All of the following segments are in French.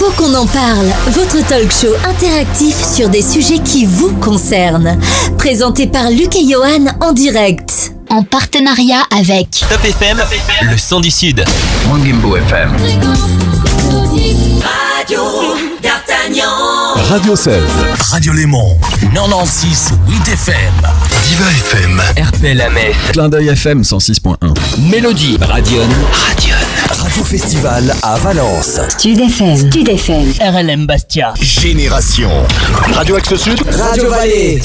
Faut qu'on en parle, votre talk show interactif sur des sujets qui vous concernent. Présenté par Luc et Johan en direct. En partenariat avec Top FM, le son du Sud. Mangimbo FM. Radio D'Artagnan. Radio 16. Radio Léman. 96 8 FM. Diva FM. RPL à Metz. Clin d'œil FM 106.1. Mélodie. Radion. Radion. Radio Festival à Valence. Stud FM. Stud FM. RLM Bastia. Génération. Radio Axe Sud. Radio Vallée.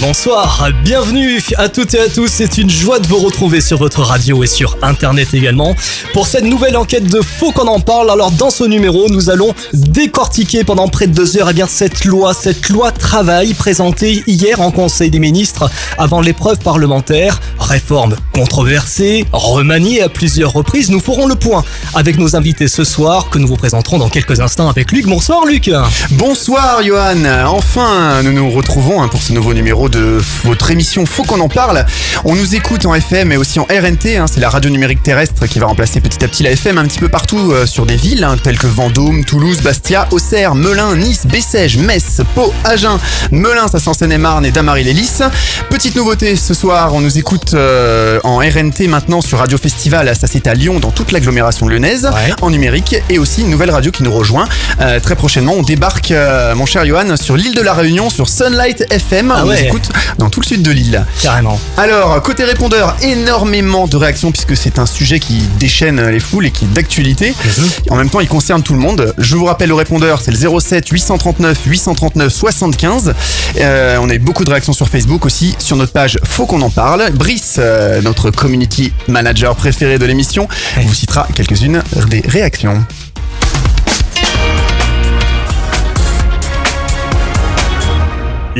Bonsoir, bienvenue à toutes et à tous, c'est une joie de vous retrouver sur votre radio et sur internet également pour cette nouvelle enquête de Faux qu'on en parle. Alors dans ce numéro, nous allons décortiquer pendant près de deux heures eh bien, cette loi, cette loi travail présentée hier en Conseil des ministres avant l'épreuve parlementaire. Réforme controversée, remaniée à plusieurs reprises, nous ferons le point avec nos invités ce soir que nous vous présenterons dans quelques instants avec Luc. Bonsoir Luc Bonsoir Johan, enfin nous nous retrouvons hein, pour ce nouveau numéro de votre émission Faut qu'on en parle. On nous écoute en FM et aussi en RNT, hein, c'est la radio numérique terrestre qui va remplacer petit à petit la FM un petit peu partout euh, sur des villes hein, telles que Vendôme, Toulouse, Bastia, Auxerre, Melun, Nice, Bessèges, Metz, Pau, Agen, Melun, ça s'en Seine-et-Marne et Damary-les-Lys. Petite nouveauté ce soir, on nous écoute euh, en RNT maintenant sur Radio Festival, ça c'est à Lyon dans toute l'agglomération lyonnaise, Ouais. en numérique et aussi une nouvelle radio qui nous rejoint euh, très prochainement. On débarque, mon cher Johan, sur l'île de la Réunion, sur Sunlight FM. Ah ouais. Écoute dans tout le sud de l'île. Carrément. Alors, côté répondeur, énormément de réactions puisque c'est un sujet qui déchaîne les foules et qui est d'actualité. En même temps, il concerne tout le monde. Je vous rappelle le répondeur, c'est le 07 839 839 75. Euh, on a eu beaucoup de réactions sur Facebook aussi, sur notre page Faut qu'on en parle. Brice, euh, notre community manager préféré de l'émission, vous citera quelques-unes des réactions.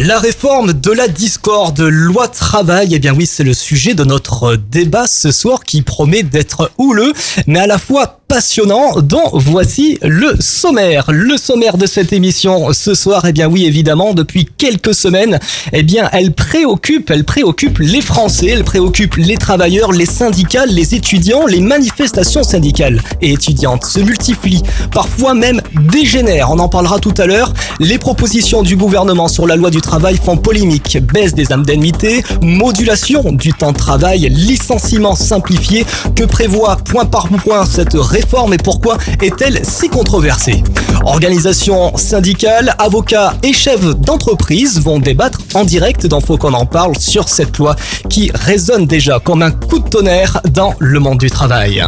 La réforme de la discorde, loi travail, eh bien oui, c'est le sujet de notre débat ce soir qui promet d'être houleux, mais à la fois passionnant, dont voici le sommaire. Le sommaire de cette émission ce soir, eh bien oui, évidemment, depuis quelques semaines, eh bien, elle préoccupe, elle préoccupe les Français, elle préoccupe les travailleurs, les syndicats, les étudiants, les manifestations syndicales et étudiantes se multiplient, parfois même dégénèrent. On en parlera tout à l'heure. Les propositions du gouvernement sur la loi du travail font polémique. Baisse des indemnités, modulation du temps de travail, licenciement simplifié. Que prévoit point par point cette réforme et pourquoi est-elle si controversée Organisations syndicales, avocats et chefs d'entreprise vont débattre en direct dans Faut qu'on en parle sur cette loi qui résonne déjà comme un coup de tonnerre dans le monde du travail.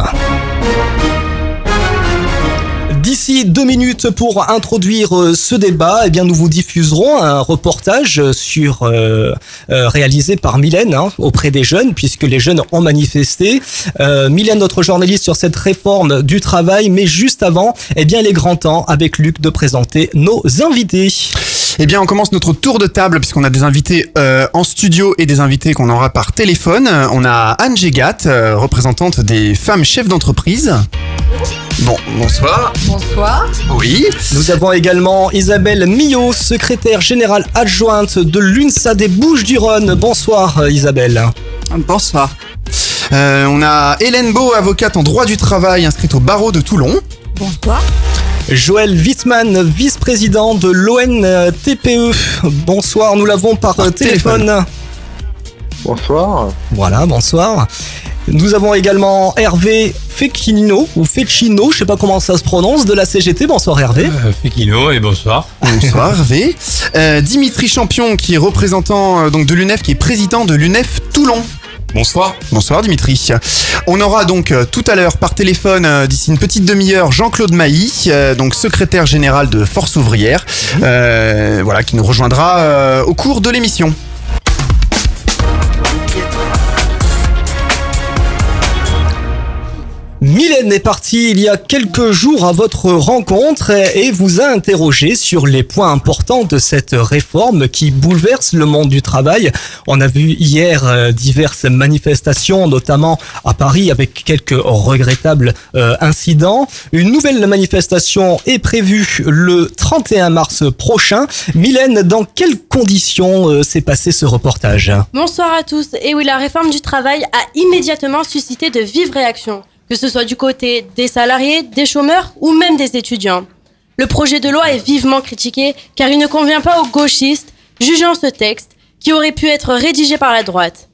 D'ici deux minutes pour introduire euh, ce débat, eh bien nous vous diffuserons un reportage sur euh, euh, réalisé par Mylène hein, auprès des jeunes, puisque les jeunes ont manifesté. Euh, Mylène, notre journaliste sur cette réforme du travail, mais juste avant, eh bien les grands temps avec Luc de présenter nos invités. Eh bien, on commence notre tour de table puisqu'on a des invités euh, en studio et des invités qu'on aura par téléphone. Euh, On a Anne Gégat, euh, représentante des femmes chefs d'entreprise. Bon, bonsoir. Bonsoir. Oui. Nous avons également Isabelle Millot, secrétaire générale adjointe de l'UNSA des Bouches-du-Rhône. Bonsoir Isabelle. Bonsoir. Euh, on a Hélène Beau, avocate en droit du travail, inscrite au barreau de Toulon. Bonsoir. Joël Wittmann, vice-président de l'ONTPE. Bonsoir, nous l'avons par, Par euh, téléphone. Bonsoir. Voilà, bonsoir. Nous avons également Hervé Fecchino, ou Fecchino, je sais pas comment ça se prononce, de la CGT. Bonsoir Hervé. Fekino et bonsoir. Bonsoir Hervé. Euh, Dimitri Champion, qui est représentant euh, donc de l'UNEF, qui est président de l'UNEF Toulon. Bonsoir. Bonsoir Dimitri. On aura donc euh, tout à l'heure par téléphone, euh, d'ici une petite demi-heure, Jean-Claude Mailly, euh, donc secrétaire général de Force ouvrière, euh, voilà, qui nous rejoindra au cours de l'émission. Mylène est partie il y a quelques jours à votre rencontre et vous a interrogé sur les points importants de cette réforme qui bouleverse le monde du travail. On a vu hier euh, diverses manifestations, notamment à Paris avec quelques regrettables euh, incidents. Une nouvelle manifestation est prévue le 31 mars prochain. Mylène, dans quelles conditions euh, s'est passé ce reportage? Bonsoir à tous. Et oui, la réforme du travail a immédiatement suscité de vives réactions que ce soit du côté des salariés, des chômeurs ou même des étudiants. Le projet de loi est vivement critiqué car il ne convient pas aux gauchistes jugeant ce texte qui aurait pu être rédigé par la droite.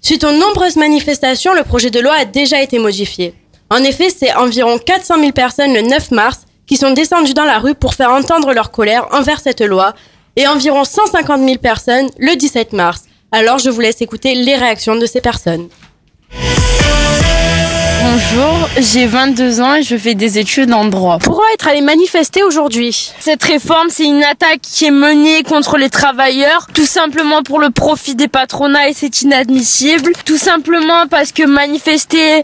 Suite aux nombreuses manifestations, le projet de loi a déjà été modifié. En effet, c'est environ 400 000 personnes le 9 mars qui sont descendues dans la rue pour faire entendre leur colère envers cette loi et environ 150 000 personnes le 17 mars. Alors je vous laisse écouter les réactions de ces personnes. Bonjour, j'ai 22 ans et je fais des études en droit. Pourquoi être allé manifester aujourd'hui? Cette réforme, c'est une attaque qui est menée contre les travailleurs, tout simplement pour le profit des patronats et c'est inadmissible. Tout simplement parce que manifester,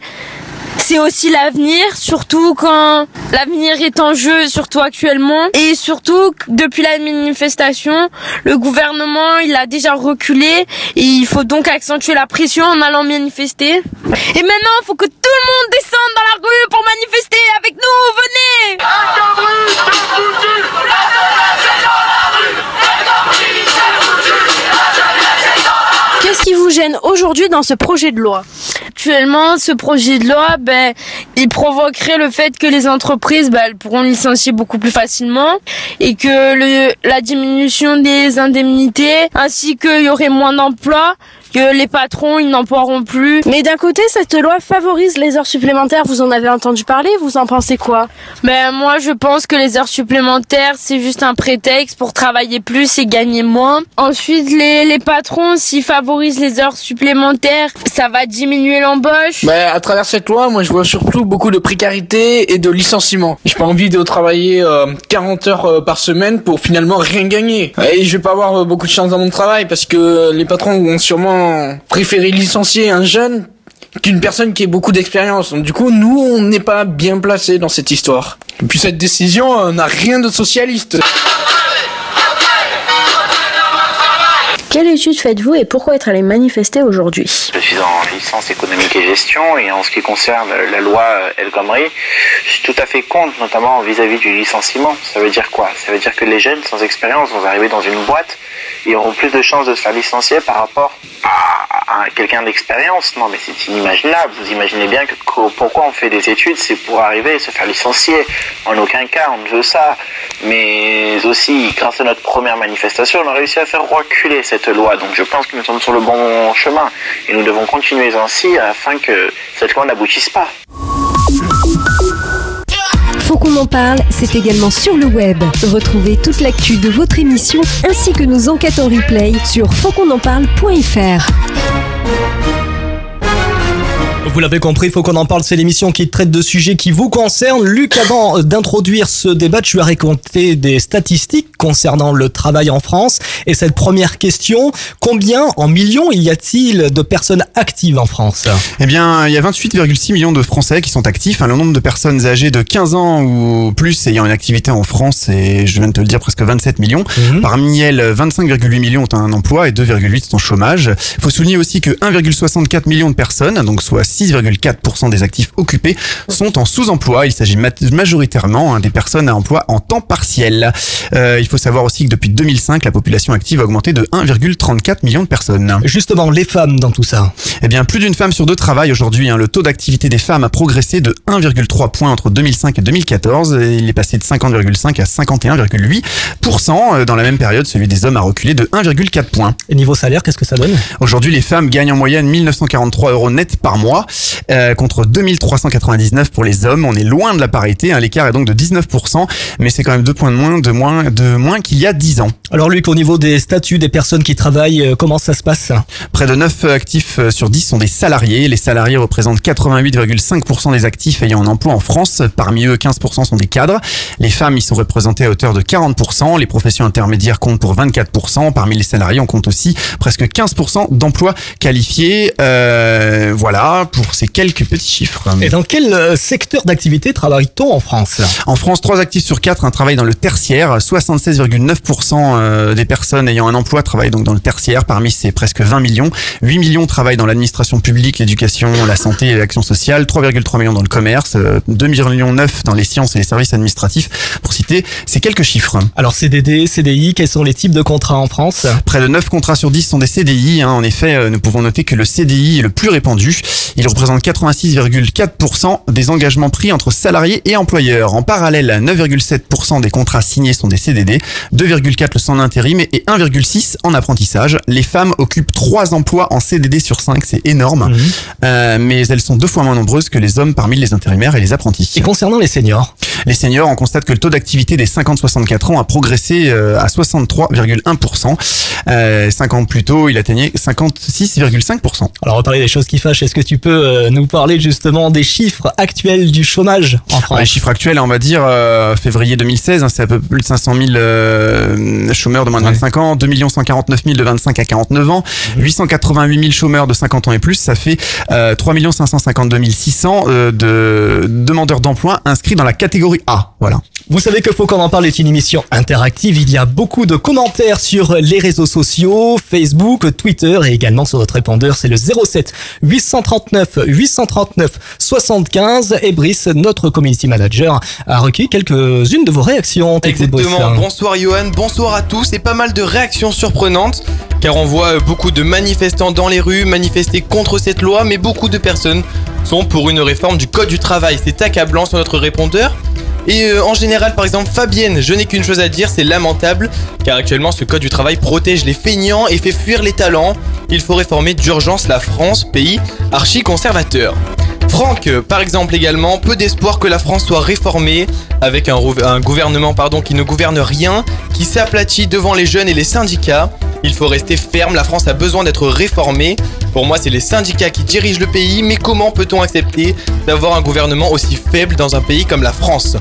c'est aussi l'avenir, surtout quand l'avenir est en jeu, surtout actuellement. Et surtout, depuis la manifestation, le gouvernement, il a déjà reculé et il faut donc accentuer la pression en allant manifester. Et maintenant, il faut que tout le monde descende dans la rue pour manifester avec nous, venez Qu'est-ce qui vous gêne aujourd'hui dans ce projet de loi? Actuellement, ce projet de loi, ben, il provoquerait le fait que les entreprises, ben, elles pourront licencier beaucoup plus facilement et que le, la diminution des indemnités, ainsi qu'il y aurait moins d'emplois, que les patrons, ils n'emploieront plus. Mais d'un côté, cette loi favorise les heures supplémentaires. Vous en avez entendu parler? Vous en pensez quoi? Ben moi, je pense que les heures supplémentaires, c'est juste un prétexte pour travailler plus et gagner moins. Ensuite, les, les patrons, s'ils favorisent les heures supplémentaires, ça va diminuer l'embauche. Ben à travers cette loi, moi, je vois surtout beaucoup de précarité et de licenciement. J'ai pas envie de travailler euh, 40 heures euh, par semaine pour finalement rien gagner. Et je vais pas avoir euh, beaucoup de chance dans mon travail parce que les patrons vont sûrement préférer licencier un jeune qu'une personne qui ait beaucoup d'expérience. Du coup, nous, on n'est pas bien placé dans cette histoire. Et puis cette décision n'a rien de socialiste. Quelle étude faites-vous et pourquoi être allé manifester aujourd'hui Je suis en licence économique et gestion et en ce qui concerne la loi El Khomri, je suis tout à fait contre, notamment vis-à-vis du licenciement. Ça veut dire quoi? Ça veut dire que les jeunes sans expérience vont arriver dans une boîte et auront plus de chances de se faire licencier par rapport à, quelqu'un d'expérience. Non mais c'est inimaginable. Vous imaginez bien que pourquoi on fait des études, c'est pour arriver et se faire licencier. En aucun cas on ne veut ça. Mais aussi, grâce à notre première manifestation, on a réussi à faire reculer cette loi. Donc je pense que nous sommes sur le bon chemin et nous devons continuer ainsi afin que cette loi n'aboutisse pas. Faut qu'on en parle, c'est également sur le web. Retrouvez toute l'actu de votre émission ainsi que nos enquêtes en replay sur fautquonenparle.fr. Vous l'avez compris, faut qu'on en parle. C'est l'émission qui traite de sujets qui vous concernent. Luc, avant d'introduire ce débat, tu as raconté des statistiques concernant le travail en France. Et cette première question, combien en millions y a-t-il de personnes actives en France? Eh bien, il y a 28,6 millions de Français qui sont actifs. Le nombre de personnes âgées de 15 ans ou plus ayant une activité en France, et je viens de te le dire, presque 27 millions. Mmh. Parmi elles, 25,8 millions ont un emploi et 2,8 sont au chômage. Il faut souligner aussi que 1,64 millions de personnes, donc soit 6,4% des actifs occupés sont en sous-emploi. Il s'agit majoritairement hein, des personnes à emploi en temps partiel. Euh, il faut savoir aussi que depuis 2005, la population active a augmenté de 1,34 million de personnes. Justement, les femmes dans tout ça Eh bien, plus d'une femme sur deux travaille aujourd'hui. Hein. Le taux d'activité des femmes a progressé de 1,3 points entre 2005 et 2014. Et il est passé de 50,5 à 51,8%. Dans la même période, celui des hommes a reculé de 1,4 points. Et niveau salaire, qu'est-ce que ça donne? Aujourd'hui, les femmes gagnent en moyenne 1943 euros net par mois euh, contre 2399 pour les hommes. On est loin de la parité, hein. l'écart est donc de 19%, mais c'est quand même deux points de moins, de moins, de euh, moins qu'il y a 10 ans. Alors Luc, au niveau des statuts des personnes qui travaillent, euh, comment ça se passe? Près de 9 actifs euh, sur 10 sont des salariés. Les salariés représentent 88,5% des actifs ayant un emploi en France. Parmi eux, 15% sont des cadres. Les femmes y sont représentées à hauteur de 40%. Les professions intermédiaires comptent pour 24%. Parmi les salariés, on compte aussi presque 15% d'emplois qualifiés. Voilà pour ces quelques petits chiffres. Et dans quel secteur d'activité travaille-t-on en France? En France, 3 actifs sur 4 travaillent dans le tertiaire. 96,9% euh, des personnes ayant un emploi travaillent donc dans le tertiaire. Parmi ces presque 20 millions, 8 millions travaillent dans l'administration publique, l'éducation, la santé et l'action sociale, 3,3 millions dans le commerce, euh, 2 millions dans les sciences et les services administratifs. Pour citer ces quelques chiffres. Alors CDD, CDI, quels sont les types de contrats en France? Près de 9 contrats sur 10 sont des CDI. Hein. En effet, euh, nous pouvons noter que le CDI est le plus répandu. Il représente 86,4% des engagements pris entre salariés et employeurs. En parallèle, 9,7% des contrats signés sont des CDD. 2,4% le sont en intérim et 1,6% en apprentissage. Les femmes occupent 3 emplois en CDD sur 5, c'est énorme. Euh, mais elles sont deux fois moins nombreuses que les hommes parmi les intérimaires et les apprentis. Et concernant les seniors Les seniors, on constate que le taux d'activité des 50-64 ans a progressé euh, à 63,1%. Euh, 5 ans plus tôt, il atteignait 56,5%. Alors on va parler des choses qui fâchent. Est-ce que tu peux euh, nous parler justement des chiffres actuels du chômage en France? les chiffres actuels, on va dire euh, février 2016, hein, c'est à peu plus de 500 000 euh, chômeurs de moins de 25 ans, 2 149 000 de 25 à 49 ans, 888 000 chômeurs de 50 ans et plus, ça fait euh, 3 552 600 euh, de demandeurs d'emploi inscrits dans la catégorie A. Voilà. Vous savez que Faut qu'on en parle est une émission interactive. Il y a beaucoup de commentaires sur les réseaux sociaux, Facebook, Twitter et également sur notre répondeur. C'est le 07 839 839 75. Et Brice, notre community manager, a recueilli quelques-unes de vos réactions. Exactement. Bonsoir Johan, bonsoir à tous et pas mal de réactions surprenantes car on voit beaucoup de manifestants dans les rues manifester contre cette loi mais beaucoup de personnes sont pour une réforme du code du travail. C'est accablant sur notre répondeur. Et euh, en général, par exemple, Fabienne, je n'ai qu'une chose à dire, c'est lamentable, car actuellement ce code du travail protège les feignants et fait fuir les talents. Il faut réformer d'urgence la France, pays archi-conservateur. Franck, euh, par exemple également, peu d'espoir que la France soit réformée, avec un, gouvernement pardon, qui ne gouverne rien, qui s'aplatit devant les jeunes et les syndicats. Il faut rester ferme, la France a besoin d'être réformée. Pour moi, c'est les syndicats qui dirigent le pays, mais comment peut-on accepter d'avoir un gouvernement aussi faible dans un pays comme la France?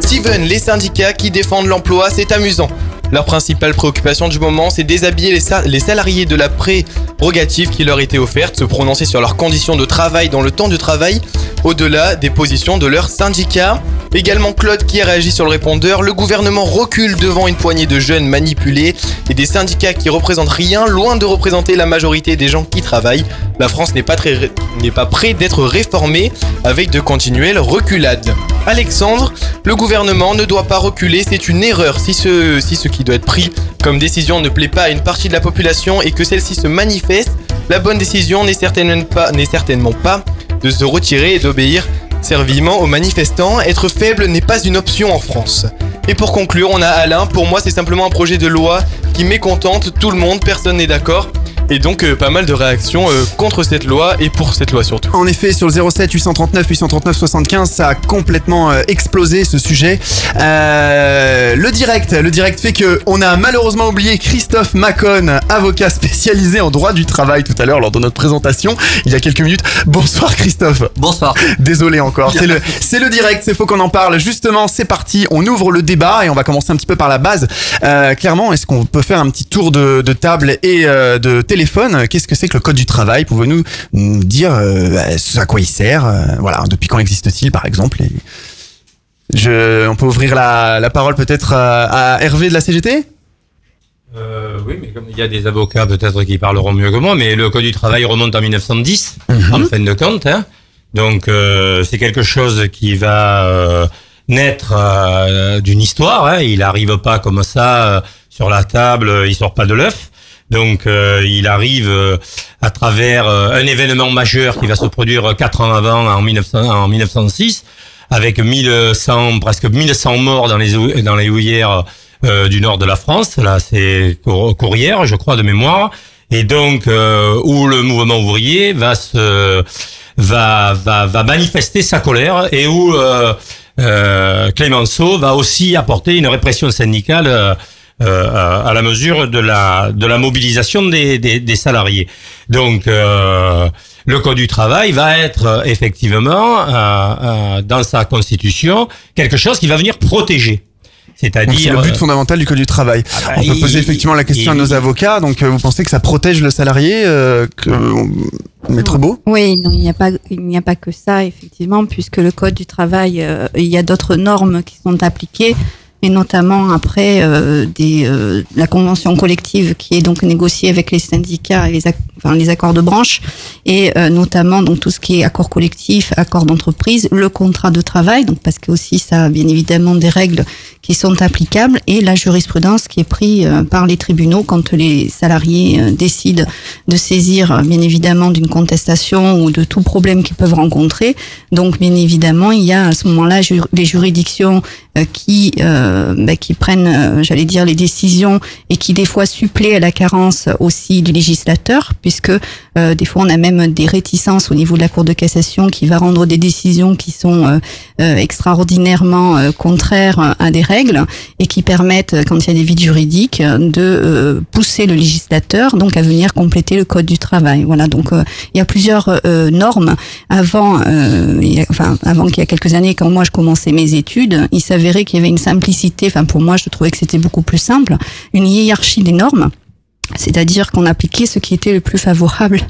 Steven, les syndicats qui défendent l'emploi, c'est amusant. Leur principale préoccupation du moment, c'est déshabiller les, sa- les salariés de la prérogative qui leur était offerte, se prononcer sur leurs conditions de travail dans le temps de travail, au-delà des positions de leurs syndicats. Également Claude qui a réagi sur le répondeur, le gouvernement recule devant une poignée de jeunes manipulés et des syndicats qui représentent rien, loin de représenter la majorité des gens qui travaillent. La France n'est pas, très, pas près d'être réformée avec de continuelles reculades. Alexandre, le gouvernement ne doit pas reculer, c'est une erreur si ce, si ce qui doit être pris comme décision ne plaît pas à une partie de la population et que celle-ci se manifeste. La bonne décision n'est certainement pas, de se retirer et d'obéir servilement aux manifestants. Être faible n'est pas une option en France. Et pour conclure, on a Alain. Pour moi, c'est simplement un projet de loi qui mécontente tout le monde, personne n'est d'accord. Et donc, euh, pas mal de réactions euh, contre cette loi et pour cette loi surtout. En effet, sur le 07 839 839 75, ça a complètement euh, explosé ce sujet. Euh, le direct, le direct fait que on a malheureusement oublié Christophe Macon, avocat spécialisé en droit du travail tout à l'heure lors de notre présentation, il y a quelques minutes. Bonsoir Christophe. Bonsoir. Désolé encore. C'est le, c'est le direct, c'est faut qu'on en parle. Justement, c'est parti. On ouvre le débat et on va commencer un petit peu par la base. Euh, clairement, est-ce qu'on peut faire un petit tour de, de table et euh, de téléphone Qu'est-ce que c'est que le code du travail? Pouvez-vous nous dire euh, à quoi il sert Euh, Voilà, depuis quand existe-t-il, par exemple? Et je, On peut ouvrir la, la parole peut-être à, à Hervé de la CGT Euh, oui, mais comme il y a des avocats peut-être qui parleront mieux que moi, mais le code du travail remonte en 1910, en fin de compte. Hein. Donc euh, c'est quelque chose qui va euh, naître euh, d'une histoire. Hein. Il arrive pas comme ça euh, sur la table, il sort pas de l'œuf. Donc euh, il arrive euh, à travers euh, un événement majeur qui va se produire quatre ans avant, en, 1900, en 1906, avec 1100, presque 1100 morts dans les, dans les houillères euh, du nord de la France. Là, c'est Cour- Courrières, je crois, de mémoire. Et donc, euh, où le mouvement ouvrier va se va va, va manifester sa colère et où euh, euh, Clémenceau va aussi apporter une répression syndicale euh, euh, à la mesure de la de la mobilisation des, des, des salariés. Donc euh, le code du travail va être euh, effectivement euh, euh, dans sa constitution quelque chose qui va venir protéger. C'est-à-dire C'est le but euh, fondamental du code du travail. bah, On peut il- poser effectivement la question à nos avocats. Donc, vous pensez que ça protège le salarié, euh, que Maître Beau? Oui, non, il n'y a pas, il n'y a pas que ça, effectivement, puisque le code du travail, euh, il y a d'autres normes qui sont appliquées, et notamment après euh, des, euh, la convention collective qui est donc négociée avec les syndicats et les, enfin, les accords de branche, et euh, notamment donc tout ce qui est accord collectif, accord d'entreprise, le contrat de travail, donc parce que aussi ça a bien évidemment des règles qui sont applicables, et la jurisprudence qui est prise euh, par les tribunaux quand les salariés euh, décident de saisir euh, bien évidemment d'une contestation ou de tout problème qu'ils peuvent rencontrer. Donc bien évidemment, il y a à ce moment-là jur- les juridictions qui euh, bah, qui prennent, euh, j'allais dire, les décisions et qui des fois suppléent à la carence aussi du législateur, puisque euh, des fois on a même des réticences au niveau de la Cour de cassation qui va rendre des décisions qui sont euh, euh, extraordinairement euh, contraires à des règles et qui permettent, euh, quand il y a des vides juridiques, euh, de euh, pousser le législateur donc à venir compléter le code du travail. Voilà, donc euh, il y a plusieurs euh, normes. Avant, euh, il y a- enfin avant qu'il y a quelques années, quand moi je commençais mes études, il s'avérait qu'il y avait une simplicité. Enfin pour moi, je trouvais que c'était beaucoup plus simple, une hiérarchie des normes. C'est-à-dire qu'on appliquait ce qui était le plus favorable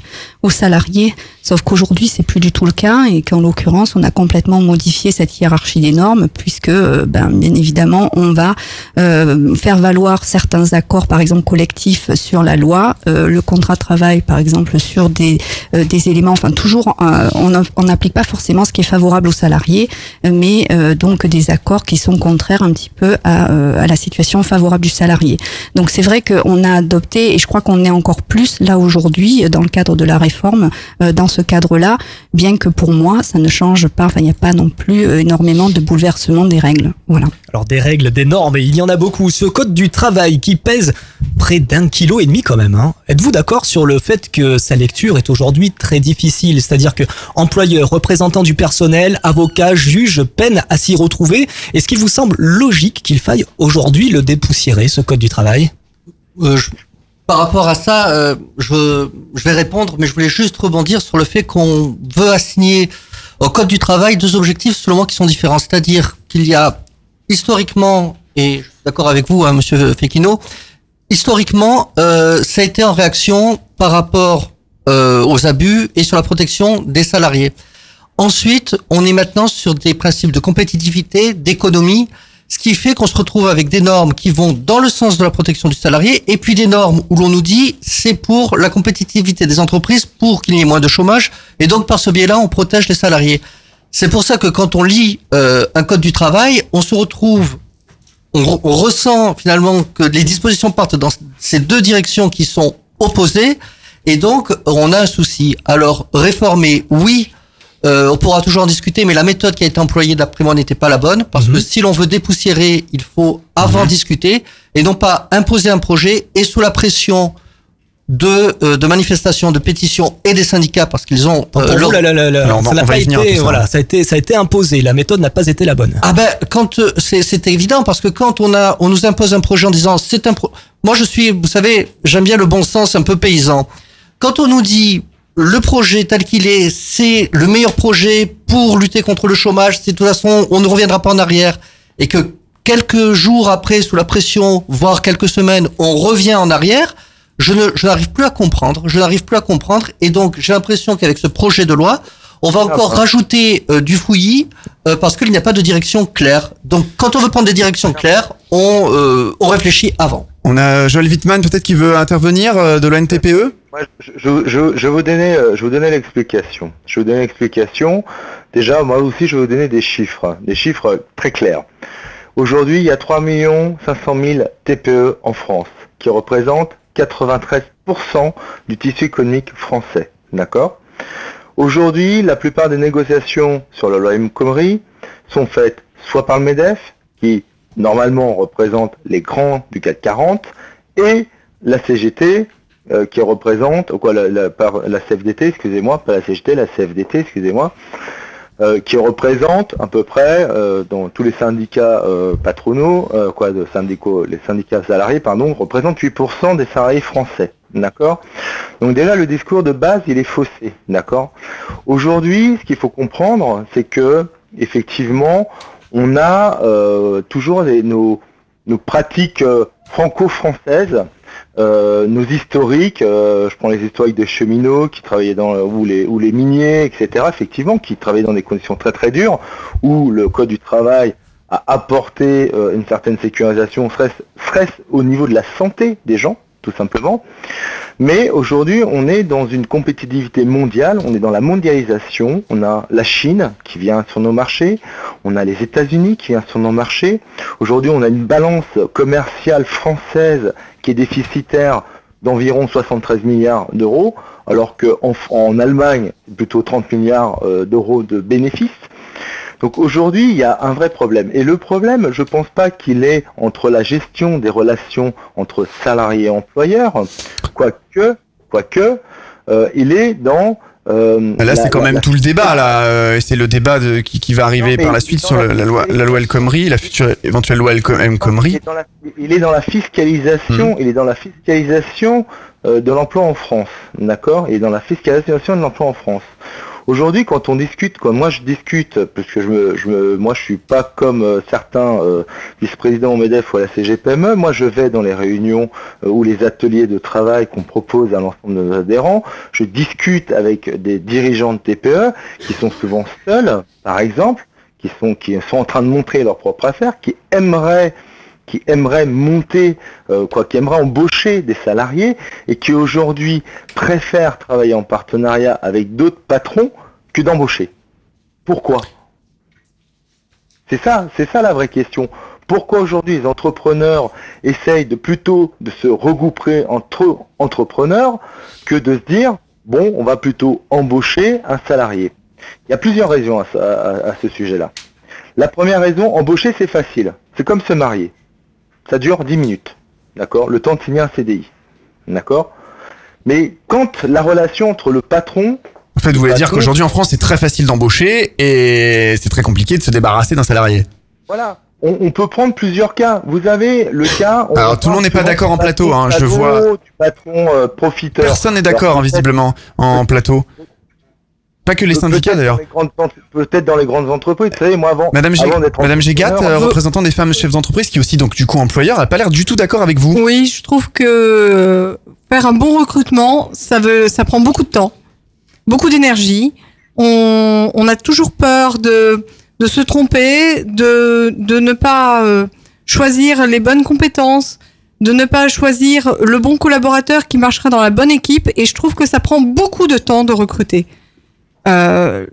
aux salariés, sauf qu'aujourd'hui c'est plus du tout le cas et qu'en l'occurrence on a complètement modifié cette hiérarchie des normes puisque euh, ben, bien évidemment on va euh, faire valoir certains accords par exemple collectifs sur la loi, euh, le contrat de travail par exemple sur des, euh, des éléments, enfin toujours euh, on n'applique pas forcément ce qui est favorable aux salariés, mais euh, donc des accords qui sont contraires un petit peu à, à la situation favorable du salarié. Donc c'est vrai qu'on a adopté, et je crois qu'on est encore plus là aujourd'hui dans le cadre de la réforme, dans ce cadre-là, bien que pour moi ça ne change pas, enfin il n'y a pas non plus euh, énormément de bouleversement des règles. Voilà. Alors des règles, des normes, et il y en a beaucoup. Ce code du travail qui pèse près d'un kilo et demi quand même. Hein. Êtes-vous d'accord sur le fait que sa lecture est aujourd'hui très difficile? C'est-à-dire que employeurs, représentants du personnel, avocats, juges peinent à s'y retrouver. Est-ce qu'il vous semble logique qu'il faille aujourd'hui le dépoussiérer, ce code du travail? Euh, je- par rapport à ça, euh, je, vais répondre, mais je voulais juste rebondir sur le fait qu'on veut assigner au Code du travail deux objectifs, selon moi, qui sont différents. C'est-à-dire qu'il y a historiquement, et je suis d'accord avec vous, hein, Monsieur Fekino, historiquement, euh, ça a été en réaction par rapport euh, aux abus et sur la protection des salariés. Ensuite, on est maintenant sur des principes de compétitivité, d'économie, ce qui fait qu'on se retrouve avec des normes qui vont dans le sens de la protection du salarié et puis des normes où l'on nous dit c'est pour la compétitivité des entreprises pour qu'il y ait moins de chômage et donc par ce biais-là on protège les salariés. C'est pour ça que quand on lit euh, un code du travail, on se retrouve, on, on ressent finalement que les dispositions partent dans ces deux directions qui sont opposées et donc on a un souci. Alors réformer, oui, euh, on pourra toujours en discuter, mais la méthode qui a été employée d'après moi n'était pas la bonne, parce que si l'on veut dépoussiérer, il faut avant discuter, et non pas imposer un projet, et sous la pression de, euh, de manifestations, de pétitions et des syndicats, parce qu'ils ont... Pour euh, vous, leur- la- la- la- la- Alors, on va- ça n'a pas été, ça. voilà, ça a été, ça a été imposé. La méthode n'a pas été la bonne. Ah ben quand euh, c'est c'est évident parce que quand on a on nous impose un projet en disant c'est un pro moi je suis vous savez j'aime bien le bon sens un peu paysan quand on nous dit le projet tel qu'il est c'est le meilleur projet pour lutter contre le chômage c'est de toute façon on ne reviendra pas en arrière et que quelques jours après sous la pression voire quelques semaines on revient en arrière je ne je n'arrive plus à comprendre je n'arrive plus à comprendre et donc j'ai l'impression qu'avec ce projet de loi on va encore rajouter euh, du fouillis euh, parce qu'il n'y a pas de direction claire. Donc, quand on veut prendre des directions claires, on, euh, on réfléchit avant. On a Joël Wittmann peut-être qui veut intervenir euh, de l'ONTPE. Je, je, je, je vais vous donner, euh, je vous donner l'explication. Je vous donner l'explication. Déjà, moi aussi, je vais vous donner des chiffres, des chiffres très clairs. Aujourd'hui, il y a 3 500 000 TPE en France, qui représentent 93% du tissu économique français. D'accord? Aujourd'hui, la plupart des négociations sur la loi El Khomri sont faites soit par le MEDEF, qui normalement représente les grands du CAC 40, et la CGT, euh, qui représente, quoi, la, CFDT, excusez-moi, pas la CGT, la CFDT, excusez-moi, euh, qui représente à peu près euh, dans tous les syndicats euh, patronaux, euh, quoi, de les syndicats salariés, pardon, représente 8% des salariés français. D'accord? Donc déjà le discours de base il est faussé, d'accord? Aujourd'hui, ce qu'il faut comprendre, c'est que effectivement, on a euh, toujours nos, nos pratiques franco-françaises, nos historiques, euh, je prends les historiques des cheminots qui travaillaient dans ou les ou les miniers, etc. Effectivement, qui travaillaient dans des conditions très très dures, où le code du travail a apporté euh, une certaine sécurisation, serait serait au niveau de la santé des gens, tout simplement. Mais aujourd'hui, on est dans une compétitivité mondiale, on est dans la mondialisation. On a la Chine qui vient sur nos marchés, on a les États-Unis qui viennent sur nos marchés. Aujourd'hui, on a une balance commerciale française qui est déficitaire d'environ 73 milliards d'euros, alors qu'en en Allemagne, plutôt 30 milliards euh, d'euros de bénéfices. Donc aujourd'hui, il y a un vrai problème. Et le problème, je pense pas qu'il est entre la gestion des relations entre salariés et employeurs, quoique, quoique, euh, il est dans euh, Là, c'est quand la- même la- tout le débat, là. euh, C'est le débat de, qui, qui va arriver Non, par la suite sur la- la loi, la loi El Khomri, la future éventuelle loi El il Khomri. est dans la, il est dans la fiscalisation, il est dans la fiscalisation euh, de l'emploi en France, d'accord? Et dans la fiscalisation de l'emploi en France. Aujourd'hui, quand on discute, comme moi je discute, parce que je je me, moi je suis pas comme euh, certains euh, vice-présidents au MEDEF ou à la CGPME, moi je vais dans les réunions euh, ou les ateliers de travail qu'on propose à l'ensemble de nos adhérents, je discute avec des dirigeants de TPE qui sont souvent seuls, par exemple, qui sont, qui sont en train de montrer leur propre affaire, qui aimeraient qui aimeraient monter, euh, quoi, qui aimeraient embaucher des salariés et qui aujourd'hui préfèrent travailler en partenariat avec d'autres patrons que d'embaucher. Pourquoi? C'est ça, c'est ça la vraie question. Pourquoi aujourd'hui les entrepreneurs essayent de plutôt de se regrouper entre entrepreneurs que de se dire bon, on va plutôt embaucher un salarié? Il y a plusieurs raisons à ce sujet-là. La première raison, embaucher c'est facile. C'est comme se marier. Ça dure 10 minutes. D'accord? Le temps de signer un CDI. D'accord? Mais quand la relation entre le patron En fait, vous voulez dire qu'aujourd'hui en France, c'est très facile d'embaucher et c'est très compliqué de se débarrasser d'un salarié. Voilà. On, on peut prendre plusieurs cas. Vous avez le cas. on Alors, tout le monde n'est pas d'accord en plateau, hein, je vois. Du patron euh, profiteur. Personne n'est d'accord, visiblement, en plateau. Pas que les syndicats d'ailleurs. Peut-être dans les grandes entreprises. Vous savez, moi avant. Madame, avant Madame Gégat, euh, représentant des femmes chefs d'entreprise, qui est aussi donc du coup employeur, a pas l'air du tout d'accord avec vous. Oui, je trouve que faire un bon recrutement, ça veut, ça prend beaucoup de temps, beaucoup d'énergie. On, on a toujours peur de, de se tromper, de, de ne pas euh, choisir les bonnes compétences, de ne pas choisir le bon collaborateur qui marchera dans la bonne équipe. Et je trouve que ça prend beaucoup de temps de recruter. Euh,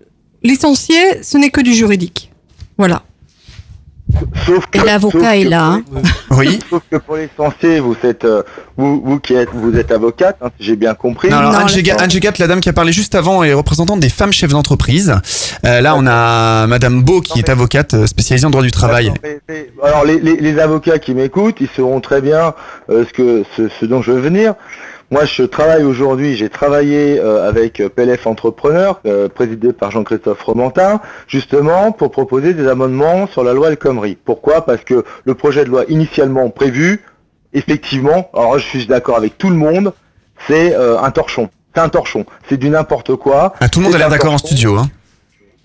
L'essentiel, ce n'est que du juridique. Voilà. Sauf que, Et l'avocat est là, pour hein. Oui. Sauf que pour l'essentiel, vous êtes, euh, vous, vous qui êtes, vous êtes avocate, hein, si j'ai bien compris. Non, alors Non, Anne le- Gégat, Anne Gégat, la dame qui a parlé juste avant, est représentante des femmes chefs d'entreprise. Euh, là, on a Madame Beau qui est avocate spécialisée en droit du travail. D'accord, mais- mais- alors les, les- les avocats qui m'écoutent, ils sauront très bien euh, ce que ce, ce dont je veux venir. Moi, je travaille aujourd'hui, j'ai travaillé euh, avec euh, PLF Entrepreneur, euh, présidé par Jean-Christophe Romantin, justement pour proposer des amendements sur la loi El Khomri. Pourquoi? Parce que le projet de loi initialement prévu, effectivement, alors je suis d'accord avec tout le monde, c'est euh, un torchon. C'est un torchon. C'est du n'importe quoi. Ah, tout le monde a l'air d'accord en studio. Hein.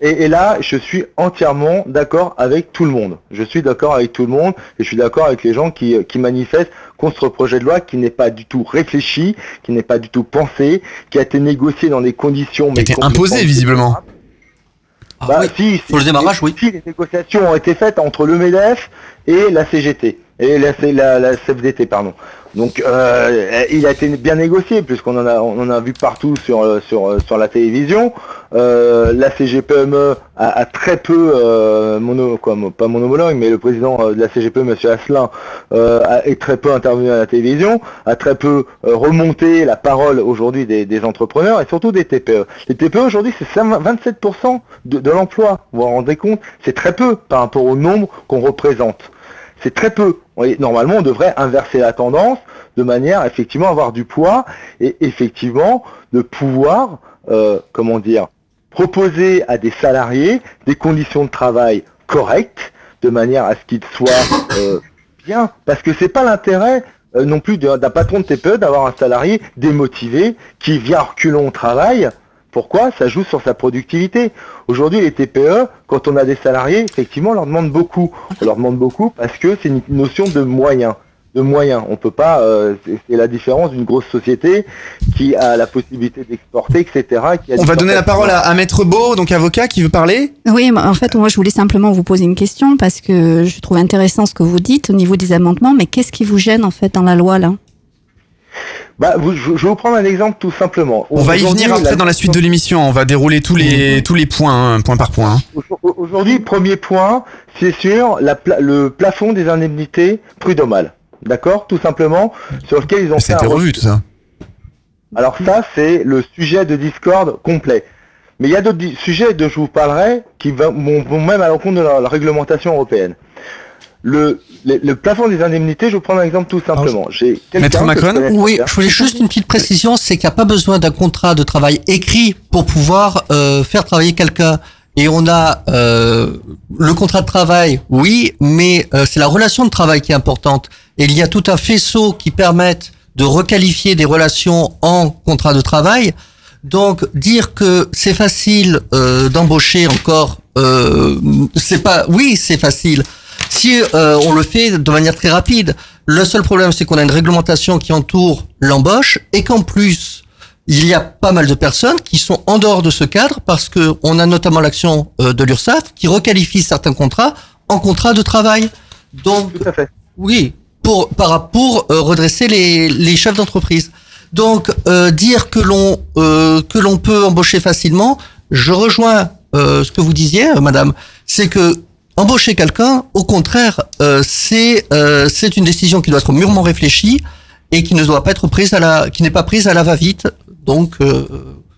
Et, et là, je suis entièrement d'accord avec tout le monde. Je suis d'accord avec tout le monde et je suis d'accord avec les gens qui, qui manifestent contre ce projet de loi qui n'est pas du tout réfléchi, qui n'est pas du tout pensé, qui a été négocié dans des conditions Qui a été imposé visiblement. bah, si, Sur le si, démarrage, oui. si, les négociations ont été faites entre le MEDEF et la CGT et la, CFDT, pardon. Donc, euh, il a été bien négocié puisqu'on en a, vu partout sur euh, euh, la télévision. Euh, la CGPME a, très peu euh, pas mon homologue, mais le président euh, de la CGPE, Monsieur Asselin, euh, a, est très peu intervenu à la télévision, a très peu euh, remonté la parole aujourd'hui des, entrepreneurs et surtout des TPE. Les TPE aujourd'hui, c'est 5 27% de, de l'emploi. Vous vous rendez compte? C'est très peu par rapport au nombre qu'on représente. C'est très peu. Normalement, on devrait inverser la tendance de manière à effectivement avoir du poids et effectivement de pouvoir, euh, comment dire, proposer à des salariés des conditions de travail correctes, de manière à ce qu'ils soient euh, bien, parce que c'est pas l'intérêt euh, non plus d'un patron de TPE d'avoir un salarié démotivé qui vient reculons au travail. Pourquoi Ça joue sur sa productivité. Aujourd'hui, les TPE, quand on a des salariés, effectivement, on leur demande beaucoup. On leur demande beaucoup parce que c'est une notion de moyens. De moyens. On peut pas. euh, c'est la différence d'une grosse société qui a la possibilité d'exporter, etc. qui a On va donner la parole à, à Maître Beau, donc avocat, qui veut parler. Oui, mais en fait, moi, je voulais simplement vous poser une question parce que je trouve intéressant ce que vous dites au niveau des amendements, mais qu'est-ce qui vous gêne en fait dans la loi là? Bah, vous- je, je vais vous prendre un exemple tout simplement. On va y venir après la- dans la suite de l'émission. On va dérouler tous les, tous les points, hein, point par point. hein. Au- Aujourd'hui, premier point, c'est sur la pla- le plafond des indemnités prud'homales. D'accord? Tout simplement, sur lequel ils ont fait C'était un revu tout ça. Alors ça, c'est le sujet de Discord complet. Mais il y a d'autres sujets dont je vous parlerai qui vont, vont même à l'encontre de la, la réglementation européenne. Le, le, le plafond des indemnités, je vais vous prendre un exemple tout simplement. J'ai je connais Oui, je voulais juste une petite précision, c'est qu'il n'y a pas besoin d'un contrat de travail écrit pour pouvoir euh, faire travailler quelqu'un. Et on a euh, le contrat de travail, oui, mais euh, c'est la relation de travail qui est importante. Et il y a tout un faisceau qui permettent de requalifier des relations en contrat de travail. Donc dire que c'est facile euh, d'embaucher encore, euh, c'est pas. Oui, c'est facile. Si euh, on le fait de manière très rapide, le seul problème c'est qu'on a une réglementation qui entoure l'embauche et qu'en plus il y a pas mal de personnes qui sont en dehors de ce cadre parce que on a notamment l'action euh, de l'URSSAF qui requalifie certains contrats en contrats de travail. Donc oui, pour par pour euh, redresser les, les chefs d'entreprise. Donc euh, dire que l'on euh, que l'on peut embaucher facilement, je rejoins euh, ce que vous disiez, euh, Madame, c'est que embaucher quelqu'un, au contraire, euh, c'est euh, c'est une décision qui doit être mûrement réfléchie et qui ne doit pas être prise à la qui n'est pas prise à la va-vite. Donc euh,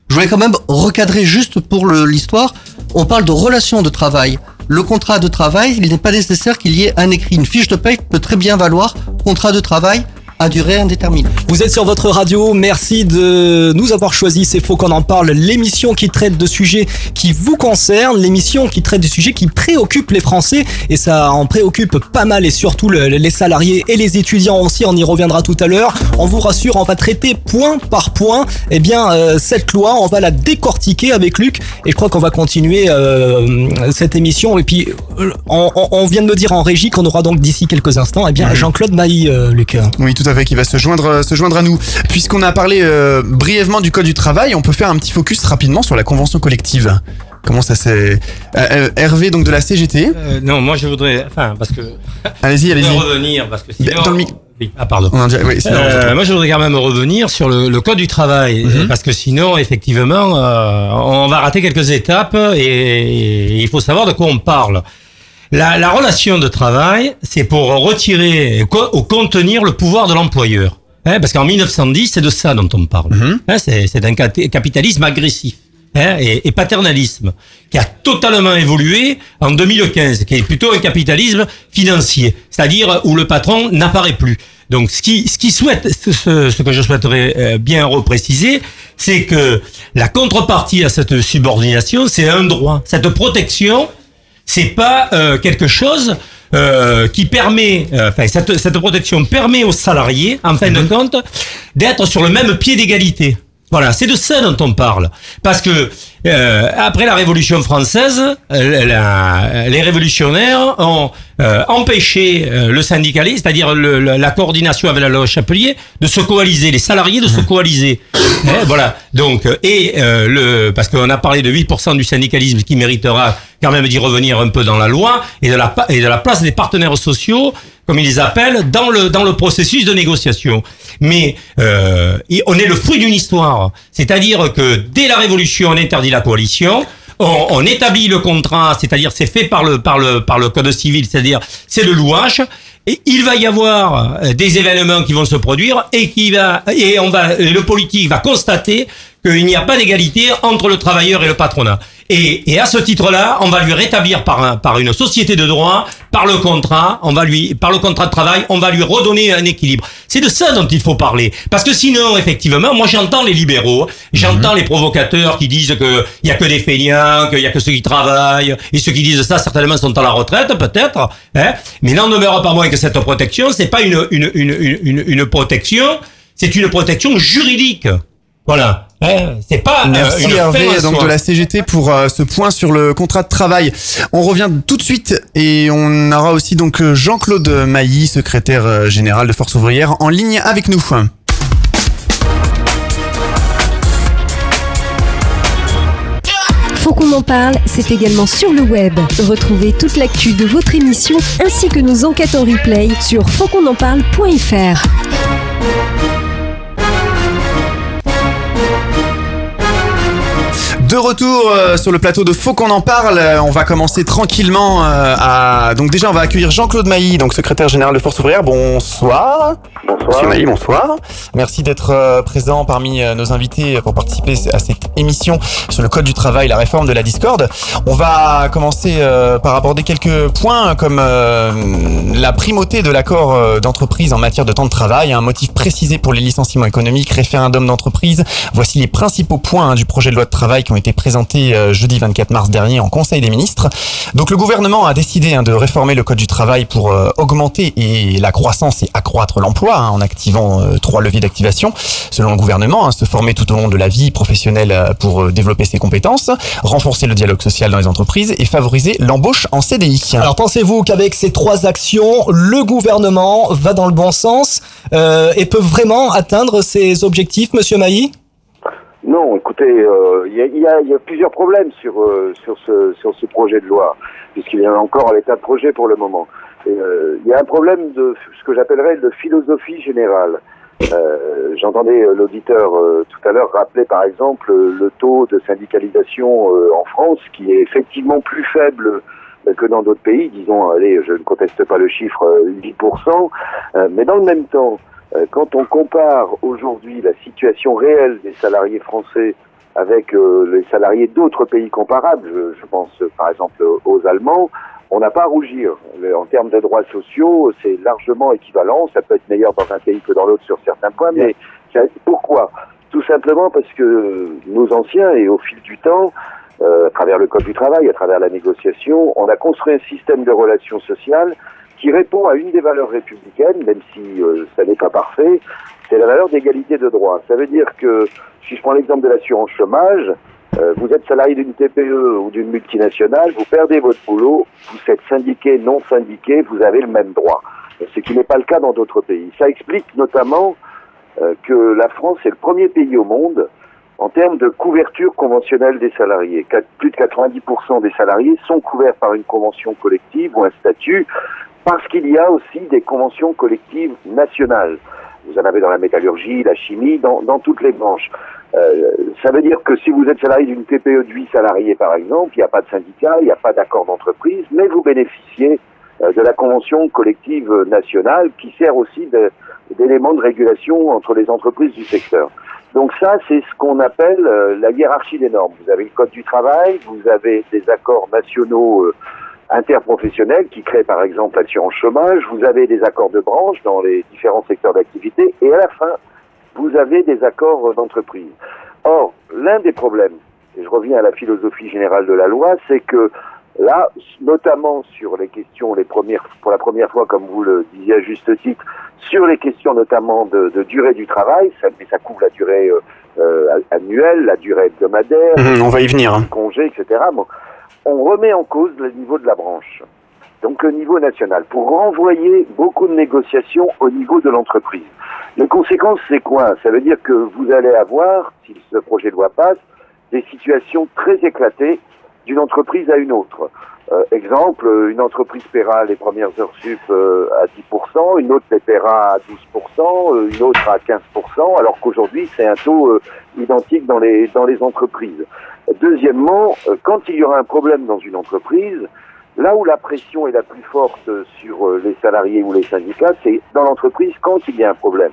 je voulais quand même recadrer juste pour l'histoire. On parle de relation de travail. Le contrat de travail, il n'est pas nécessaire qu'il y ait un écrit. Une fiche de paie peut très bien valoir contrat de travail à durée indéterminée. Vous êtes sur votre radio, merci de nous avoir choisi C'est faux qu'on en parle, l'émission qui traite de sujets qui vous concernent, l'émission qui traite de sujets qui préoccupent les Français et ça en préoccupe pas mal et surtout le- les salariés et les étudiants aussi, on y reviendra tout à l'heure. On vous rassure, on va traiter point par point eh bien euh, cette loi, on va la décortiquer avec Luc et je crois qu'on va continuer euh, cette émission et puis euh, on, on- on vient de me dire en régie qu'on aura donc d'ici quelques instants eh bien. Jean-Claude Mailly, euh, Luc. Oui, tout à fait, qui va se joindre, se joindre à nous. Puisqu'on a parlé euh, brièvement du code du travail, on peut faire un petit focus rapidement sur la convention collective. Comment ça s'est... Euh, euh, Hervé, donc de la CGT. Euh, non, moi je voudrais. Enfin, parce que. Allez-y, allez-y. revenir, parce que sinon. Dans le mic- Oui, Ah, pardon. On oui, sinon, Euh, moi, je voudrais quand même revenir sur le, le code du travail, Mhm. parce que sinon, effectivement, euh, on va rater quelques étapes et, et il faut savoir de quoi on parle. La, la relation de travail, c'est pour retirer ou contenir le pouvoir de l'employeur. Hein, parce qu'en 1910, c'est de ça dont on parle. Hein, c'est c'est un capitalisme agressif. hein, et, et paternalisme qui a totalement évolué en 2015, qui est plutôt un capitalisme financier, c'est-à-dire où le patron n'apparaît plus. Donc, ce qui, ce qui souhaite, ce- ce que je souhaiterais euh, bien repréciser, c'est que la contrepartie à cette subordination, c'est un droit. Cette protection, c'est pas euh, quelque chose euh, qui permet, euh, enfin cette, cette protection permet aux salariés, en fin de compte, d'être sur le même pied d'égalité. Voilà, c'est de ça dont on parle. Parce que euh, après la Révolution française, euh, la- les révolutionnaires ont euh, empêché euh, le syndicalisme, c'est-à-dire le- le- la coordination avec la loi Chapelier, de se coaliser, les salariés de se coaliser. Hein, voilà. Donc, euh, et euh, le, parce qu'on a parlé de 8% du syndicalisme qui méritera quand même d'y revenir un peu dans la loi et de la, et de la place des partenaires sociaux, comme ils les appellent, dans le, dans le processus de négociation. Mais euh, on est le fruit d'une histoire. C'est-à-dire que dès la Révolution, on interdit la coalition. On, établit le contrat, c'est-à-dire c'est fait par le par le par le code civil, c'est-à-dire c'est le louage. Et il va y avoir euh, des événements qui vont se produire et qui va et on va et le politique va constater qu'il n'y a pas d'égalité entre le travailleur et le patronat. Et, et à ce titre-là, on va lui rétablir par, un, par une société de droit, par le contrat, on va lui, par le contrat de travail, on va lui redonner un équilibre. C'est de ça dont il faut parler. Parce que sinon, effectivement, moi j'entends les libéraux, j'entends les provocateurs qui disent que il y a que des feignants, qu'il y a que ceux qui travaillent, et ceux qui disent ça certainement sont à la retraite, peut-être. Hein Mais n'en demeure pas moins que cette protection, c'est pas une, une, une, une, une protection, c'est une protection juridique. Voilà. Hein, c'est pas euh, Merci une Hervé en donc soi. de la CGT pour euh, ce point sur le contrat de travail. On revient tout de suite et on aura aussi donc euh, Jean-Claude Mailly, secrétaire général de Force ouvrière, en ligne avec nous. Faut qu'on en parle, c'est également sur le web. Retrouvez toute l'actu de votre émission ainsi que nos enquêtes en replay sur fautquonenparle.fr. De retour euh, sur le plateau de Faut qu'on en parle, Euh, on va commencer tranquillement euh, à donc déjà on va accueillir Jean-Claude Mailly, donc secrétaire général de Force ouvrière. Bonsoir. Bonsoir. Monsieur Mailly, bonsoir. Merci d'être présent parmi nos invités pour participer à cette émission sur le code du travail, la réforme de la discorde. On va commencer par aborder quelques points comme la primauté de l'accord d'entreprise en matière de temps de travail, un motif précisé pour les licenciements économiques, référendum d'entreprise. Voici les principaux points hein, du projet de loi de travail qui ont été présentés euh, jeudi 24 mars dernier en Conseil des ministres. Donc le gouvernement a décidé hein, de réformer le code du travail pour euh, augmenter et la croissance et accroître l'emploi hein, en activant euh, trois leviers d'activation. Selon le gouvernement, hein, se former tout au long de la vie professionnelle pour développer ses compétences, renforcer le dialogue social dans les entreprises et favoriser l'embauche en CDI. Alors pensez-vous qu'avec ces trois actions, le gouvernement va dans le bon sens et peut vraiment atteindre ses objectifs, Monsieur Mailly? Non, écoutez, euh, il y, a, plusieurs problèmes sur, euh, sur, ce, sur ce projet de loi, puisqu'il est encore à l'état de projet pour le moment. Euh, il y a un problème de ce que j'appellerais de philosophie générale. J'entendais l'auditeur tout à l'heure rappeler par exemple le taux de syndicalisation en France qui est effectivement plus faible que dans d'autres pays, disons, allez, je ne conteste pas le chiffre, euh, 10%, euh, mais dans le même temps, quand on compare aujourd'hui la situation réelle des salariés français avec euh, les salariés d'autres pays comparables, je, pense euh, par exemple aux Allemands, on n'a pas à rougir. En termes de droits sociaux, c'est largement équivalent. Ça peut être meilleur dans un pays que dans l'autre sur certains points, mais pourquoi? Tout simplement parce que nos anciens, et au fil du temps, euh, à travers le Code du travail, à travers la négociation, on a construit un système de relations sociales qui répond à une des valeurs républicaines, même si euh, ça n'est pas parfait, c'est la valeur d'égalité de droit. Ça veut dire que, si je prends l'exemple de l'assurance chômage, euh, vous êtes salarié d'une TPE ou d'une multinationale, vous perdez votre boulot, vous êtes syndiqué, non syndiqué, vous avez le même droit. Ce qui n'est pas le cas dans d'autres pays. Ça explique notamment euh, que la France est le premier pays au monde en termes de couverture conventionnelle des salariés. Plus de 90% des salariés sont couverts par une convention collective ou un statut parce qu'il y a aussi des conventions collectives nationales. Vous en avez dans la métallurgie, la chimie, dans, dans toutes les branches. Euh, ça veut dire que si vous êtes salarié d'une TPE de 8 salariés, par exemple, il n'y a pas de syndicat, il n'y a pas d'accord d'entreprise, mais vous bénéficiez euh, de la convention collective nationale qui sert aussi de- d'élément de régulation entre les entreprises du secteur. Donc ça, c'est ce qu'on appelle euh, la hiérarchie des normes. Vous avez le Code du travail, vous avez des accords nationaux euh, interprofessionnels qui créent par exemple l'assurance chômage, vous avez des accords de branche dans les différents secteurs d'activité, et à la fin, vous avez des accords d'entreprise. Or, l'un des problèmes, et je reviens à la philosophie générale de la loi, c'est que là, notamment sur les questions, les premières, pour la première fois, comme vous le disiez à juste titre, sur les questions notamment de, de durée du travail, ça, mais ça couvre la durée euh, euh, annuelle, la durée hebdomadaire, Mhm, on va y venir. hein. congés, etc. Bon, on remet en cause le niveau de la branche, donc le niveau national, pour renvoyer beaucoup de négociations au niveau de l'entreprise. Les conséquences, c'est quoi? Ça veut dire que vous allez avoir, si ce projet de loi passe, des situations très éclatées d'une entreprise à une autre. Euh, exemple, une entreprise paiera les premières heures sup euh, à 10%, une autre les paiera à 12%, euh, une autre à 15%, alors qu'aujourd'hui c'est un taux euh, identique dans les, dans les entreprises. Deuxièmement, euh, quand il y aura un problème dans une entreprise, là où la pression est la plus forte sur euh, les salariés ou les syndicats, c'est dans l'entreprise quand il y a un problème.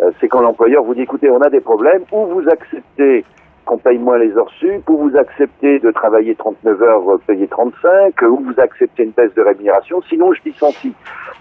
Euh, c'est quand l'employeur vous dit écoutez, on a des problèmes, ou vous acceptez qu'on paye moins les heures sup, ou vous acceptez de travailler 39 heures euh, payé 35, ou vous acceptez une baisse de rémunération, sinon je licencie.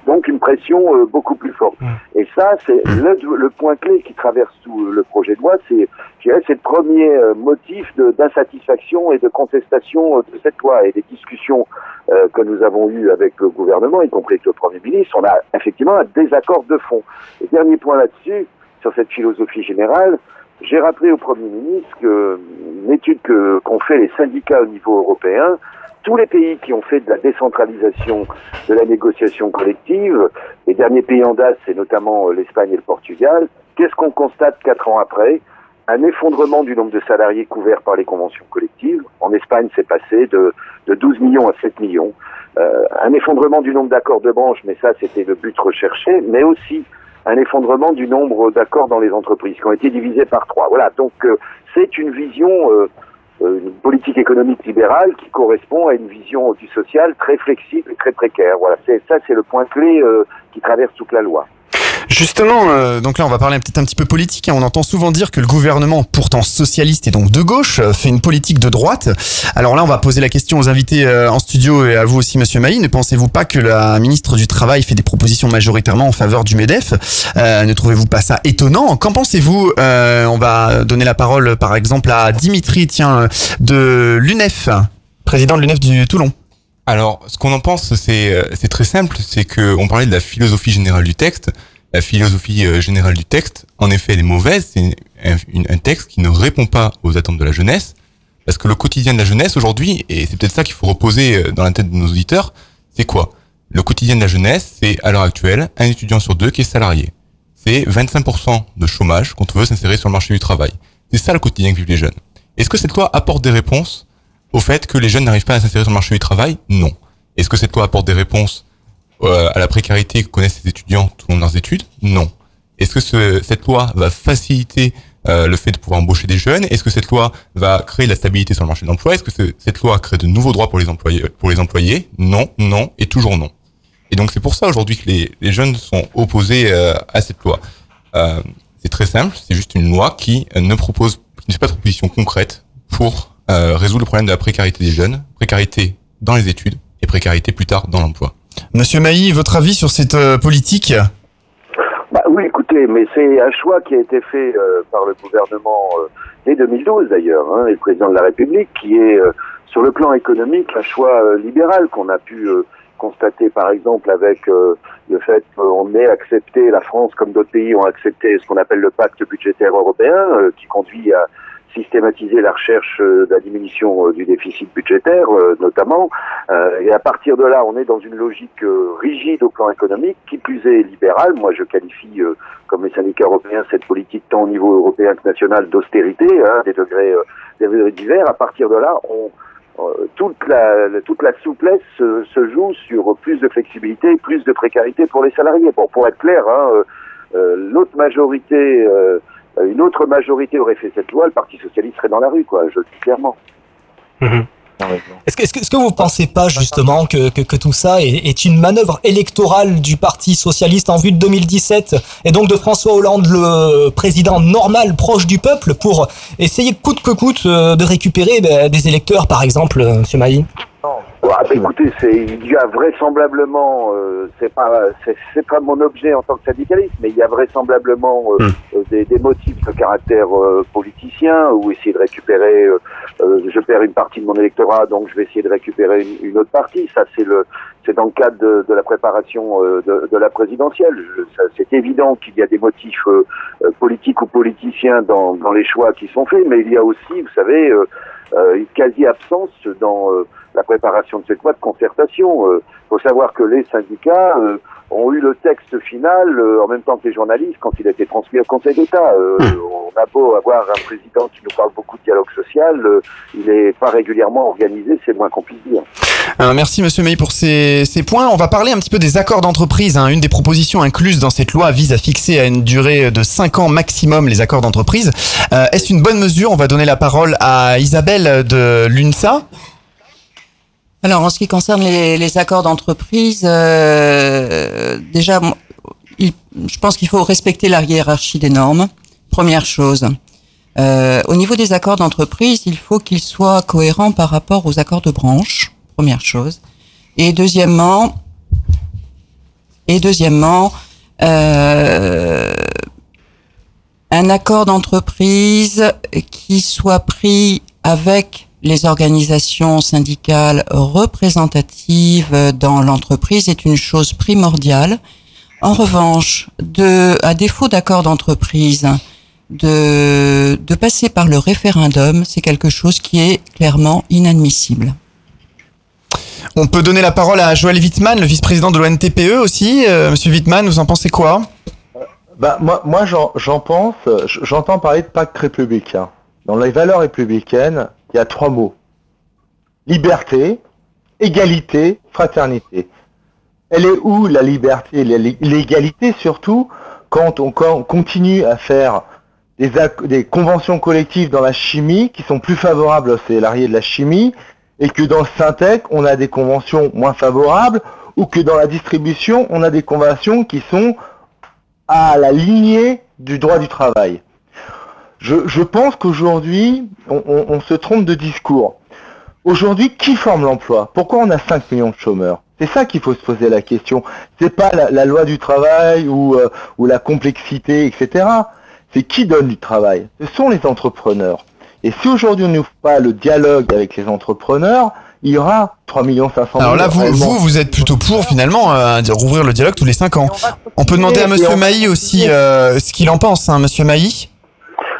Donc une pression euh, beaucoup plus forte. Et ça, c'est le, le point clé qui traverse tout le projet de loi, c'est le premier euh, motif d'insatisfaction et de contestation euh, de cette loi et des discussions euh, que nous avons eues avec le gouvernement, y compris avec le Premier ministre, on a effectivement un désaccord de fond. Et dernier point là-dessus, sur cette philosophie générale, j'ai rappelé au Premier ministre que une étude qu'ont fait les syndicats au niveau européen, tous les pays qui ont fait de la décentralisation de la négociation collective, les derniers pays en date, c'est notamment euh, l'Espagne et le Portugal, qu'est-ce qu'on constate quatre ans après? Un effondrement du nombre de salariés couverts par les conventions collectives. En Espagne, c'est passé de, de 12 millions à 7 millions. Euh, un effondrement du nombre d'accords de branche, mais ça, c'était le but recherché, mais aussi un effondrement du nombre d'accords dans les entreprises qui ont été divisés par trois. Voilà, donc euh, c'est une vision, euh, euh, une politique économique libérale qui correspond à une vision du social très flexible et très précaire. Voilà, ça, c'est le point clé qui traverse toute la loi. Justement, euh, donc là on va parler peut-être un petit peu politique. hein. On entend souvent dire que le gouvernement, pourtant socialiste et donc de gauche, euh, fait une politique de droite. Alors là on va poser la question aux invités euh, en studio et à vous aussi Monsieur Mailly. Ne pensez-vous pas que la ministre du Travail fait des propositions majoritairement en faveur du MEDEF? Euh, Ne trouvez-vous pas ça étonnant? Qu'en pensez-vous? Euh, On va donner la parole par exemple à Dimitri, tiens, euh, de l'UNEF, président de l'UNEF du Toulon. Alors, ce qu'on en pense, c'est très simple, c'est que on parlait de la philosophie générale du texte. La philosophie euh, générale du texte, en effet, elle est mauvaise. C'est un, texte qui ne répond pas aux attentes de la jeunesse, parce que le quotidien de la jeunesse aujourd'hui, et c'est peut-être ça qu'il faut reposer euh, dans la tête de nos auditeurs, c'est quoi? Le quotidien de la jeunesse, c'est à l'heure actuelle un étudiant sur deux qui est salarié. C'est 25% de chômage quand on veut s'insérer sur le marché du travail. C'est ça le quotidien que vivent les jeunes. Est-ce que cette loi apporte des réponses au fait que les jeunes n'arrivent pas à s'insérer sur le marché du travail? Non. Est-ce que cette loi apporte des réponses euh, à la précarité que connaissent les étudiants tout au long de leurs études Non. Est-ce que ce- cette loi va faciliter euh, le fait de pouvoir embaucher des jeunes? Est-ce que cette loi va créer de la stabilité sur le marché de l'emploi? Est-ce que ce- cette loi crée de nouveaux droits pour les employés Pour les employés? Non, non et toujours non. Et donc c'est pour ça aujourd'hui que les, les jeunes sont opposés euh, à cette loi. Euh, c'est très simple, c'est juste une loi qui euh, ne propose, qui ne fait pas de proposition concrète pour euh, résoudre le problème de la précarité des jeunes, précarité dans les études et précarité plus tard dans l'emploi. Monsieur Mailly, votre avis sur cette euh, politique? Bah, oui, écoutez, mais c'est un choix qui a été fait euh, par le gouvernement euh, dès 2012 d'ailleurs, hein, et le président de la République, qui est euh, sur le plan économique un choix libéral qu'on a pu constater par exemple avec le fait qu'on ait accepté, la France comme d'autres pays ont accepté ce qu'on appelle le pacte budgétaire européen, qui conduit à systématiser la recherche euh, de la diminution euh, du déficit budgétaire euh, notamment. Et à partir de là, on est dans une logique rigide au plan économique, qui plus est libérale. Moi, je qualifie, comme les syndicats européens, cette politique tant au niveau européen que national d'austérité, hein, des degrés, des degrés divers. À partir de là, on, toute la toute la souplesse se, se joue sur plus de flexibilité, plus de précarité pour les salariés. Bon, pour être clair, hein, l'autre majorité, euh, une autre majorité aurait fait cette loi, le Parti socialiste serait dans la rue, quoi. Je le dis clairement. Est-ce que, est-ce que, est-ce que vous pensez pas justement que, que, que tout ça est, est une manœuvre électorale du Parti socialiste en vue de 2017 et donc de François Hollande, le président normal proche du peuple, pour essayer coûte que coûte euh, de récupérer ben, des électeurs, par exemple, euh, Monsieur Mailly Bah, écoutez, c'est il y a vraisemblablement, euh, c'est pas c'est, pas mon objet en tant que syndicaliste, mais il y a vraisemblablement euh, euh, des, des motifs de caractère euh, politicien ou essayer de récupérer. euh, euh, je perds une partie de mon électorat, donc je vais essayer de récupérer une, une autre partie. Ça, c'est le c'est dans le cadre de, de la préparation euh, de, de la présidentielle. C'est évident qu'il y a des motifs politiques ou politiciens dans, dans les choix qui sont faits, mais il y a aussi, vous savez, une quasi-absence dans euh, la préparation de cette loi de concertation. Il faut savoir que les syndicats euh, ont eu le texte final euh, en même temps que les journalistes quand il a été transmis au Conseil d'État. Euh, On a beau avoir un président qui nous parle beaucoup de dialogue social, euh, il n'est pas régulièrement organisé, c'est moins qu'on puisse dire. Euh, merci Monsieur May pour ces, ces points. On va parler un petit peu des accords d'entreprise. hein. Une des propositions incluses dans cette loi vise à fixer à une durée de 5 ans maximum les accords d'entreprise. Euh, Est-ce une bonne mesure? On va donner la parole à Isabelle de l'UNSA. Alors, en ce qui concerne les, les accords d'entreprise, euh, déjà, il- je pense qu'il faut respecter la hiérarchie des normes. Première chose. Euh, au niveau des accords d'entreprise, il faut qu'ils soient cohérents par rapport aux accords de branche, première chose. Et deuxièmement, et deuxièmement, euh, un accord d'entreprise qui soit pris avec les organisations syndicales représentatives dans l'entreprise est une chose primordiale. En revanche, de, à défaut d'accord d'entreprise, de, de passer par le référendum, c'est quelque chose qui est clairement inadmissible. On peut donner la parole à Joël Wittmann, le vice-président de l'ONTPE aussi. Euh, Monsieur Wittmann, vous en pensez quoi? Bah, moi, moi j'en j'en pense, euh, j'entends parler de pacte républicain. Dans les valeurs républicaines, il y a trois mots. Liberté, égalité, fraternité. Elle est où la liberté, l'é- l'égalité surtout, quand on, continue à faire des conventions collectives dans la chimie qui sont plus favorables aux salariés de la chimie et que dans le Syntec, on a des conventions moins favorables ou que dans la distribution, on a des conventions qui sont à la lignée du droit du travail. Je, je pense qu'aujourd'hui, on, on- on se trompe de discours. Aujourd'hui, qui forme l'emploi? Pourquoi on a 5 millions de chômeurs? C'est ça qu'il faut se poser la question. C'est pas la, la loi du travail ou, euh, ou la complexité, etc. C'est qui donne du travail? Ce sont les entrepreneurs. Et si aujourd'hui on n'ouvre pas le dialogue avec les entrepreneurs, il y aura 3 500 000 Alors là, vous, vous, vous êtes plutôt pour finalement euh, rouvrir le dialogue tous les 5 ans. On peut demander à Monsieur Mailly aussi euh, ce qu'il en pense, hein, Monsieur Mailly?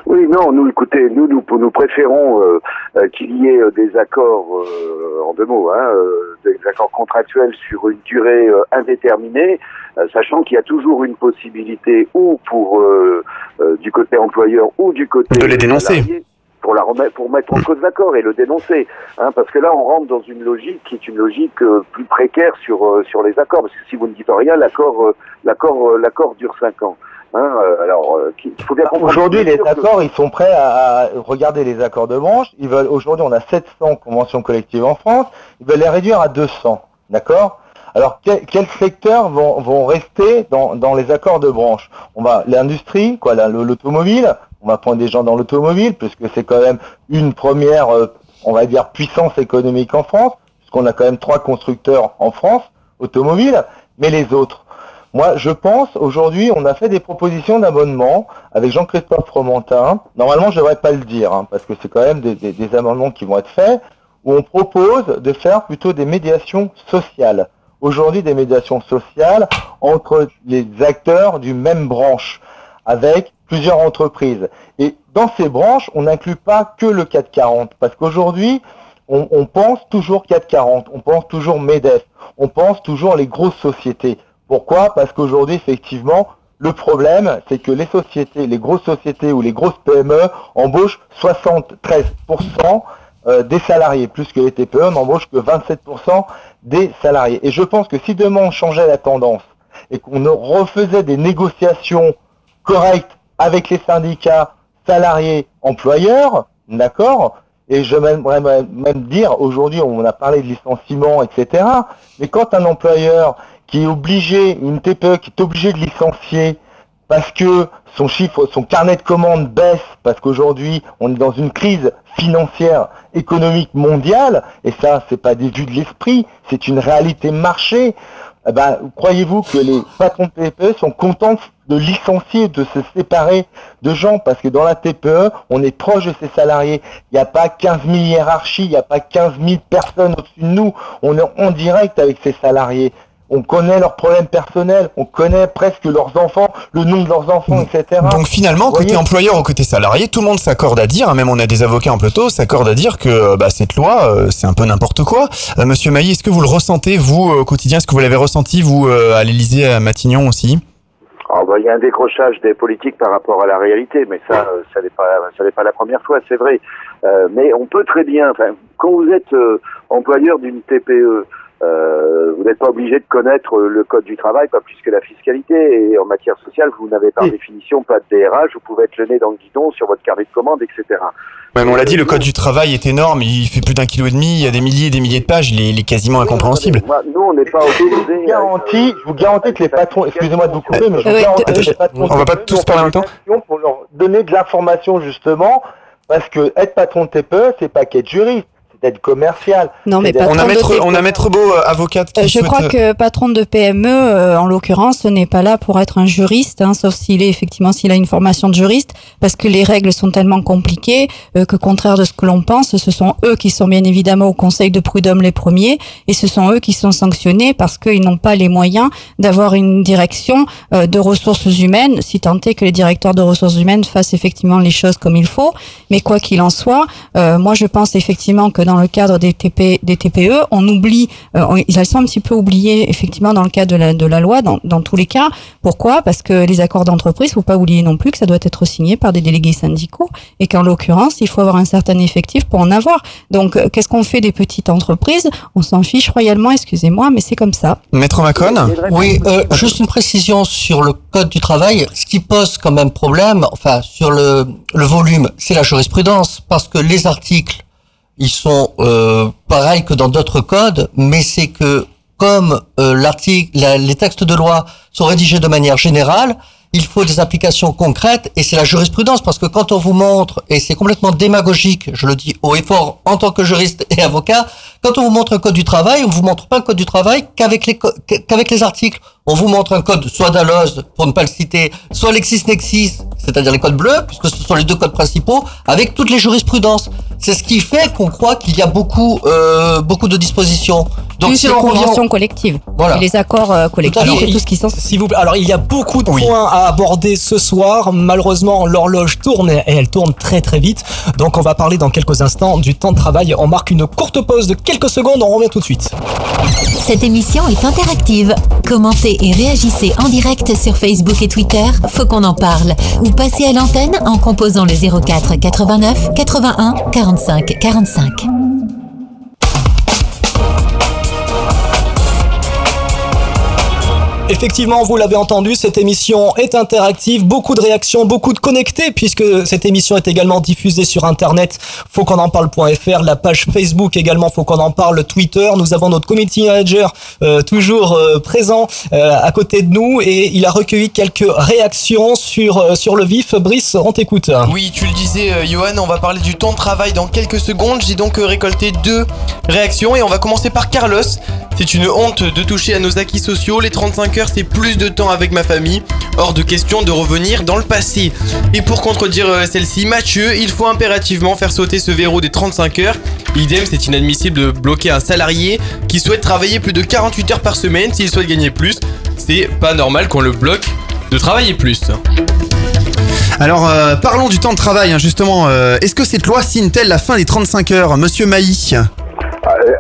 Oui, non, nous, écoutez, nous, nous, nous préférons euh, euh, qu'il y ait euh, des accords, euh, en deux mots, hein, euh, des accords contractuels sur une durée euh, indéterminée, euh, sachant qu'il y a toujours une possibilité, ou pour euh, euh, du côté employeur ou du côté De les dénoncer. salarié, pour la remettre, pour mettre en cause l'accord et le dénoncer, hein, parce que là, on rentre dans une logique qui est une logique euh, plus précaire sur euh, sur les accords, parce que si vous ne dites rien, l'accord, euh, l'accord, l'accord dure cinq ans. Hein, euh, alors, euh, il faut bien comprendre. Aujourd'hui, les que- accords, ils sont prêts à, regarder les accords de branche. Ils veulent, aujourd'hui, on a 700 conventions collectives en France. Ils veulent les réduire à 200. D'accord? Alors, quel- quels secteurs vont, vont rester dans, dans les accords de branche? On va, l'industrie, quoi, la- le- l'automobile. On va prendre des gens dans l'automobile, puisque c'est quand même une première, euh, on va dire, puissance économique en France, puisqu'on a quand même trois constructeurs en France, automobiles. Mais les autres? Moi, je pense, aujourd'hui, on a fait des propositions d'abonnement avec Jean-Christophe Fromentin. Normalement, je ne devrais pas le dire, hein, parce que c'est quand même des, des- amendements qui vont être faits, où on propose de faire plutôt des médiations sociales. Aujourd'hui, des médiations sociales entre les acteurs du même branche, avec plusieurs entreprises. Et dans ces branches, on n'inclut pas que le 440, parce qu'aujourd'hui, on, on pense toujours 440, on pense toujours MEDEF, on pense toujours les grosses sociétés. Pourquoi? Parce qu'aujourd'hui, effectivement, le problème, c'est que les sociétés, les grosses sociétés ou les grosses PME embauchent 73% euh, des salariés, plus que les TPE n'embauchent que 27% des salariés. Et je pense que si demain on changeait la tendance et qu'on refaisait des négociations correctes avec les syndicats, salariés, employeurs, d'accord? Et je m'aimerais même même dire, aujourd'hui on a parlé de licenciement, etc. Mais quand un employeur qui est obligé, une TPE qui est obligé de licencier parce que son chiffre, son carnet de commandes baisse, parce qu'aujourd'hui on est dans une crise financière, économique mondiale, et ça c'est pas des vues de l'esprit, c'est une réalité marché. Eh ben, croyez-vous que les patrons de TPE sont contents de licencier, de se séparer de gens? Parce que dans la TPE, on est proche de ses salariés. Il n'y a pas 15 000 hiérarchies, il n'y a pas 15 000 personnes au-dessus de nous. On est en direct avec ses salariés. On connaît leurs problèmes personnels, on connaît presque leurs enfants, le nom de leurs enfants, etc. Donc finalement, côté employeur ou côté salarié, tout le monde s'accorde à dire, hein, même on a des avocats en plateau, s'accorde à dire que euh, bah, cette loi, euh, c'est un peu n'importe quoi. Euh, Monsieur Mailly, est-ce que vous le ressentez, vous, au quotidien Est-ce que vous l'avez ressenti, vous, euh, à l'Élysée, à Matignon aussi? Ah, bah, il y a un décrochage des politiques par rapport à la réalité, mais ça, ça n'est pas, ça n'est pas la première fois, c'est vrai. Euh, mais on peut très bien, enfin, quand vous êtes euh, employeur d'une TPE, euh, vous n'êtes pas obligé de connaître euh, le code du travail, pas plus que la fiscalité. Et en matière sociale, vous n'avez par définition pas de DRH, vous pouvez être le nez dans le guidon sur votre carnet de commande, etc. Ouais, mais on l'a dit, le code du travail est énorme, il fait plus d'un kilo et demi, il y a des milliers et des milliers de pages, il est, il est quasiment incompréhensible. Moi, nous, on n'est pas Je vous autorisé. garantis, je vous garantis que les patrons, excusez-moi de vous couper, mais je vous garantis que les patrons. on va pas tous parler en même temps Pour leur donner de l'information justement, parce que être patron de TPE, c'est pas qu'être juriste, c'est être commercial. Non, mais On a maître, TPE. on a maître Beau, euh, avocate, qui Euh, je souhaite, crois euh, que patron de PME, euh, en l'occurrence, n'est pas là pour être un juriste, hein, sauf s'il est effectivement s'il a une formation de juriste, parce que les règles sont tellement compliquées euh, que, contraire de ce que l'on pense, ce sont eux qui sont bien évidemment au Conseil de prud'homme les premiers, et ce sont eux qui sont sanctionnés parce qu'ils n'ont pas les moyens d'avoir une direction euh, de ressources humaines, si tant est que les directeurs de ressources humaines fassent effectivement les choses comme il faut. Mais quoi qu'il en soit, euh, moi je pense effectivement que dans le cadre des, TP, des TPE, on oublie, euh, ils sont un petit peu oubliés effectivement dans le cadre de la, de la loi, dans, dans tous les cas. Pourquoi? Parce que les accords d'entreprise, faut pas oublier non plus que ça doit être signé par des délégués syndicaux et qu'en l'occurrence, il faut avoir un certain effectif pour en avoir. Donc, euh, qu'est-ce qu'on fait des petites entreprises? On s'en fiche royalement, excusez-moi, mais c'est comme ça. Maître Macon Oui, euh, juste une précision sur le code du travail. Ce qui pose quand même problème, enfin sur le, le volume, c'est la jurisprudence, parce que les articles, ils sont euh, pareils que dans d'autres codes, mais c'est que comme euh, l'article, la- les textes de loi sont rédigés de manière générale, il faut des applications concrètes et c'est la jurisprudence parce que quand on vous montre et c'est complètement démagogique, je le dis haut et fort en tant que juriste et avocat, quand on vous montre un code du travail, on vous montre pas un code du travail qu'avec les qu'avec les articles. On vous montre un code soit Dalloz pour ne pas le citer, soit LexisNexis, c'est-à-dire les codes bleus puisque ce sont les deux codes principaux avec toutes les jurisprudences. C'est ce qui fait qu'on croit qu'il y a beaucoup euh, beaucoup de dispositions. Donc Plus si les conventions collectives Voilà. et les accords euh, collectifs Alors, et tout ce qui s'en S'il vous plaît. Alors, il y a beaucoup de points à aborder ce soir. Malheureusement, l'horloge tourne et elle tourne très très vite. Donc, on va parler dans quelques instants du temps de travail. On marque une courte pause de quelques secondes. On revient tout de suite. Cette émission est interactive. Commentez et réagissez en direct sur Facebook et Twitter. Faut qu'on en parle. Ou passez à l'antenne en composant le 04 89 81 45 45. Effectivement, vous l'avez entendu, cette émission est interactive, beaucoup de réactions, beaucoup de connectés, puisque cette émission est également diffusée sur Internet, faut qu'on en parle.fr, la page Facebook également, faut qu'on en parle, Twitter. Nous avons notre community manager euh, toujours euh, présent euh, à côté de nous et il a recueilli quelques réactions sur, euh, sur le vif. Brice, on t'écoute. Oui, tu le disais, euh, Johan, on va parler du temps de travail dans quelques secondes. J'ai donc euh, récolté deux réactions et on va commencer par Carlos. C'est une honte de toucher à nos acquis sociaux. Les 35 heures, c'est plus de temps avec ma famille. Hors de question de revenir dans le passé. Et pour contredire euh, celle-ci, Mathieu, il faut impérativement faire sauter ce verrou des 35 heures. Idem, c'est inadmissible de bloquer un salarié qui souhaite travailler plus de 48 heures par semaine s'il souhaite gagner plus. C'est pas normal qu'on le bloque de travailler plus. Alors, euh, parlons du temps de travail, hein, justement. Euh, Est-ce que cette loi signe-t-elle la fin des 35 heures Monsieur Ah,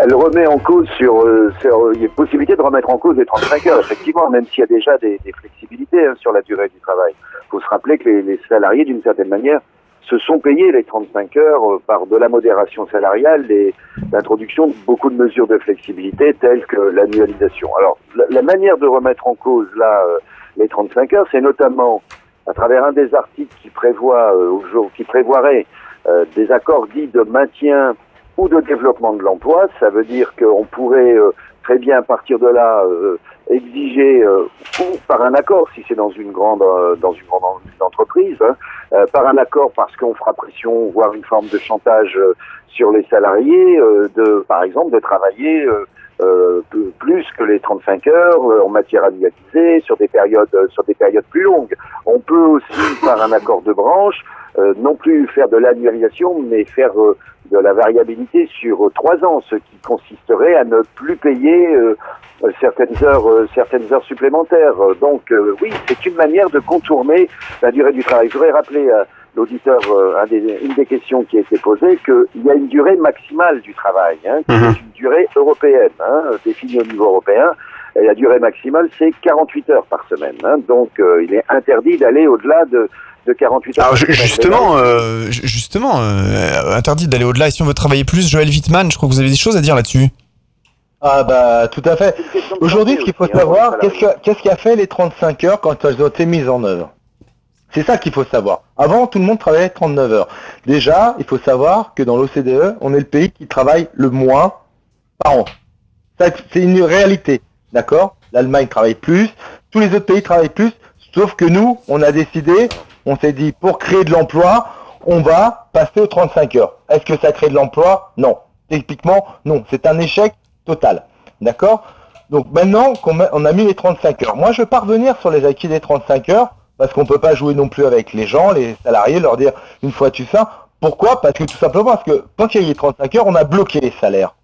Elle remet en cause sur, euh, sur euh, il y a possibilité de remettre en cause les 35 heures, effectivement, même s'il y a déjà des, des flexibilités hein, sur la durée du travail. Il faut se rappeler que les, les salariés, d'une certaine manière, se sont payés les 35 heures euh, par de la modération salariale et l'introduction de beaucoup de mesures de flexibilité telles que l'annualisation. Alors, la, la manière de remettre en cause là euh, les 35 heures, c'est notamment à travers un des articles qui prévoit euh, qui prévoirait euh, des accords dits de maintien ou de développement de l'emploi. Ça veut dire qu'on pourrait euh, très bien partir de là euh, exiger euh, ou par un accord si c'est dans une grande dans une grande en- entreprise, hein, par un accord parce qu'on fera pression, voire une forme de chantage sur les salariés, de par exemple de travailler plus que les 35 heures en matière annualisée sur des périodes sur des périodes plus longues. On peut aussi par un accord de branche euh, non plus faire de l'annualisation, mais faire euh, de la variabilité sur euh, trois ans, ce qui consisterait à ne plus payer euh, certaines heures, certaines heures supplémentaires. Donc oui, c'est une manière de contourner la durée du travail. Je voudrais rappeler à l'auditeur un une des questions qui a été posée qu'il y a une durée maximale du travail, hein, qui est une durée européenne, hein, définie au niveau européen. Et la durée maximale, c'est 48 heures par semaine. hein. Donc, euh, il est interdit d'aller au-delà de, de 48 heures. Alors par ju- semaine. justement, euh, ju- justement, euh, interdit d'aller au-delà. Et si on veut travailler plus, Joël Wittmann, je crois que vous avez des choses à dire là-dessus. Ah bah tout à fait. Aujourd'hui, ce qu'il faut savoir, qu'est-ce que- qu'est-ce qui a fait les 35 heures quand elles ont été mises en œuvre? C'est ça qu'il faut savoir. Avant, tout le monde travaillait 39 heures. Déjà, il faut savoir que dans l'OCDE, on est le pays qui travaille le moins par an. C'est une réalité, d'accord L'Allemagne travaille plus, tous les autres pays travaillent plus, sauf que nous, on a décidé, on s'est dit, pour créer de l'emploi, on va passer aux 35 heures. Est-ce que ça crée de l'emploi Non. Typiquement, non. C'est un échec total. D'accord Donc maintenant qu'on a mis les 35 heures. Moi, je veux pas revenir sur les acquis des 35 heures, parce qu'on peut pas jouer non plus avec les gens, les salariés, leur dire une fois tu ça. Pourquoi? Parce que tout simplement parce que quand il y a eu les 35 heures, on a bloqué les salaires.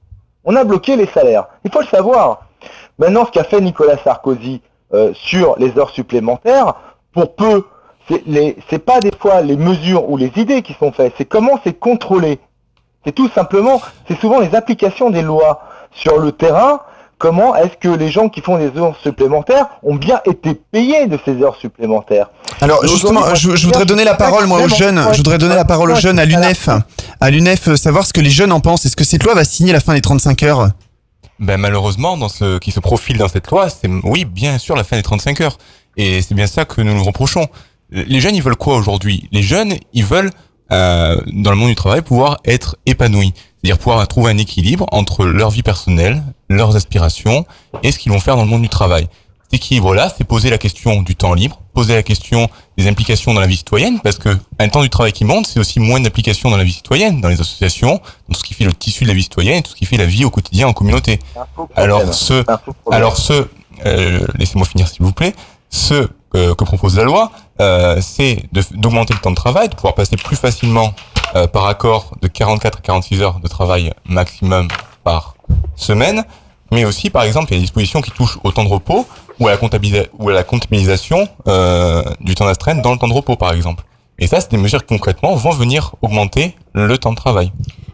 On a bloqué les salaires. Il faut le savoir. Maintenant, ce qu'a fait Nicolas Sarkozy euh, sur les heures supplémentaires, pour peu, c'est pas des fois les mesures ou les idées qui sont faites, c'est comment c'est contrôlé. C'est tout simplement, c'est souvent les applications des lois sur le terrain. Comment est-ce que les gens qui font des heures supplémentaires ont bien été payés de ces heures supplémentaires Alors justement, je, je voudrais donner la parole moi aux jeunes. Je voudrais donner la parole aux jeunes à l'UNEF, à l'UNEF, euh, savoir ce que les jeunes en pensent. Est-ce que cette loi va signer la fin des 35 heures? Ben malheureusement, dans ce qui se profile dans cette loi, c'est oui, bien sûr, la fin des 35 heures. Et c'est bien ça que nous nous reprochons. Les jeunes, ils veulent quoi aujourd'hui? Les jeunes, ils veulent, euh, dans le monde du travail, pouvoir être épanouis. C'est-à-dire pouvoir trouver un équilibre entre leur vie personnelle, leurs aspirations et ce qu'ils vont faire dans le monde du travail. Cet équilibre-là, c'est poser la question du temps libre, poser la question des implications dans la vie citoyenne, parce que un temps du travail qui monte, c'est aussi moins d'implications dans la vie citoyenne, dans les associations, dans tout ce qui fait le tissu de la vie citoyenne, tout ce qui fait la vie au quotidien en communauté. Alors ce, alors ce, euh, laissez-moi finir s'il vous plaît. Ce euh, que propose la loi, euh, c'est d'augmenter le temps de travail, de pouvoir passer plus facilement euh, par accord de 44 à 46 heures de travail maximum par semaine, mais aussi par exemple il y a des dispositions qui touchent au temps de repos ou à la, comptabilisa- ou à la comptabilisation euh, du temps d'astreinte dans le temps de repos par exemple. Et ça, c'est des mesures qui concrètement vont venir augmenter le temps de travail.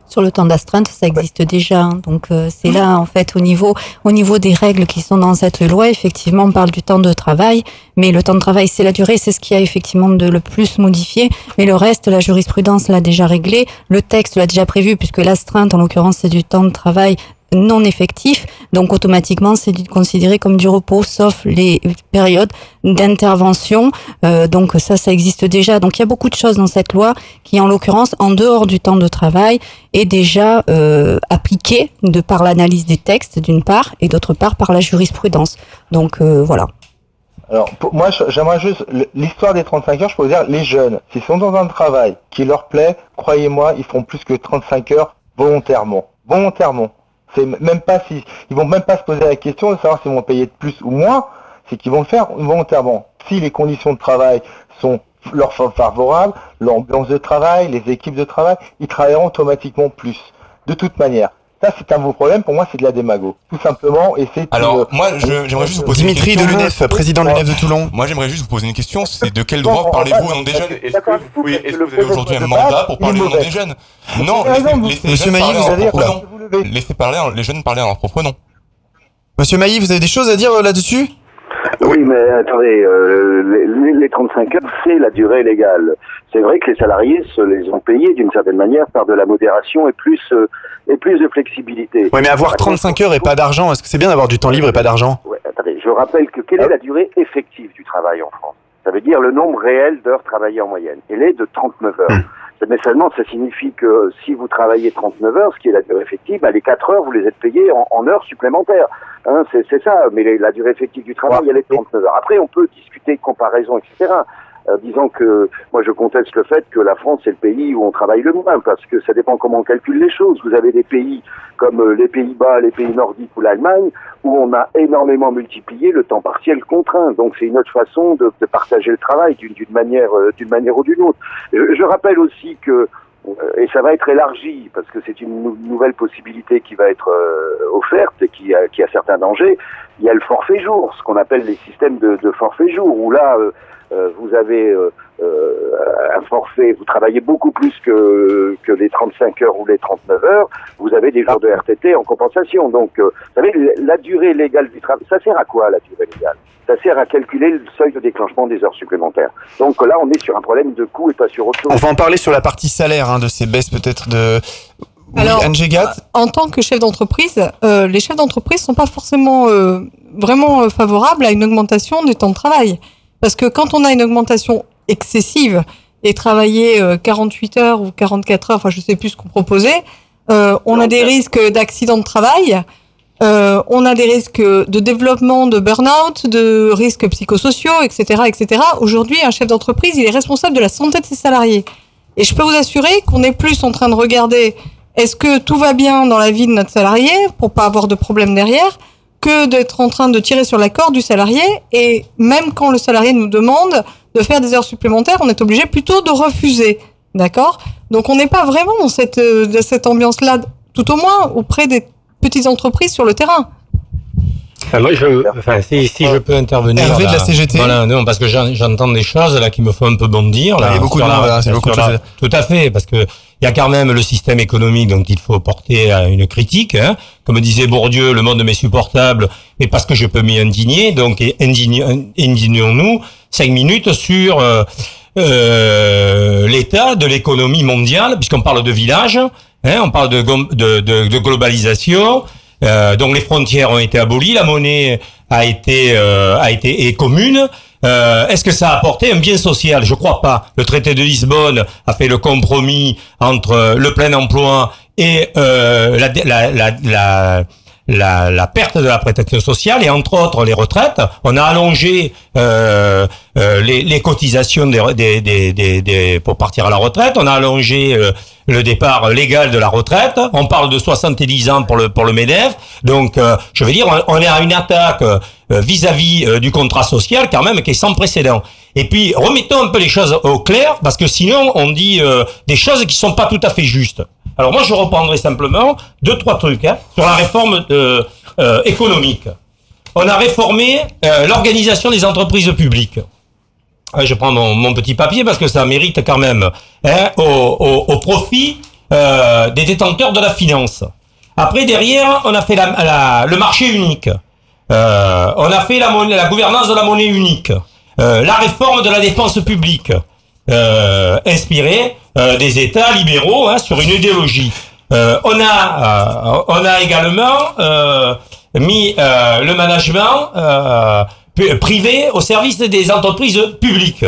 Sur le temps d'astreinte, ça existe déjà. hein. Donc euh, c'est là en fait au niveau au niveau des règles qui sont dans cette loi, effectivement, on parle du temps de travail, mais le temps de travail, c'est la durée, c'est ce qui a effectivement de le plus modifié. Mais le reste, la jurisprudence l'a déjà réglé, le texte l'a déjà prévu puisque l'astreinte, en l'occurrence, c'est du temps de travail non effectif, donc automatiquement c'est considéré comme du repos, sauf les périodes d'intervention. Euh, donc ça, ça existe déjà. Donc il y a beaucoup de choses dans cette loi qui, en l'occurrence, en dehors du temps de travail, est déjà euh, appliquée de par l'analyse des textes d'une part et d'autre part par la jurisprudence. Donc euh, voilà. Alors, pour moi, j'aimerais juste l'histoire des 35 heures. Je peux dire, les jeunes, s'ils sont dans un travail qui leur plaît, croyez-moi, ils feront plus que 35 heures volontairement. Volontairement. C'est même pas vont même pas se poser la question de savoir s'ils vont payer de plus ou moins. C'est qu'ils vont le faire volontairement. Si les conditions de travail sont leur fa- favorables, l'ambiance de travail, les équipes de travail, ils travailleront automatiquement plus. De toute manière. Ça, c'est un de vos problèmes. Pour moi, c'est de la démago. Tout simplement. Et c'est Alors, une- moi, je- j'aimerais juste vous poser Dimitri une de question. l'UNEF, président de l'UNEF de Toulon. Moi, j'aimerais juste vous poser une question. C'est de quel droit parlez-vous au nom des jeunes? Est-ce que, oui, est-ce que vous avez aujourd'hui un mandat pour parler au nom des jeunes? Non, Monsieur Mailly, parler vous en allez- leur propre Oula. nom. Laissez parler en- les jeunes parler en leur propre nom. Monsieur Mailly, vous avez des choses à dire euh, là-dessus? Oui, mais attendez, euh, les, les 35 heures, c'est la durée légale. C'est vrai que les salariés se les ont payés d'une certaine manière par de la modération et plus euh, et plus de flexibilité. Ouais, mais avoir 35 heures et pas d'argent, est-ce que c'est bien d'avoir du temps libre et pas d'argent? Ouais, attendez, je rappelle que quelle est la durée effective du travail en France? Ça veut dire le nombre réel d'heures travaillées en moyenne. Elle est de 39 heures. Mais seulement, ça signifie que si vous travaillez 39 heures, ce qui est la durée effective, bah, les 4 heures, vous les êtes payées en, en heures supplémentaires. Hein, c'est c'est ça, mais les- la durée effective du travail, elle est de 39 heures. Après, on peut discuter de comparaison, etc. Euh, disons que moi je conteste le fait que la France est le pays où on travaille le moins, parce que ça dépend comment on calcule les choses. Vous avez des pays comme euh, les Pays-Bas, les pays nordiques ou l'Allemagne, où on a énormément multiplié le temps partiel contraint. Donc c'est une autre façon de, de partager le travail d'une manière, euh, d'une manière ou d'une autre. Je, je rappelle aussi que euh, et ça va être élargi parce que c'est une nou- nouvelle possibilité qui va être euh, offerte et qui a, qui a certains dangers. Il y a le forfait jour, ce qu'on appelle les systèmes de, de forfait jour, où là euh, vous avez euh, euh, un forfait, vous travaillez beaucoup plus que, que les 35 heures ou les 39 heures, vous avez des jours de RTT en compensation. Donc, euh, vous savez, la durée légale du travail, ça sert à quoi la durée légale? Ça sert à calculer le seuil de déclenchement des heures supplémentaires. Donc là, on est sur un problème de coût et pas sur autre chose. On va en parler sur la partie salaire hein, de ces baisses peut-être de... Oui, Alors, En tant que chef d'entreprise, euh, les chefs d'entreprise sont pas forcément euh, vraiment euh, favorables à une augmentation du temps de travail. Parce que quand on a une augmentation excessive et travailler euh, 48 heures ou 44 heures, enfin je sais plus ce qu'on proposait, euh, on a des risques d'accident de travail, euh, on a des risques de développement de burn-out, de risques psychosociaux, etc., etc. Aujourd'hui, un chef d'entreprise, il est responsable de la santé de ses salariés. Et je peux vous assurer qu'on est plus en train de regarder est-ce que tout va bien dans la vie de notre salarié pour pas avoir de problème derrière que d'être en train de tirer sur la corde du salarié. Et même quand le salarié nous demande de faire des heures supplémentaires, on est obligé plutôt de refuser. D'accord? Donc on n'est pas vraiment dans cette, euh, cette ambiance-là, tout au moins auprès des petites entreprises sur le terrain. Enfin, moi, je, enfin, si, si je peux intervenir. Hervé de la là. CGT. Voilà, non, parce que j'en- j'entends des choses là qui me font un peu bondir. Là, Il y a beaucoup de là, c'est sur beaucoup de la- choses. Tout à fait, parce que il y a quand même le système économique dont il faut porter à une critique. Hein. Comme disait Bourdieu, le monde m'est supportable, mais parce que je peux m'y indigner. Donc, indignons-nous cinq minutes sur euh, euh, l'état de l'économie mondiale, puisqu'on parle de village, hein, on parle de, de, de, de globalisation. Euh, donc les frontières ont été abolies, la monnaie a été euh, a été est commune. Euh, Est-ce que ça a apporté un bien social? Je crois pas. Le traité de Lisbonne a fait le compromis entre le plein emploi et euh, la, la, la, la la, la perte de la protection sociale et entre autres les retraites. On a allongé euh, euh, les, les cotisations des, des, des, des- pour partir à la retraite. On a allongé euh, le départ légal de la retraite. On parle de 70 ans pour le pour le Medef. Donc, euh, je veux dire, on, on est à une attaque euh, vis-à-vis euh, du contrat social quand même qui est sans précédent. Et puis remettons un peu les choses au clair parce que sinon on dit euh, des choses qui sont pas tout à fait justes. Alors moi je reprendrai simplement deux trois trucs hein, sur la réforme euh, euh, économique. On a réformé euh, l'organisation des entreprises publiques. Je prends mon, petit papier parce que ça mérite quand même hein, au, profit des détenteurs de la finance. Après derrière on a fait le marché unique. On a fait la, la gouvernance de la monnaie unique, la réforme de la dépense publique, inspirée euh, des États libéraux hein, sur une idéologie. Euh, on a, euh, on a également mis le management privé au service des entreprises publiques.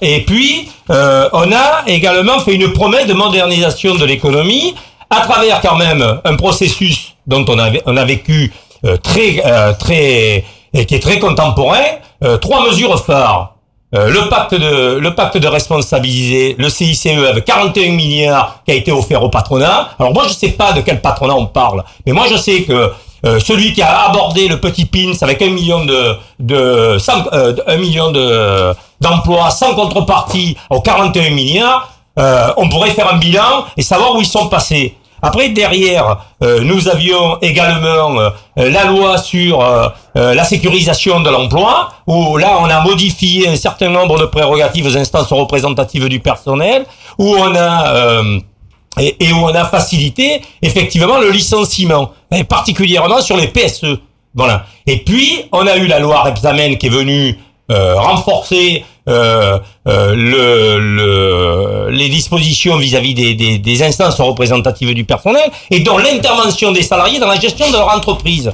Et puis, on a également fait une promesse de modernisation de l'économie à travers quand même un processus dont on a, on a vécu très, très, et qui est très contemporain, trois mesures phares. Euh, le pacte de le pacte de responsabilité, le CICE avec 41 milliards qui a été offert au patronat. Alors moi je sais pas de quel patronat on parle, mais moi je sais que euh, celui qui a abordé le petit pins avec un million de de euh, un million de d'emplois sans contrepartie aux 41 milliards, euh, on pourrait faire un bilan et savoir où ils sont passés. Après, derrière, euh, nous avions également euh, la loi sur euh, euh, la sécurisation de l'emploi, où là, on a modifié un certain nombre de prérogatives aux instances représentatives du personnel, où on a... euh, et, et où on a facilité effectivement le licenciement, et particulièrement sur les PSE. Voilà. Et puis on a eu la loi Repsamen qui est venue euh, renforcer euh, euh, le, le- les dispositions vis-à-vis des, instances représentatives du personnel et dont l'intervention des salariés dans la gestion de leur entreprise.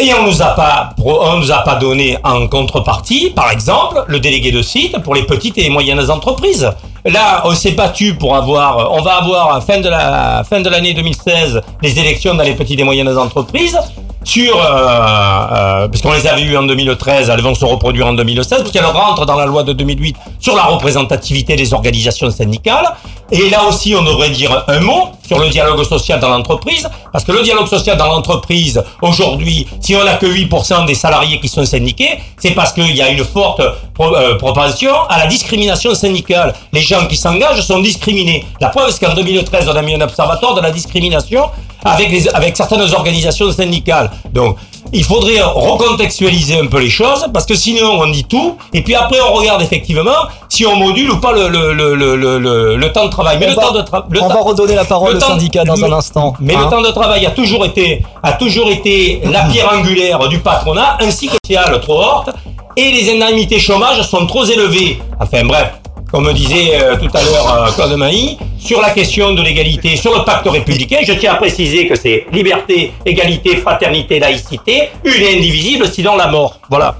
Et on nous a pas, nous a pas donné en contrepartie, par exemple, le délégué de site pour les petites et moyennes entreprises. Là, on s'est battu pour avoir, on va avoir fin de la fin de l'année 2016 les élections dans les petites et moyennes entreprises. Sur, euh, euh, puisqu'on les avait eues en 2013, elles vont se reproduire en 2016, puisqu'elles rentrent dans la loi de 2008 sur la représentativité des organisations syndicales. Et là aussi, on devrait dire un mot sur le dialogue social dans l'entreprise, parce que le dialogue social dans l'entreprise, aujourd'hui, si on n'a que 8% des salariés qui sont syndiqués, c'est parce qu'il y a une forte euh, propension à la discrimination syndicale. Les gens qui s'engagent sont discriminés. La preuve, c'est qu'en 2013, on a mis un observatoire de la discrimination avec, les, avec certaines organisations syndicales. Donc, il faudrait recontextualiser un peu les choses, parce que sinon, on dit tout, et puis après, on regarde effectivement si on module ou pas le, le, le, le, le, temps de travail. Mais On le va- temps de tra- on va redonner la parole le au syndicat dans un instant, Mais hein. le temps de travail a toujours été, a toujours été la pierre angulaire du patronat, ainsi que le social trop haute, et les indemnités chômage sont trop élevées. Enfin bref, comme disait euh, tout à l'heure euh, Claude Mailly, sur la question de l'égalité, sur le pacte républicain, je tiens à préciser que c'est liberté, égalité, fraternité, laïcité, une et indivisible, sinon la mort. Voilà.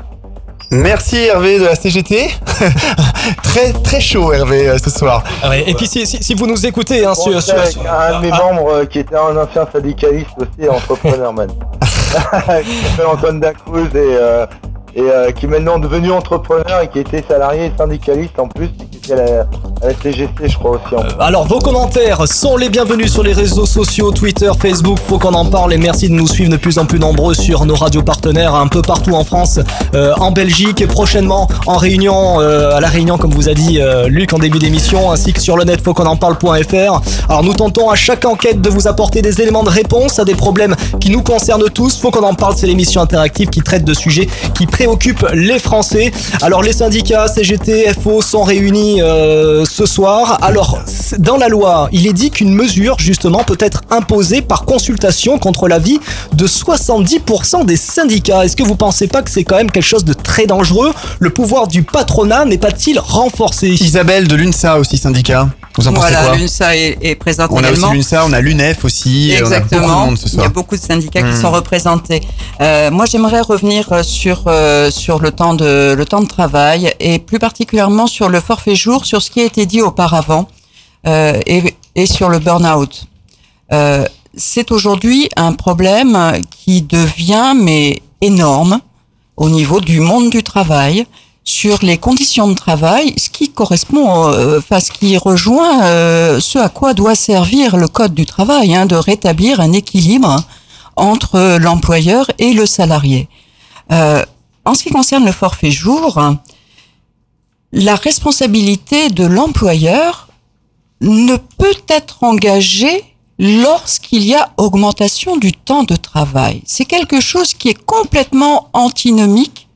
Merci Hervé de la CGT. très très chaud Hervé euh, ce soir. Ah ouais, et puis si, si, si vous nous écoutez hein, sur, sur- avec sur- un de mes membres euh, qui était un ancien syndicaliste aussi, entrepreneur man. qui s'appelle Antoine Dacruz et, euh, et euh, qui est maintenant devenu entrepreneur et qui était salarié et syndicaliste en plus, qui était à la, CGT je crois aussi. En. Alors vos commentaires sont les bienvenus sur les réseaux sociaux, Twitter, Facebook, faut qu'on en parle et merci de nous suivre de plus en plus nombreux sur nos radios partenaires un peu partout en France, euh, en Belgique et prochainement en réunion, euh, à la réunion comme vous a dit euh, Luc en début d'émission, ainsi que sur le net faut qu'on en parle.fr. Alors nous tentons à chaque enquête de vous apporter des éléments de réponse à des problèmes qui nous concernent tous. Faut qu'on en parle, c'est l'émission interactive qui traite de sujets qui préoccupent les Français. Alors les syndicats CGT, FO sont réunis euh, ce soir. Alors dans la loi, il est dit qu'une mesure justement peut être imposée par consultation contre l'avis de 70% des syndicats. Est-ce que vous pensez pas que c'est quand même quelque chose de très dangereux? Le pouvoir du patronat n'est pas-il renforcé? Isabelle de l'UNSA aussi syndicat. Vous en pensez Voilà, l'UNSA est, est présente On a aussi également. l'UNSA, on a l'UNEF aussi. et On a beaucoup de Exactement. monde ce Il y a beaucoup de syndicats Hmm. qui sont représentés. Euh, moi, j'aimerais revenir euh, sur euh, sur le temps de le temps de travail et plus particulièrement sur le forfait jour, sur ce qui a été dit auparavant euh, et, et sur le burn-out. Euh, c'est aujourd'hui un problème qui devient mais énorme au niveau du monde du travail sur les conditions de travail, ce qui correspond, euh, enfin ce qui rejoint euh, ce à quoi doit servir le code du travail, hein, de rétablir un équilibre entre l'employeur et le salarié. Euh, en ce qui concerne le forfait jour, la responsabilité de l'employeur ne peut être engagée lorsqu'il y a augmentation du temps de travail. C'est quelque chose qui est complètement antinomique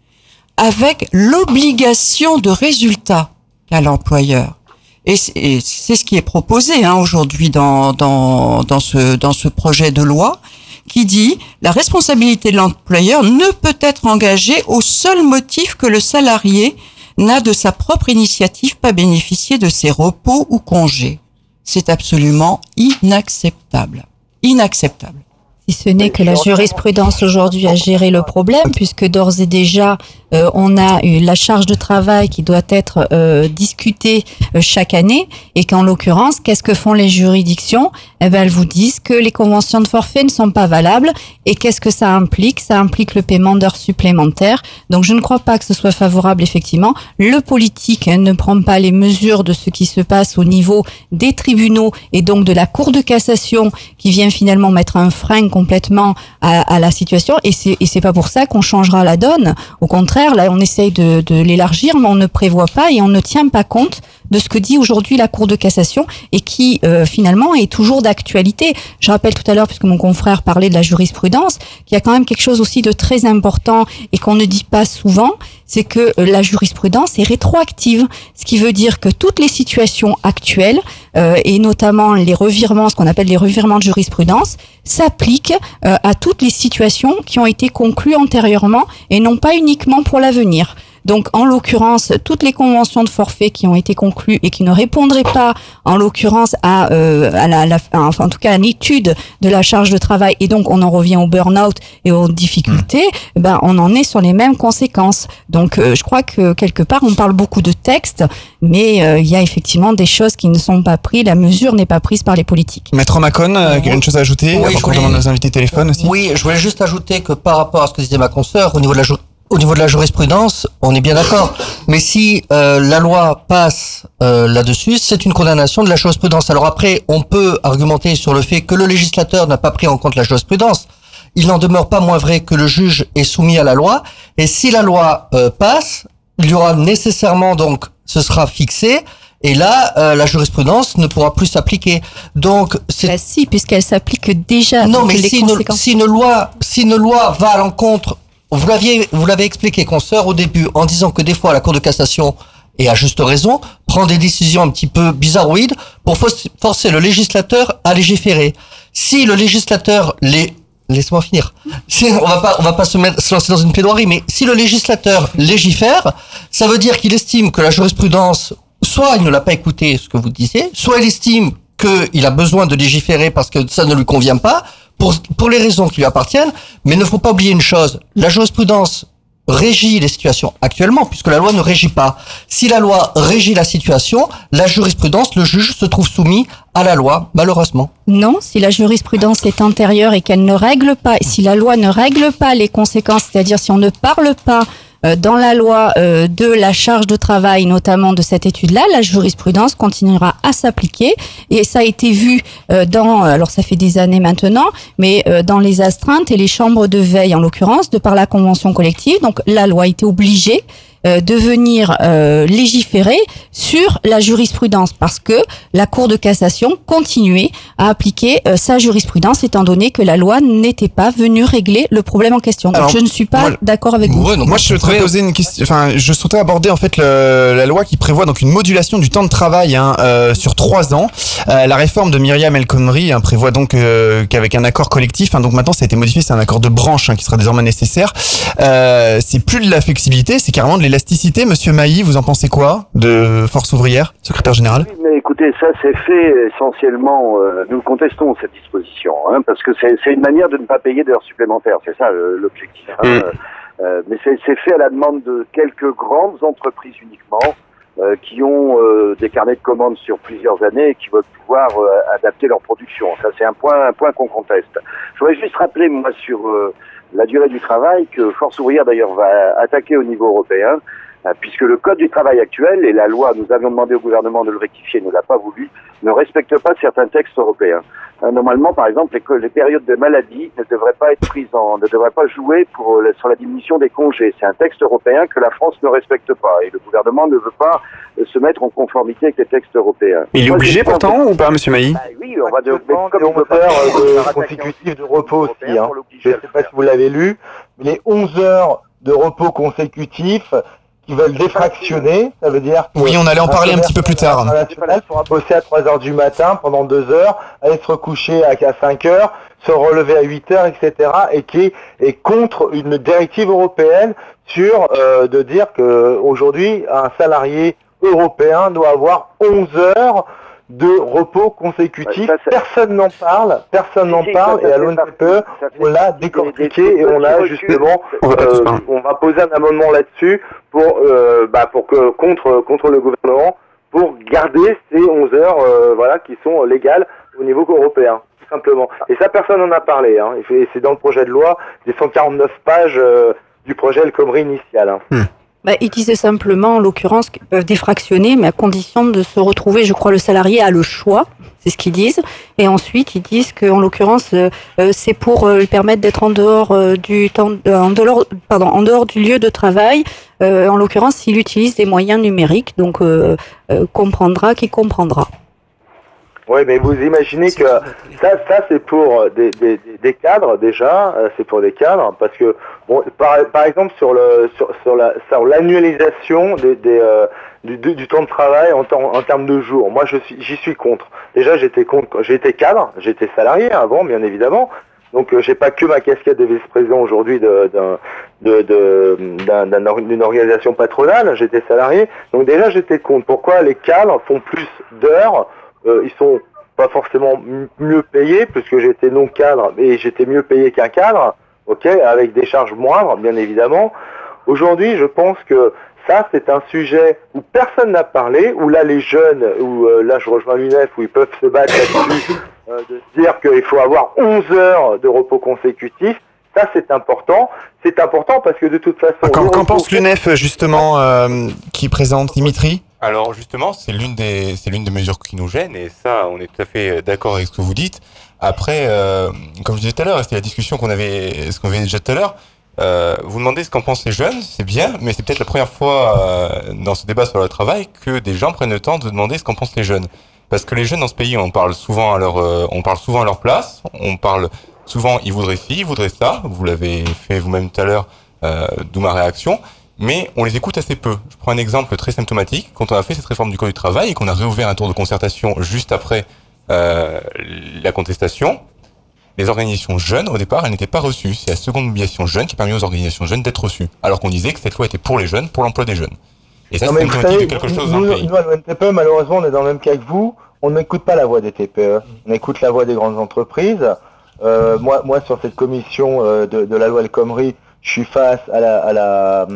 avec l'obligation de résultat qu'a l'employeur. Et c'est ce qui est proposé hein, aujourd'hui dans, dans, dans, ce, dans ce projet de loi qui dit la responsabilité de l'employeur ne peut être engagée au seul motif que le salarié n'a de sa propre initiative pas bénéficié de ses repos ou congés. C'est absolument inacceptable. Inacceptable. Si ce n'est que la jurisprudence aujourd'hui a géré le problème, puisque d'ores et déjà, euh, on a eu la charge de travail qui doit être euh, discutée euh, chaque année, et qu'en l'occurrence, qu'est-ce que font les juridictions? Eh ben, elles vous disent que les conventions de forfait ne sont pas valables, et qu'est-ce que ça implique? Ça implique le paiement d'heures supplémentaires. Donc, je ne crois pas que ce soit favorable, effectivement. Le politique hein, ne prend pas les mesures de ce qui se passe au niveau des tribunaux et donc de la Cour de cassation qui vient finalement mettre un frein complètement à, à la situation et c'est et c'est pas pour ça qu'on changera la donne. Au contraire, là on essaye de, de l'élargir mais on ne prévoit pas et on ne tient pas compte de ce que dit aujourd'hui la Cour de cassation et qui euh, finalement est toujours d'actualité. Je rappelle tout à l'heure, puisque mon confrère parlait de la jurisprudence, qu'il y a quand même quelque chose aussi de très important et qu'on ne dit pas souvent, c'est que euh, la jurisprudence est rétroactive, ce qui veut dire que toutes les situations actuelles euh, et notamment les revirements, ce qu'on appelle les revirements de jurisprudence, s'appliquent euh, à toutes les situations qui ont été conclues antérieurement et non pas uniquement pour l'avenir. Donc, en l'occurrence, toutes les conventions de forfait qui ont été conclues et qui ne répondraient pas, en l'occurrence, à, euh, à la, la- à- enfin, en tout cas, à l'étude de la charge de travail, et donc on en revient au burn-out et aux difficultés, ben, on en est sur les mêmes conséquences. Donc, euh, je crois que quelque part, on parle beaucoup de textes, mais euh, il y a effectivement des choses qui ne sont pas prises, la mesure n'est pas prise par les politiques. Maître Macon, euh, une chose à ajouter? Oui, avant je qu'on voulais- demande nos invités téléphone aussi? Oui, je voulais juste ajouter que par rapport à ce que disait ma consoeur, au niveau de la, au niveau de la jurisprudence, on est bien d'accord. Mais si euh, la loi passe euh, là-dessus, c'est une condamnation de la jurisprudence. Alors après, on peut argumenter sur le fait que le législateur n'a pas pris en compte la jurisprudence. Il n'en demeure pas moins vrai que le juge est soumis à la loi. Et si la loi euh, passe, il y aura nécessairement donc, ce sera fixé. Et là, euh, la jurisprudence ne pourra plus s'appliquer. Donc, c'est Bah si, puisqu'elle s'applique déjà. non, mais si une, si une loi, si une loi va à l'encontre, vous l'aviez, vous l'avez expliqué, consoeur, au début, en disant que des fois la Cour de cassation, et à juste raison, prend des décisions un petit peu bizarroïdes pour forcer le législateur à légiférer. Si le législateur les Laisse-moi finir. Si, on va pas, on va pas se, mettre, se lancer dans une plaidoirie, mais si le législateur légifère, ça veut dire qu'il estime que la jurisprudence, soit il ne l'a pas écouté, ce que vous disiez, soit il estime qu'il a besoin de légiférer parce que ça ne lui convient pas, pour, pour les raisons qui lui appartiennent, mais ne faut pas oublier une chose, la jurisprudence régit les situations actuellement, puisque la loi ne régit pas. Si la loi régit la situation, la jurisprudence, le juge se trouve soumis à la loi, malheureusement. Non, si la jurisprudence est antérieure et qu'elle ne règle pas, si la loi ne règle pas les conséquences, c'est-à-dire si on ne parle pas dans la loi euh, de la charge de travail, notamment de cette étude-là, la jurisprudence continuera à s'appliquer. Et ça a été vu euh, dans, alors ça fait des années maintenant, mais euh, dans les astreintes et les chambres de veille, en l'occurrence, de par la convention collective. Donc la loi a été obligée euh, de venir euh, légiférer sur la jurisprudence parce que la Cour de cassation continuait à appliquer euh, sa jurisprudence étant donné que la loi n'était pas venue régler le problème en question. Donc, Alors, je ne suis pas d'accord avec vous. moi, je souhaiterais poser une question. Enfin, je souhaiterais aborder en fait le- la loi qui prévoit donc une modulation du temps de travail hein, euh, sur trois ans. Euh, la réforme de Myriam El Khomri hein, prévoit donc euh, qu'avec un accord collectif, hein, donc maintenant ça a été modifié, c'est un accord de branche hein, qui sera désormais nécessaire. Euh, c'est plus de la flexibilité, c'est carrément de l'élasticité. Monsieur Mailly, vous en pensez quoi de Force ouvrière, secrétaire général? Mais écoutez, ça c'est fait essentiellement, euh, nous contestons cette disposition, hein, parce que c'est une manière de ne pas payer d'heures supplémentaires, c'est ça euh, l'objectif. hein. Mm. Euh, mais c'est c'est fait à la demande de quelques grandes entreprises uniquement, euh, qui ont euh, des carnets de commandes sur plusieurs années et qui veulent pouvoir euh, adapter leur production. Ça c'est un point, un point qu'on conteste. Je voudrais juste rappeler, moi, sur euh, la durée du travail, que Force ouvrière d'ailleurs va attaquer au niveau européen, euh, puisque le code du travail actuel et la loi, nous avions demandé au gouvernement de le rectifier, ne l'a pas voulu, ne respecte pas certains textes européens. Euh, Normalement, par exemple, les, périodes de maladie ne devraient pas être prises en, ne devraient pas jouer pour euh, la- sur la diminution des congés. C'est un texte européen que la France ne respecte pas et le gouvernement ne veut pas euh, se mettre en conformité avec les textes européens. Il est Moi, obligé pourtant ou pas, Monsieur Mailly Bah oui, on va de, comme des il veut 11 pas heures faire de consécutives de repos aussi. Hein. Je ne sais pas si vous l'avez lu, mais les 11 heures de repos consécutifs qui veulent défractionner, ça veut dire que Oui, on allait en parler un petit peu plus tard. pourra bosser à 3 heures du matin pendant 2 heures, aller se recoucher à 5 heures, se relever à 8 heures, etc. et qui est contre une directive européenne sur euh, de dire que aujourd'hui un salarié européen doit avoir 11 heures de repos consécutifs. personne n'en parle, personne n'en parle ça, ça et à l'ONPE, on l'a décortiqué et on a justement, euh, on va poser un amendement là-dessus pour, euh, bah, pour que contre contre le gouvernement pour garder ces 11 heures, euh, voilà, qui sont légales au niveau européen, tout simplement. Et ça, personne n'en a parlé. Hein. Et c'est- dans le projet de loi des 149 pages euh, du projet El Khomri initial. hein. Bah, ils disaient simplement, en l'occurrence, qu'ils peuvent défractionner, mais à condition de se retrouver, je crois, le salarié a le choix, c'est ce qu'ils disent. Et ensuite, ils disent qu'en l'occurrence, euh, euh, c'est pour euh, lui permettre d'être en dehors euh, du temps, euh, en dehors, pardon, en dehors du lieu de travail. Euh, en l'occurrence, s'il utilise des moyens numériques, donc comprendra qui comprendra. Oui, mais vous imaginez que ça, ça c'est pour des, des, des- cadres déjà, euh, c'est pour des cadres, parce que bon, par, par exemple sur le sur, sur la sur l'annualisation des, euh, du, du, temps de travail en, en termes de jours, moi je suis j'y suis contre. Déjà j'étais contre, j'étais cadre, j'étais salarié avant bien évidemment, donc euh, j'ai pas que ma casquette de vice-président aujourd'hui de, d'un- de, de, d'une organisation patronale, j'étais salarié. Donc déjà j'étais contre. Pourquoi les cadres font plus d'heures euh, Ils sont pas forcément mieux payés puisque j'étais non cadre et j'étais mieux payé qu'un cadre, ok, avec des charges moindres bien évidemment. Aujourd'hui, je pense que ça, c'est un sujet où personne n'a parlé, où là, les jeunes, où euh, là, je rejoins l'UNEF, où ils peuvent se battre là-dessus, euh, de se dire qu'il faut avoir 11 heures de repos consécutifs. Ça, c'est important. C'est important parce que de toute façon... Qu'en pense l'UNEF justement euh, qui présente Dimitri? Alors justement, c'est l'une des c'est l'une des mesures qui nous gêne et ça, on est tout à fait d'accord avec ce que vous dites. Après, euh, comme je disais tout à l'heure, c'était la discussion qu'on avait ce qu'on avait déjà tout à l'heure. Euh, vous demandez ce qu'en pensent les jeunes, c'est bien, mais c'est peut-être la première fois euh, dans ce débat sur le travail que des gens prennent le temps de demander ce qu'en pensent les jeunes. Parce que les jeunes dans ce pays, on parle souvent à leur, euh, on parle souvent à leur place, on parle souvent, ils voudraient ci, ils voudraient ça. Vous l'avez fait vous-même tout à l'heure, euh, d'où ma réaction. Mais on les écoute assez peu. Je prends un exemple très symptomatique. Quand on a fait cette réforme du code du travail et qu'on a réouvert un tour de concertation juste après euh, la contestation, les organisations jeunes, au départ, elles n'étaient pas reçues. C'est la seconde mobilisation jeune qui a permis aux organisations jeunes d'être reçues. Alors qu'on disait que cette loi était pour les jeunes, pour l'emploi des jeunes. Et ça, c'est de quelque chose dans nous, le pays. nous, à l'ONTPE, malheureusement, on est dans le même cas que vous. On n'écoute pas la voix des TPE. On écoute la voix des grandes entreprises. Euh, moi, moi, sur cette commission euh, de, de la loi El Khomri, je suis face à la, à la,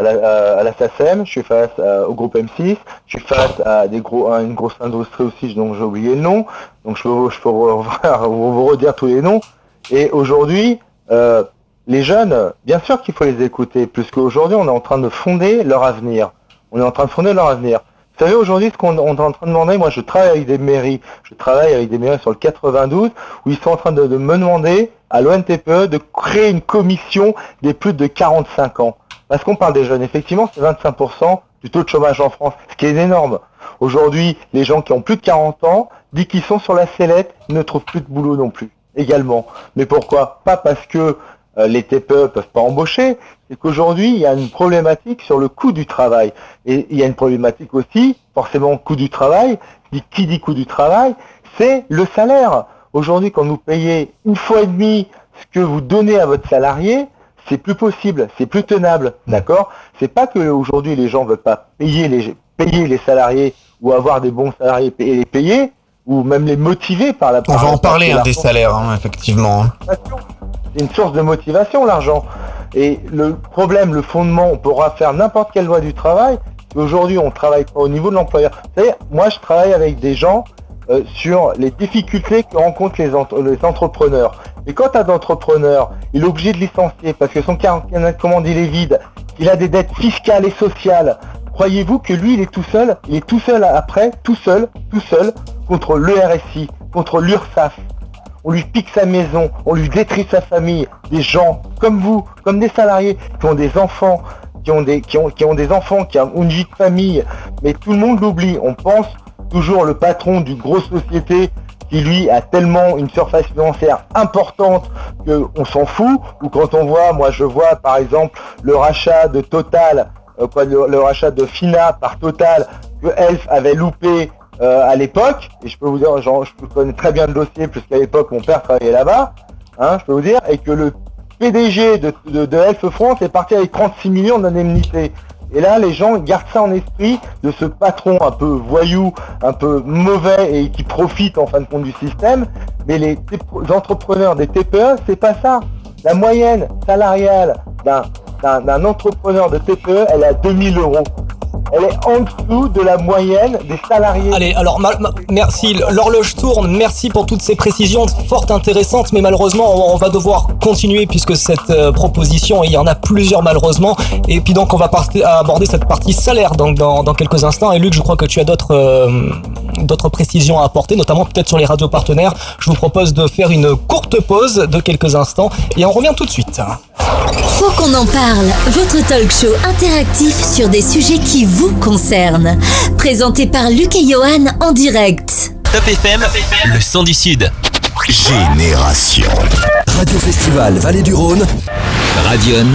à la, à SACEM, je suis face à- au groupe M6, je suis face à, une grosse industrie aussi dont j'ai oublié le nom, donc je peux, vous, redire tous les noms. Et aujourd'hui, euh, les jeunes, bien sûr qu'il faut les écouter, puisqu'aujourd'hui on est en train de fonder leur avenir. On est en train de fonder leur avenir. Vous savez, aujourd'hui, ce qu'on on est en train de demander, moi je travaille avec des mairies, je travaille avec des mairies sur le 92, où ils sont en train de, de me demander à l'ONTPE de créer une commission des plus de 45 ans. Parce qu'on parle des jeunes, effectivement, c'est 25% du taux de chômage en France, ce qui est énorme. Aujourd'hui, les gens qui ont plus de 40 ans, dit qu'ils sont sur la sellette, ne trouvent plus de boulot non plus, également. Mais pourquoi? Pas parce que euh, les TPE peuvent pas embaucher, c'est qu'aujourd'hui, il y a une problématique sur le coût du travail. Et il y a une problématique aussi, forcément, coût du travail. Qui dit coût du travail? C'est le salaire. Aujourd'hui, quand vous payez une fois et demie ce que vous donnez à votre salarié, c'est plus possible, c'est plus tenable, d'accord C'est pas que aujourd'hui les gens veulent pas payer les payer les salariés ou avoir des bons salariés et les payer ou même les motiver par la. On va en parler hein, des salaires, hein, effectivement. c'est une source de motivation, l'argent. Et le problème, le fondement, on pourra faire n'importe quelle loi du travail. Aujourd'hui, on travaille pas au niveau de l'employeur. Vous savez, moi, je travaille avec des gens euh, sur les difficultés que rencontrent les, entre- les entrepreneurs. Et quand un entrepreneur, il est obligé de licencier parce que son carnet de commande, il est vide, il a des dettes fiscales et sociales, croyez-vous que lui, il est tout seul Il est tout seul après, tout seul, tout seul, contre le RSI, contre l'URSSAF, on lui pique sa maison, on lui détruit sa famille, des gens comme vous, comme des salariés qui ont des enfants, qui ont des, qui ont, qui ont des enfants, qui ont une vie de famille, mais tout le monde l'oublie. On pense toujours le patron d'une grosse société qui lui a tellement une surface financière importante qu'on s'en fout, ou quand on voit, moi je vois par exemple le rachat de Total, euh, quoi, le, rachat de Fina par Total, que Elf avait loupé euh, à l'époque, et je peux vous dire, je connais très bien le dossier, puisqu'à l'époque mon père travaillait là-bas, hein, je peux vous dire, et que le PDG de Elf France est parti avec 36 millions d'indemnités. Et là, les gens gardent ça en esprit de ce patron un peu voyou, un peu mauvais et qui profite en fin de compte du système. Mais les, entrepreneurs des TPE, c'est pas ça. La moyenne salariale d'un entrepreneur de TPE, elle est à 2000 euros. Elle est en dessous de la moyenne des salariés. Allez, alors merci, l'horloge tourne, merci pour toutes ces précisions fort intéressantes, mais malheureusement on, va devoir continuer puisque cette euh, proposition, il y en a plusieurs malheureusement, et puis donc on va aborder cette partie salaire dans quelques instants, et Luc je crois que tu as d'autres euh, d'autres précisions à apporter, notamment peut-être sur les radios partenaires, je vous propose de faire une courte pause de quelques instants, et on revient tout de suite. Faut qu'on en parle, votre talk show interactif sur des sujets qui vous concernent. Présenté par Luc et Johan en direct. Top FM, le son du Sud. Génération. Radio Festival Vallée du Rhône. Radion.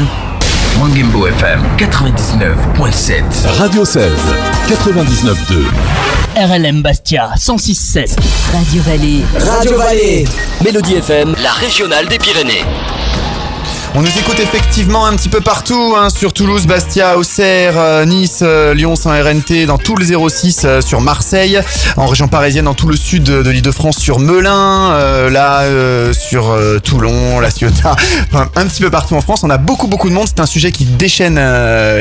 Mangimbo FM 99.7. Radio 16, 99.2. RLM Bastia 106.7. Radio Vallée. Radio Vallée. Mélodie FM, la régionale des Pyrénées. On nous écoute effectivement un petit peu partout, hein, sur Toulouse, Bastia, Auxerre, euh, Nice, euh, Lyon, Saint-RNT, dans tout le 06 euh, sur Marseille, en région parisienne, dans tout le sud de, de l'Île-de-France sur Melun, là sur Toulon, La Ciotat, enfin, un petit peu partout en France. On a beaucoup beaucoup de monde. C'est un sujet qui déchaîne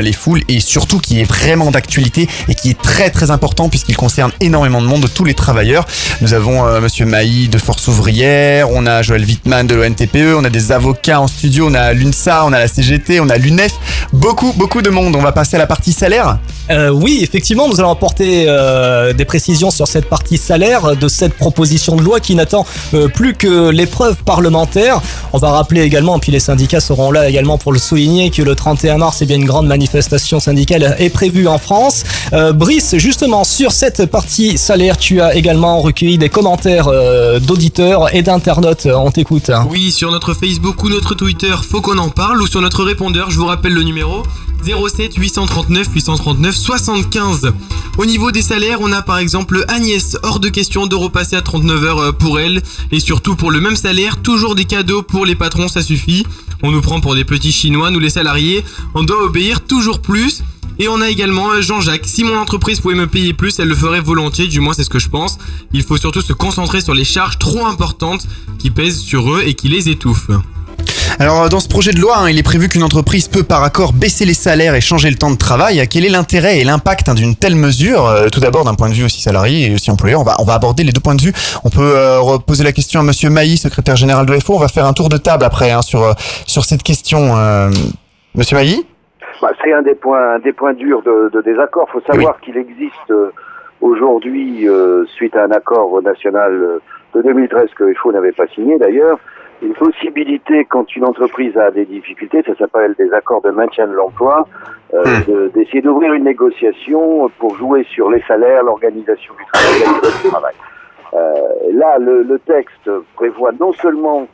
les foules et surtout qui est vraiment d'actualité et qui est très très important puisqu'il concerne énormément de monde, de tous les travailleurs. Nous avons Monsieur Mailly de Force Ouvrière, on a Joël Wittmann de l'ONTPE, on a des avocats en studio, on a l'UNSA, on a la CGT, on a l'UNEF, beaucoup beaucoup de monde. On va passer à la partie salaire. Euh, oui, effectivement, nous allons apporter euh, des précisions sur cette partie salaire de cette proposition de loi qui n'attend euh, plus que l'épreuve parlementaire. On va rappeler également, puis les syndicats seront là également pour le souligner, que le 31 mars, eh bien, une grande manifestation syndicale est prévue en France. Euh, Brice, justement, sur cette partie salaire, tu as également recueilli des commentaires euh, d'auditeurs et d'internautes. On t'écoute. hein. Oui, sur notre Facebook ou notre Twitter, qu'on en parle, ou sur notre répondeur, je vous rappelle le numéro 07 839 839 75. Au niveau des salaires, on a par exemple Agnès, hors de question de repasser à 39 heures euh, pour elle, et surtout pour le même salaire, toujours des cadeaux pour les patrons, ça suffit. On nous prend pour des petits chinois, nous les salariés, on doit obéir toujours plus. Et on a également euh, Jean-Jacques. Si mon entreprise pouvait me payer plus, elle le ferait volontiers, du moins c'est ce que je pense. Il faut surtout se concentrer sur les charges trop importantes qui pèsent sur eux et qui les étouffent. Alors dans ce projet de loi, hein, il est prévu qu'une entreprise peut par accord baisser les salaires et changer le temps de travail. Quel est l'intérêt et l'impact hein, d'une telle mesure Euh, Tout d'abord d'un point de vue aussi salarié et aussi employeur. On va, on va aborder les deux points de vue. On peut euh, poser la question à Monsieur Mailly, secrétaire général de FO. On va faire un tour de table après hein, sur, euh, sur cette question. Euh, Monsieur Mailly Bah, c'est un des points, des points durs de, de désaccord. Il faut savoir qu'il existe euh, aujourd'hui, euh, suite à un accord national de 2013 que FO n'avait pas signé d'ailleurs, une possibilité quand une entreprise a des difficultés, ça s'appelle des accords de maintien de l'emploi, euh, de- d'essayer d'ouvrir une négociation pour jouer sur les salaires, l'organisation du travail, du travail. Euh, là, le, le texte prévoit non seulement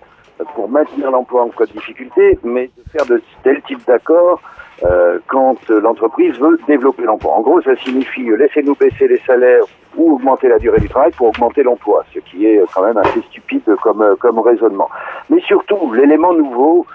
pour maintenir l'emploi en cas de difficulté, mais de faire de tels types d'accords euh, quand euh, l'entreprise veut développer l'emploi. En gros, ça signifie euh, laissez-nous baisser les salaires ou augmenter la durée du travail pour augmenter l'emploi, ce qui est quand même assez stupide comme, comme raisonnement. Mais surtout, l'élément nouveau,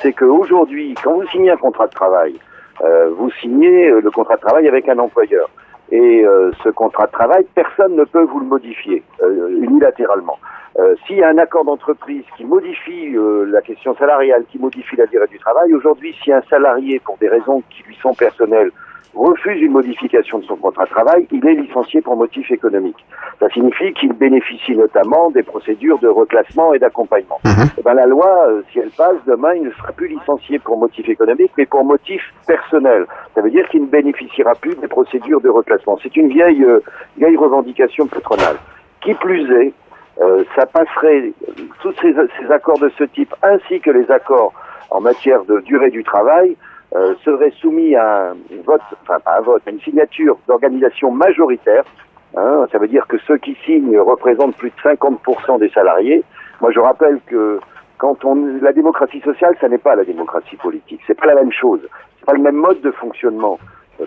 c'est qu'aujourd'hui, quand vous signez un contrat de travail, euh, vous signez le contrat de travail avec un employeur. Et euh, ce contrat de travail, personne ne peut vous le modifier euh, unilatéralement. Euh, S'il y a un accord d'entreprise qui modifie euh, la question salariale, qui modifie la durée du travail, aujourd'hui, si un salarié, pour des raisons qui lui sont personnelles, refuse une modification de son contrat de travail, il est licencié pour motif économique. Ça signifie qu'il bénéficie notamment des procédures de reclassement et d'accompagnement. Eh ben, la loi, euh, si elle passe, demain, il ne sera plus licencié pour motif économique, mais pour motif personnel. Ça veut dire qu'il ne bénéficiera plus des procédures de reclassement. C'est une vieille, euh, vieille revendication patronale. Qui plus est, euh, ça passerait, tous ces, ces accords de ce type, ainsi que les accords en matière de durée du travail, euh, seraient soumis à un vote, enfin pas un vote, à une signature d'organisation majoritaire. Hein, ça veut dire que ceux qui signent représentent plus de 50% des salariés. Moi, je rappelle que quand on la démocratie sociale, ça n'est pas la démocratie politique. C'est pas la même chose. C'est pas le même mode de fonctionnement.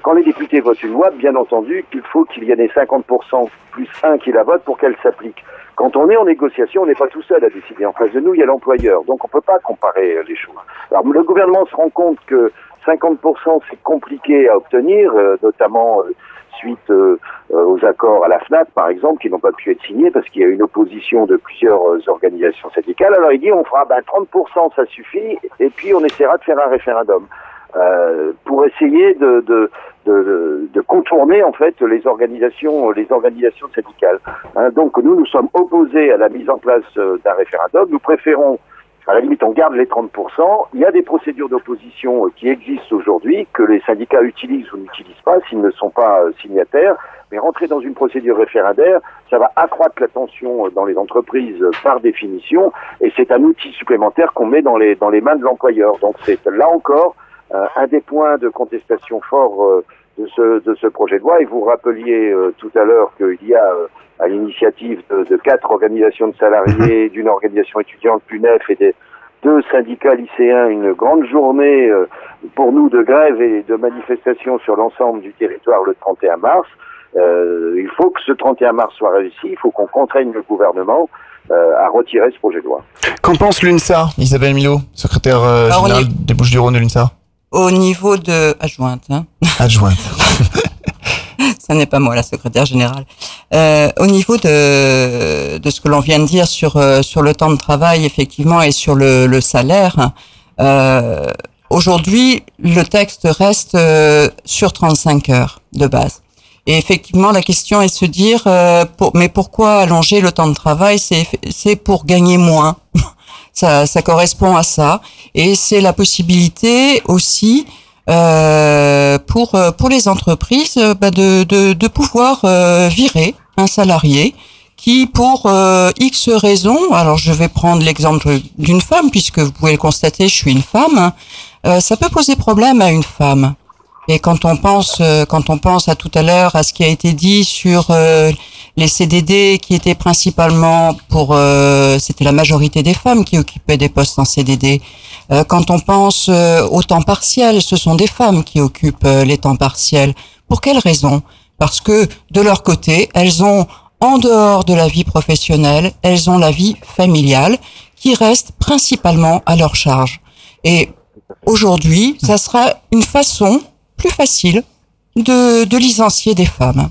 Quand les députés votent une loi, bien entendu qu'il faut qu'il y ait des 50% plus 1 qui la votent pour qu'elle s'applique. Quand on est en négociation, on n'est pas tout seul à décider. En face de nous, il y a l'employeur. Donc on peut pas comparer euh, les choses. Alors le gouvernement se rend compte que 50% c'est compliqué à obtenir, euh, notamment euh, suite euh, euh, aux accords à la FNAC, par exemple, qui n'ont pas pu être signés parce qu'il y a une opposition de plusieurs euh, organisations syndicales. Alors il dit on fera ben, 30%, ça suffit, et puis on essaiera de faire un référendum euh, pour essayer de, contourner en fait les organisations, les organisations syndicales. Hein, donc nous, nous sommes opposés à la mise en place euh, d'un référendum. Nous préférons à la limite, on garde les 30%. Il y a des procédures d'opposition euh, qui existent aujourd'hui, que les syndicats utilisent ou n'utilisent pas s'ils ne sont pas signataires. Mais rentrer dans une procédure référendaire, ça va accroître la tension dans les entreprises par définition, et c'est un outil supplémentaire qu'on met dans les, dans les mains de l'employeur. Donc c'est là encore un des points de contestation fort euh, de, ce, de ce projet de loi. Et vous rappeliez euh, tout à l'heure qu'il y a euh, à l'initiative de, de quatre organisations de salariés, d'une organisation étudiante, l'UNEF et des deux syndicats lycéens, une grande journée euh, pour nous de grève et de manifestation sur l'ensemble du territoire le 31 mars. Euh, il faut que ce 31 mars soit réussi, il faut qu'on contraigne le gouvernement euh, à retirer ce projet de loi. Qu'en pense l'UNSA? Isabelle Milo, secrétaire euh, générale des Bouches-du-Rhône de l'UNSA Au niveau de adjointe, hein. Adjointe. ça n'est pas moi la secrétaire générale. Euh, au niveau de, de ce que l'on vient de dire sur euh, sur le temps de travail effectivement et sur le, le salaire, euh, aujourd'hui le texte reste euh, sur 35 heures de base. Et effectivement, la question est de se dire, euh, pour, mais pourquoi allonger le temps de travail C'est c'est pour gagner moins. Ça, correspond à ça. Et c'est la possibilité aussi euh, pour euh, pour les entreprises euh, bah, de, de pouvoir virer un salarié qui pour X raisons, alors je vais prendre l'exemple d'une femme puisque vous pouvez le constater, je suis une femme, ça peut poser problème à une femme. Et quand on pense, euh, quand on pense à tout à l'heure à ce qui a été dit sur euh, les CDD qui étaient principalement pour, euh, c'était la majorité des femmes qui occupaient des postes en CDD. Euh, quand on pense euh, au temps partiel, ce sont des femmes qui occupent euh, les temps partiels. Pour quelles raisons Parce que de leur côté, elles ont en dehors de la vie professionnelle, elles ont la vie familiale qui reste principalement à leur charge. Et aujourd'hui, ça sera une façon plus facile de, de licencier des femmes.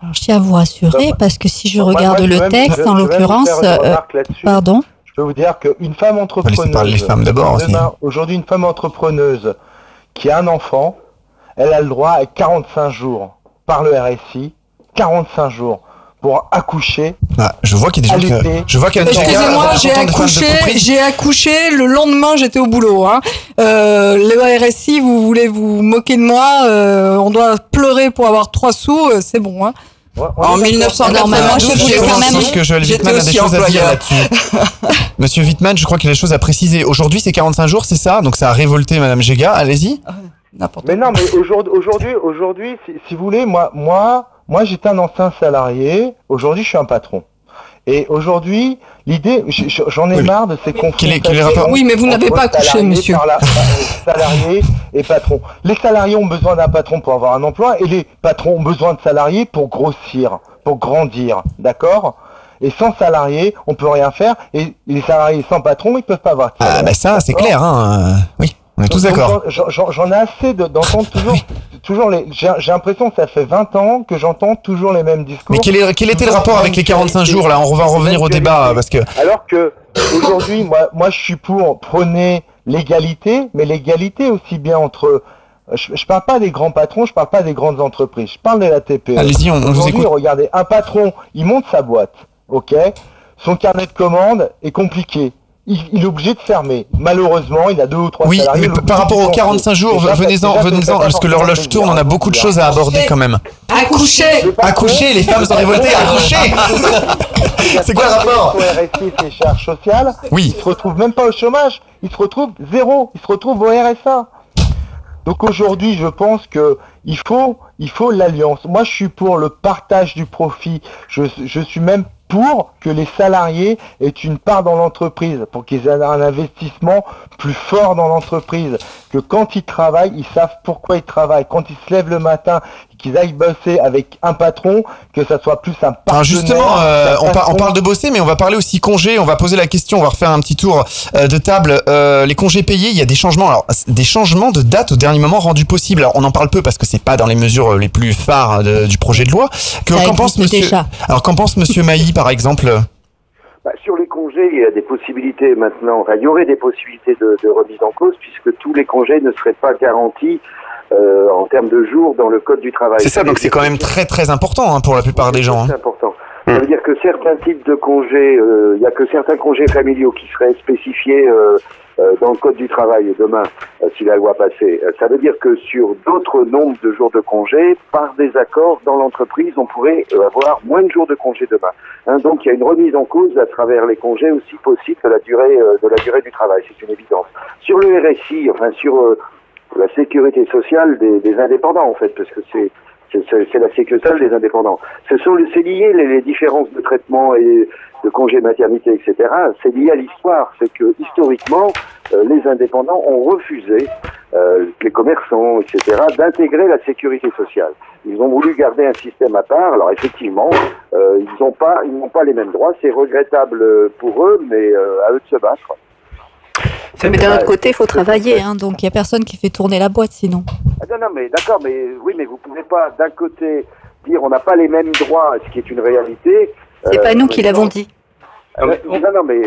Alors, je tiens à vous rassurer parce que si je regarde moi, je le même- texte, je- en l'occurrence, euh, pardon. je vais vous dire qu'une femme entrepreneuse. parler les femmes d'abord aussi. demain, Aujourd'hui, une femme entrepreneuse qui a un enfant, elle a le droit à 45 jours par le RSI, 45 jours pour accoucher. Ah, je vois qu'il y a des gens qui, je vois qu'il y a des gens qui Excusez-moi, j'ai accouché, j'ai accouché, le lendemain j'étais au boulot. Hein. Euh, le RSI, vous voulez vous moquer de moi, euh, on doit pleurer pour avoir trois sous, euh, c'est bon. Hein. En 1992, Je j'ai quand pense même. que Joël Wittmann a des choses à dire là-dessus. Monsieur Wittmann, je crois qu'il y a des choses à préciser. Aujourd'hui, c'est 45 jours, c'est ça? Donc ça a révolté Madame Géga. Allez-y. Mais non, mais aujourd'hui, aujourd'hui, aujourd'hui, si, si vous voulez, moi, moi, moi, j'étais un ancien salarié. Aujourd'hui, je suis un patron. Et aujourd'hui, l'idée, j'en ai marre de ces conflits. quel est le rapport Oui, mais vous n'avez pas accouché, monsieur. salariés et patrons. Les salariés ont besoin d'un patron pour avoir un emploi et les patrons ont besoin de salariés pour grossir, pour grandir. D'accord? Et sans salariés, on peut rien faire. Et les salariés sans patron, ils peuvent pas avoir. de Ah bah ça, c'est clair. Hein. euh, Oui, on est tous d'accord. j'en- ai assez de- d'entendre toujours, toujours les. J'ai l'impression que ça fait 20 ans que j'entends toujours les mêmes discours. Mais quel, est- quel était le rapport avec les 45 jours là? On va revenir au débat parce que. Alors que aujourd'hui, moi, moi, je suis pour prôner l'égalité, mais l'égalité aussi bien entre. Je, je parle pas des grands patrons, je parle pas des grandes entreprises, je parle de la TPE. Allez-y, on- on vous écoute. regardez, un patron, il monte sa boîte, ok? Son carnet de commandes est compliqué. Il, il est obligé de fermer. Malheureusement, il a deux ou trois Oui, salariés. mais par rapport aux licencier. 45 jours, venez-en, venez-en, parce que l'horloge tourne, on a beaucoup de choses à aborder quand même. Accoucher Accoucher, les femmes sont révoltées, accoucher C'est quoi le rapport Au RSI, c'est charges sociales. Oui. Ils se retrouvent même pas au chômage. Ils se retrouvent zéro. Ils se retrouvent au RSA. Donc aujourd'hui, je pense que il faut, il faut l'alliance. Moi, je suis pour le partage du profit. Je, je suis même pour que les salariés aient une part dans l'entreprise, pour qu'ils aient un investissement plus fort dans l'entreprise. Que quand ils travaillent, ils savent pourquoi ils travaillent. Quand ils se lèvent le matin, qu'ils aillent bosser avec un patron, que ça soit plus un partenaire. Alors justement, euh, on, par- on patron. parle de bosser, mais on va parler aussi congés. On va poser la question, on va refaire un petit tour euh, de table. Euh, les congés payés, il y a des changements. Alors, des changements de date au dernier moment rendus possibles. Alors, on en parle peu parce que c'est pas dans les mesures les plus phares de- du projet de loi. Qu'en pense Monsieur déjà. Alors, qu'en pense Monsieur Mailly, par exemple? Bah, sur les congés, il y a des possibilités maintenant. Enfin, il y aurait des possibilités de, de remise en cause puisque tous les congés ne seraient pas garantis euh, en termes de jours dans le code du travail. C'est ça, donc c'est quand même très très important hein, pour la plupart des gens. C'est hein. important. Ça veut dire que certains types de congés, euh, il y a que certains congés familiaux qui seraient spécifiés euh, euh, dans le code du travail demain, euh, si la loi passait. Euh, ça veut dire que sur d'autres nombres de jours de congés, par désaccord dans l'entreprise, on pourrait euh, avoir moins de jours de congés demain. Hein, donc il y a une remise en cause à travers les congés aussi possible de la durée euh, de la durée du travail, c'est une évidence. Sur le RSI, enfin sur euh, la sécurité sociale des, des indépendants en fait, parce que c'est c'est la sécurité sociale des indépendants. Ce sont c'est lié les, les différences de traitement et de congés maternité, etc. C'est lié à l'histoire. C'est que historiquement, euh, les indépendants ont refusé, euh, les commerçants, etc., d'intégrer la sécurité sociale. Ils ont voulu garder un système à part. Alors effectivement, euh, ils n'ont pas, ils n'ont pas les mêmes droits. C'est regrettable pour eux, mais euh, à eux de se battre. Mais d'un autre côté, il faut travailler, hein, donc il n'y a personne qui fait tourner la boîte sinon. Ah, non, non, mais d'accord, mais oui, mais vous pouvez pas d'un côté dire on n'a pas les mêmes droits, ce qui est une réalité. C'est Euh, pas nous qui l'avons dit. Euh, Non, non, mais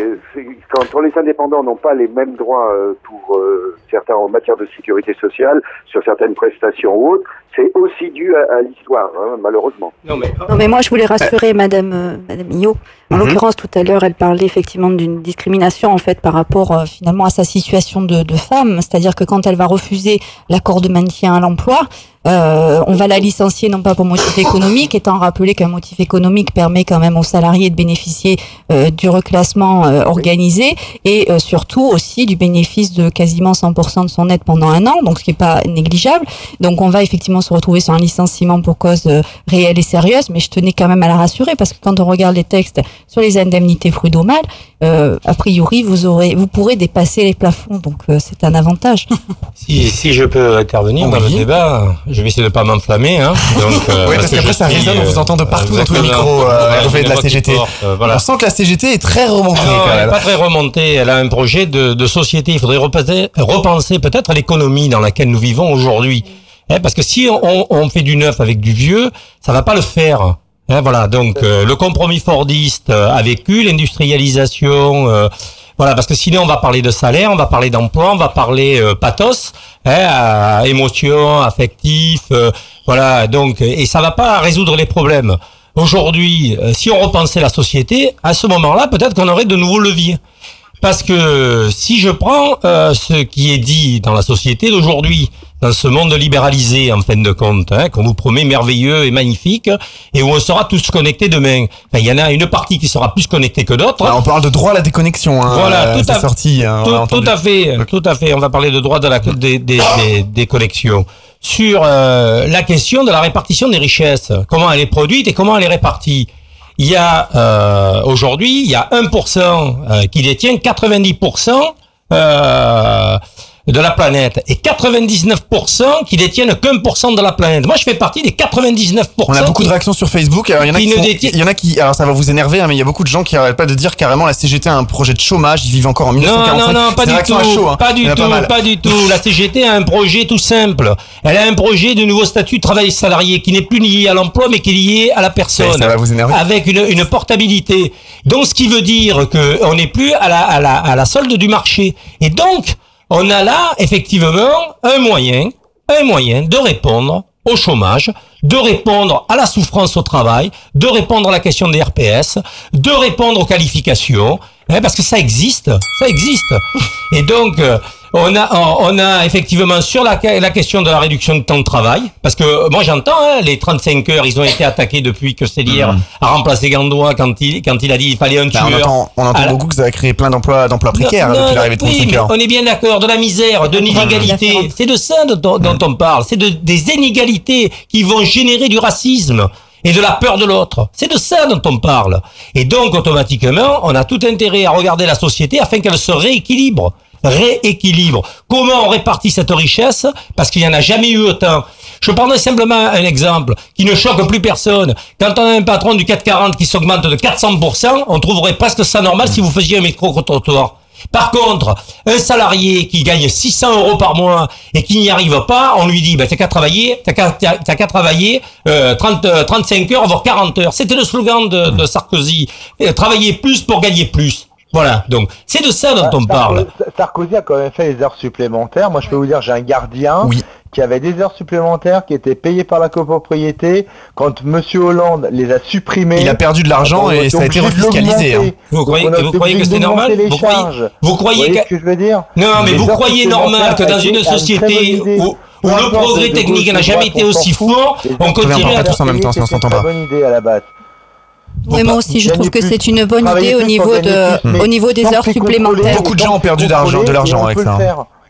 quand, les indépendants n'ont pas les mêmes droits euh, pour euh, certains en matière de sécurité sociale, sur certaines prestations ou autres, c'est aussi dû à, à l'histoire, hein, malheureusement. Non, mais Non, mais moi, je voulais rassurer Madame, euh, Madame Millot. En Mhm. l'occurrence, tout à l'heure, elle parlait effectivement d'une discrimination en fait par rapport euh, finalement à sa situation de, de femme, c'est-à-dire que quand elle va refuser l'accord de maintien à l'emploi, euh, on va la licencier non pas pour motif économique, étant rappelé qu'un motif économique permet quand même aux salariés de bénéficier euh, du reclassement euh, organisé et euh, surtout aussi du bénéfice de quasiment 100% de son aide pendant un an, donc ce qui est pas négligeable. Donc on va effectivement se retrouver sur un licenciement pour cause euh, réelle et sérieuse, mais je tenais quand même à la rassurer parce que quand on regarde les textes sur les indemnités prud'homales, euh, a priori vous aurez, vous pourrez dépasser les plafonds, donc euh, c'est un avantage. Si, si je peux intervenir dans le débat, je vais essayer de pas m'enflammer. Hein. Donc, euh, Oui, parce que qu'après ça suis, résonne, on vous entend de partout dans tous les micros, euh, de la CGT. porte, euh, voilà. On sent que la CGT est très remontée Non, quand elle n'est pas très remontée. Elle a un projet de, de société. Il faudrait repenser, repenser peut-être l'économie dans laquelle nous vivons aujourd'hui. Hein, parce que si on, on fait du neuf avec du vieux, ça va pas le faire. Hein, voilà. Donc euh, le compromis fordiste euh, a vécu, l'industrialisation, euh, Voilà, parce que sinon on va parler de salaire, on va parler d'emploi, on va parler euh, pathos, hein, euh, émotion, affectif, euh, voilà. Donc et ça va pas résoudre les problèmes. Aujourd'hui, euh, si on repensait la société, à ce moment-là, peut-être qu'on aurait de nouveaux leviers. Parce que si je prends euh, ce qui est dit dans la société d'aujourd'hui, dans ce monde libéralisé en fin de compte, hein, qu'on nous promet merveilleux et magnifique, et où on sera tous connectés demain. Enfin, il y en a une partie qui sera plus connectée que d'autres. on parle de droit à la déconnexion. Hein, Voilà, euh, tout à, sorti. hein, tout, à fait, tout à fait. On va parler de droit de la, des, des, des, des connexions. Sur euh, la question de la répartition des richesses, comment elle est produite et comment elle est répartie? Il y a euh, aujourd'hui, il y a 1% euh, qui détient 90% euh, de la planète et 99% qui détiennent qu'un pour cent de la planète. Moi, je fais partie des 99%. On a beaucoup de réactions sur Facebook. Alors, il y en a qui font- il y en a qui, alors ça va vous énerver, hein, mais il y a beaucoup de gens qui arrêtent pas de dire carrément la CGT a un projet de chômage. Ils vivent encore en Non, 1945. non, non, pas C'est du tout. chaud, hein. Pas du tout, mal. pas du tout. La CGT a un projet tout simple. Elle a un projet de nouveau statut de travail salarié qui n'est plus lié à l'emploi, mais qui est lié à la personne. Ça va vous énerver. Avec une, une portabilité. Donc, ce qui veut dire que on n'est plus à la, à la, à la solde du marché. Et donc, on a là, effectivement, un moyen, un moyen de répondre au chômage, de répondre à la souffrance au travail, de répondre à la question des RPS, de répondre aux qualifications, hein, parce que ça existe, ça existe. Et donc, euh, on a, on a effectivement sur la, la question de la réduction de temps de travail, parce que euh, moi j'entends hein, les 35 heures, ils ont été attaqués depuis que Célière a remplacé Gandois quand il, quand il a dit il fallait un Bah, tueur. on entend, on entend la- beaucoup que ça a créé plein d'emplois, d'emplois précaires non, depuis l'arrivée de oui, 35 mais heures. On est bien d'accord, de la misère, de l'inégalité. C'est de ça dont, dont on parle. C'est de, des inégalités qui vont générer du racisme et de la peur de l'autre. C'est de ça dont on parle. Et donc, automatiquement, on a tout intérêt à regarder la société afin qu'elle se rééquilibre. Rééquilibre. Comment on répartit cette richesse? Parce qu'il n'y en a jamais eu autant. Je prendrai simplement un exemple qui ne choque plus personne. Quand on a un patron du 440 qui s'augmente de 400%, on trouverait presque ça normal si vous faisiez un micro-trottoir. Par contre, un salarié qui gagne 600 euros par mois et qui n'y arrive pas, on lui dit, bah, t'as qu'à travailler, t'as qu'à, travailler euh, 30, euh, 35 heures, voire 40 heures. C'était le slogan de, de Sarkozy. Euh, travailler plus pour gagner plus. Voilà. Donc, c'est de ça dont on parle. Sarkozy- a quand même fait des heures supplémentaires. Moi, je peux vous dire, j'ai un gardien qui avait des heures supplémentaires qui étaient payées par la copropriété. Quand Monsieur Hollande les a supprimées, Il a perdu de l'argent on et ça a été refiscalisé, hein. Vous croyez- Donc, vous croyez que c'est normal les Vous croyez- vous croyez que- ce que je veux dire Non, mais Les vous croyez normal que dans une société où, le progrès technique n'a jamais été aussi fort, Les on continuerait à... tous en même temps, sinon on s'entend pas. bonne idée à la base. Oui, moi aussi, je trouve que c'est une bonne idée au niveau de, au niveau des heures supplémentaires. Beaucoup de gens ont perdu de l'argent avec ça.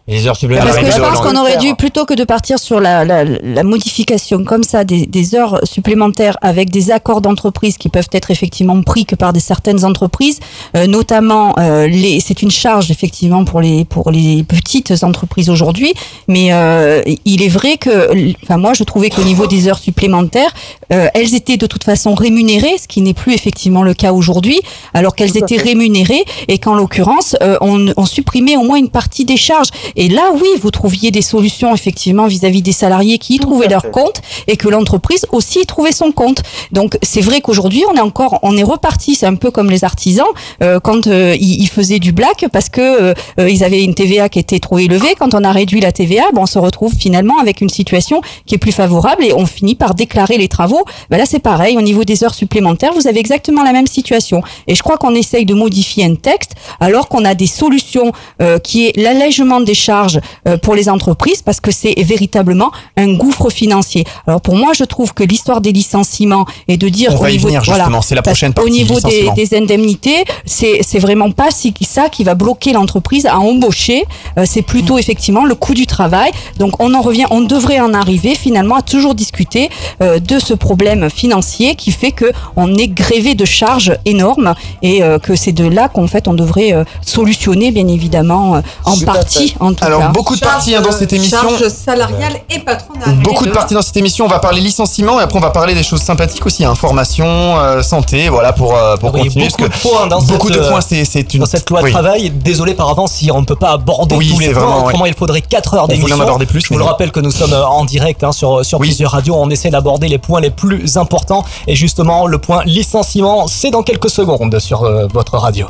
Les heures Parce supplémentaires. que je pense qu'on aurait dû, plutôt que de partir sur la, la, la modification comme ça des, des heures supplémentaires avec des accords d'entreprise qui peuvent être effectivement pris que par des certaines entreprises, euh, notamment euh, les, c'est une charge effectivement pour les pour les petites entreprises aujourd'hui, mais euh, il est vrai que, enfin moi je trouvais qu'au niveau des heures supplémentaires, euh, elles étaient de toute façon rémunérées, ce qui n'est plus effectivement le cas aujourd'hui, alors qu'elles étaient rémunérées et qu'en l'occurrence euh, on, on supprimait au moins une partie des charges. Et là, oui, vous trouviez des solutions effectivement vis-à-vis des salariés qui y trouvaient leur compte et que l'entreprise aussi y trouvait son compte. Donc c'est vrai qu'aujourd'hui, on est encore, on est reparti. C'est un peu comme les artisans euh, quand euh, ils, ils faisaient du black parce que euh, euh, ils avaient une TVA qui était trop élevée. Quand on a réduit la TVA, bon, on se retrouve finalement avec une situation qui est plus favorable et on finit par déclarer les travaux. Ben là, c'est pareil. Au niveau des heures supplémentaires, vous avez exactement la même situation. Et je crois qu'on essaye de modifier un texte alors qu'on a des solutions euh, qui est l'allègement des charges euh, pour les entreprises parce que c'est véritablement un gouffre financier. Alors pour moi, je trouve que l'histoire des licenciements et de dire On au va y niveau venir, voilà, justement. C'est la prochaine partie, niveau des, des indemnités, c'est c'est vraiment pas si- ça qui va bloquer l'entreprise à embaucher. Euh, c'est plutôt effectivement le coût du travail. Donc on en revient, on devrait en arriver finalement à toujours discuter euh, de ce problème financier qui fait que on est grévé de charges énormes et que c'est de là qu'en fait on devrait solutionner bien évidemment en partie fait. En tout Alors, cas. beaucoup de parties hein, dans cette émission. Charge salariale et patronale. Beaucoup de parties dans cette émission. On va parler licenciement et après on va parler des choses sympathiques aussi, hein, formation, euh, santé, voilà pour euh, pour Oui, continuer. beaucoup parce de points dans beaucoup cette, de euh, points. C'est une Dans cette loi oui. travail, désolé par avance si on ne peut pas aborder Oui, tous les c'est points, vraiment, autrement il faudrait 4 heures d'émission. aborder plus, Je vous le rappelle que nous sommes en direct hein, sur, sur plusieurs radios, on essaie d'aborder les points les plus importants et justement le point licenciement, c'est dans quelques secondes sur euh, votre radio.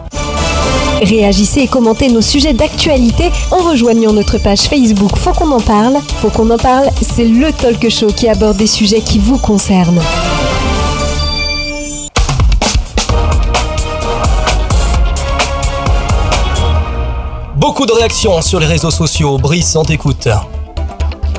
Réagissez et commentez nos sujets d'actualité en rejoignant notre page Facebook Faut qu'on en parle. Faut qu'on en parle, c'est le talk show qui aborde des sujets qui vous concernent. Beaucoup de réactions sur les réseaux sociaux. Brice, on t'écoute.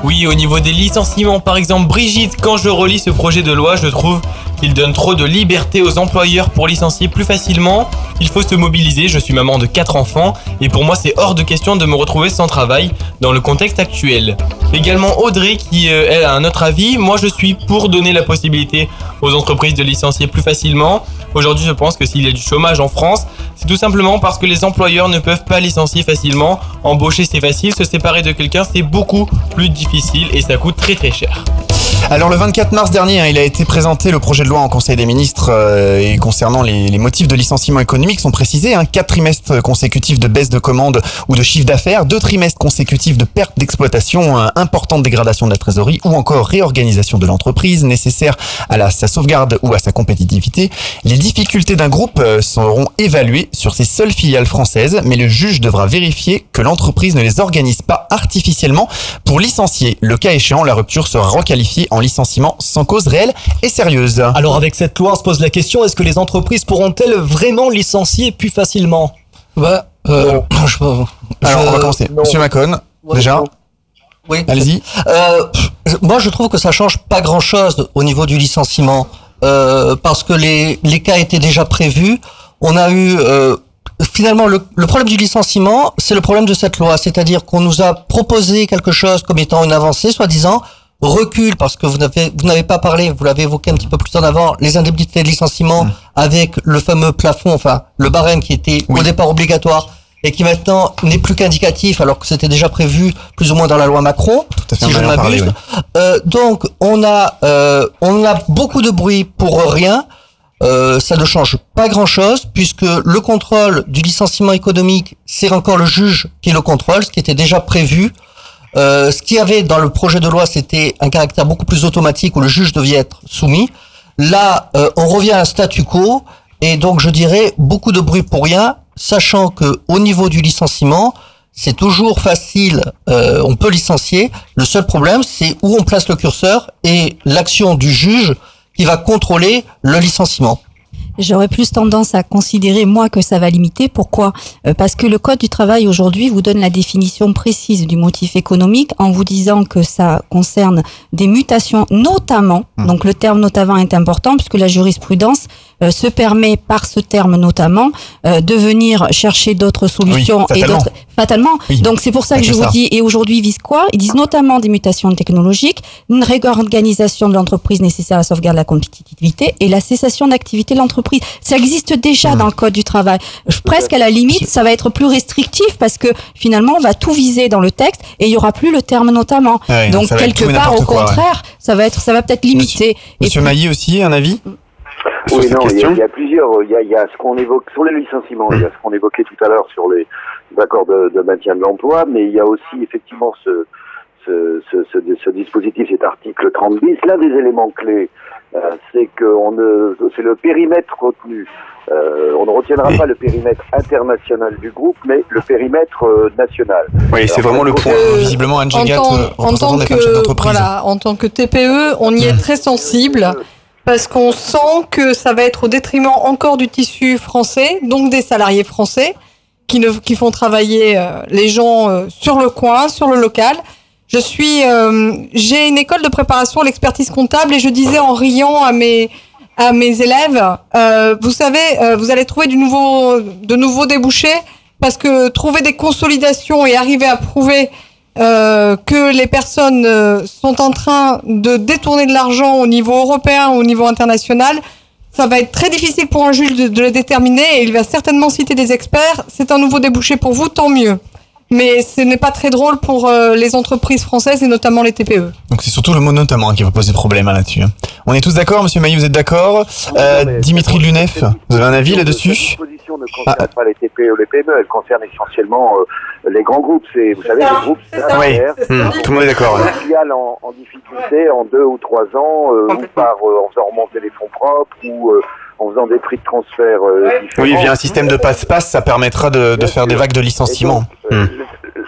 Oui, au niveau des licenciements, par exemple, Brigitte, quand je relis ce projet de loi, je trouve qu'il donne trop de liberté aux employeurs pour licencier plus facilement. Il faut se mobiliser, je suis maman de 4 enfants, et pour moi c'est hors de question de me retrouver sans travail dans le contexte actuel. Également Audrey qui, euh, elle, a un autre avis. Moi je suis pour donner la possibilité aux entreprises de licencier plus facilement. Aujourd'hui je pense que s'il y a du chômage en France, c'est tout simplement parce que les employeurs ne peuvent pas licencier facilement. Embaucher c'est facile, se séparer de quelqu'un c'est beaucoup plus difficile et ça coûte très très cher. Alors le 24 mars dernier, hein, il a été présenté le projet de loi en Conseil des ministres euh, et concernant les, les motifs de licenciement économique sont précisés. Hein, quatre trimestres consécutifs de baisse de commandes ou de chiffre d'affaires, deux trimestres consécutifs de perte d'exploitation, euh, importante dégradation de la trésorerie ou encore réorganisation de l'entreprise nécessaire à la, sa sauvegarde ou à sa compétitivité. Les difficultés d'un groupe euh, seront évaluées sur ses seules filiales françaises, mais le juge devra vérifier que l'entreprise ne les organise pas artificiellement pour licencier. Le cas échéant, la rupture sera requalifiée en licenciement sans cause réelle et sérieuse. Alors avec cette loi, on se pose la question, est-ce que les entreprises pourront-elles vraiment licencier plus facilement? Bah, euh, je, Alors on va commencer. Monsieur Macon, déjà. Oui. Allez-y. Euh, moi, je trouve que ça change pas grand-chose au niveau du licenciement euh, parce que les, les cas étaient déjà prévus. On a eu euh, finalement le, le problème du licenciement, c'est le problème de cette loi, c'est-à-dire qu'on nous a proposé quelque chose comme étant une avancée, soi-disant recul parce que vous n'avez vous n'avez pas parlé, vous l'avez évoqué un petit peu plus en avant, les indemnités de licenciement avec le fameux plafond, enfin le barème qui était au départ obligatoire et qui maintenant n'est plus qu'indicatif alors que c'était déjà prévu plus ou moins dans la loi Macron, à fait, si je ne m'abuse. oui. Euh, donc on a euh, on a beaucoup de bruit pour rien. Euh, ça ne change pas grand-chose puisque le contrôle du licenciement économique, c'est encore le juge qui le contrôle, ce qui était déjà prévu. Euh, ce qu'il y avait dans le projet de loi, c'était un caractère beaucoup plus automatique où le juge devait être soumis. Là, euh, on revient à un statu quo et donc je dirais beaucoup de bruit pour rien, sachant que au niveau du licenciement, c'est toujours facile, euh, on peut licencier. Le seul problème, c'est où on place le curseur et l'action du juge qui va contrôler le licenciement. J'aurais plus tendance à considérer, moi, que ça va limiter. Pourquoi? Euh, Parce que le Code du travail, aujourd'hui, vous donne la définition précise du motif économique en vous disant que ça concerne des mutations, notamment, donc le terme notamment est important, puisque la jurisprudence euh, se permet, par ce terme notamment, euh, de venir chercher d'autres solutions et d'autres... Fatalement. Oui. Donc c'est pour ça que je vous dis, et aujourd'hui, ils visent quoi? Ils disent notamment des mutations technologiques, une réorganisation de l'entreprise nécessaire à la sauvegarde de la compétitivité et la cessation d'activité de l'entreprise. Ça existe déjà dans le Code du travail. Je- Presque à la limite, ça va être plus restrictif parce que finalement, on va tout viser dans le texte et il y aura plus le terme notamment. Ouais, Donc quelque et part, au ouais. contraire, ça va être, ça va peut-être limiter. Monsieur Mailly aussi, un avis? Sur Oui, non, il y, a, question il y a plusieurs. Il y a, il y a ce qu'on évoque sur les licenciements, il y a ce qu'on évoquait tout à l'heure sur les accords de, de maintien de l'emploi, mais il y a aussi effectivement ce, ce, ce, ce, ce dispositif, cet article 30 bis. L'un des éléments clés, euh, c'est que on ne, c'est le périmètre retenu. Euh, on ne retiendra pas le périmètre international du groupe, mais le périmètre euh, national. Oui, c'est vraiment le point. Visiblement, Anne en Gégat, tant, euh, en tant que voilà, en tant que TPE, on y est très sensible parce qu'on sent que ça va être au détriment encore du tissu français, donc des salariés français qui ne qui font travailler euh, les gens euh, sur le coin, sur le local. Je suis euh, j'ai une école de préparation à l'expertise comptable et je disais en riant à mes à mes élèves, euh, vous savez, vous allez trouver du nouveau, de nouveaux débouchés parce que trouver des consolidations et arriver à prouver euh, que les personnes euh, sont en train de détourner de l'argent au niveau européen au niveau international, ça va être très difficile pour un juge de, de le déterminer et il va certainement citer des experts. C'est un nouveau débouché pour vous, tant mieux. Mais ce n'est pas très drôle pour euh, les entreprises françaises et notamment les. TPE. Donc c'est surtout le mot notamment hein, qui va poser problème hein, là-dessus. hein. On est tous d'accord, Monsieur Mailly, vous êtes d'accord? Euh, Dimitri Lunef, vous avez un avis là-dessus? ne concerne pas les TPE ou les PME, elle concerne essentiellement euh, les grands groupes. C'est, vous savez, les groupes Oui, Hmm, tout le monde est d'accord. filiale en, en difficulté en deux ou trois ans, euh, ou par euh, en faisant remonter les fonds propres, ou, euh, en faisant des prix de transfert euh, différents. Oui, via un système de passe-passe, ça permettra de, de faire des vagues de licenciements. Hmm.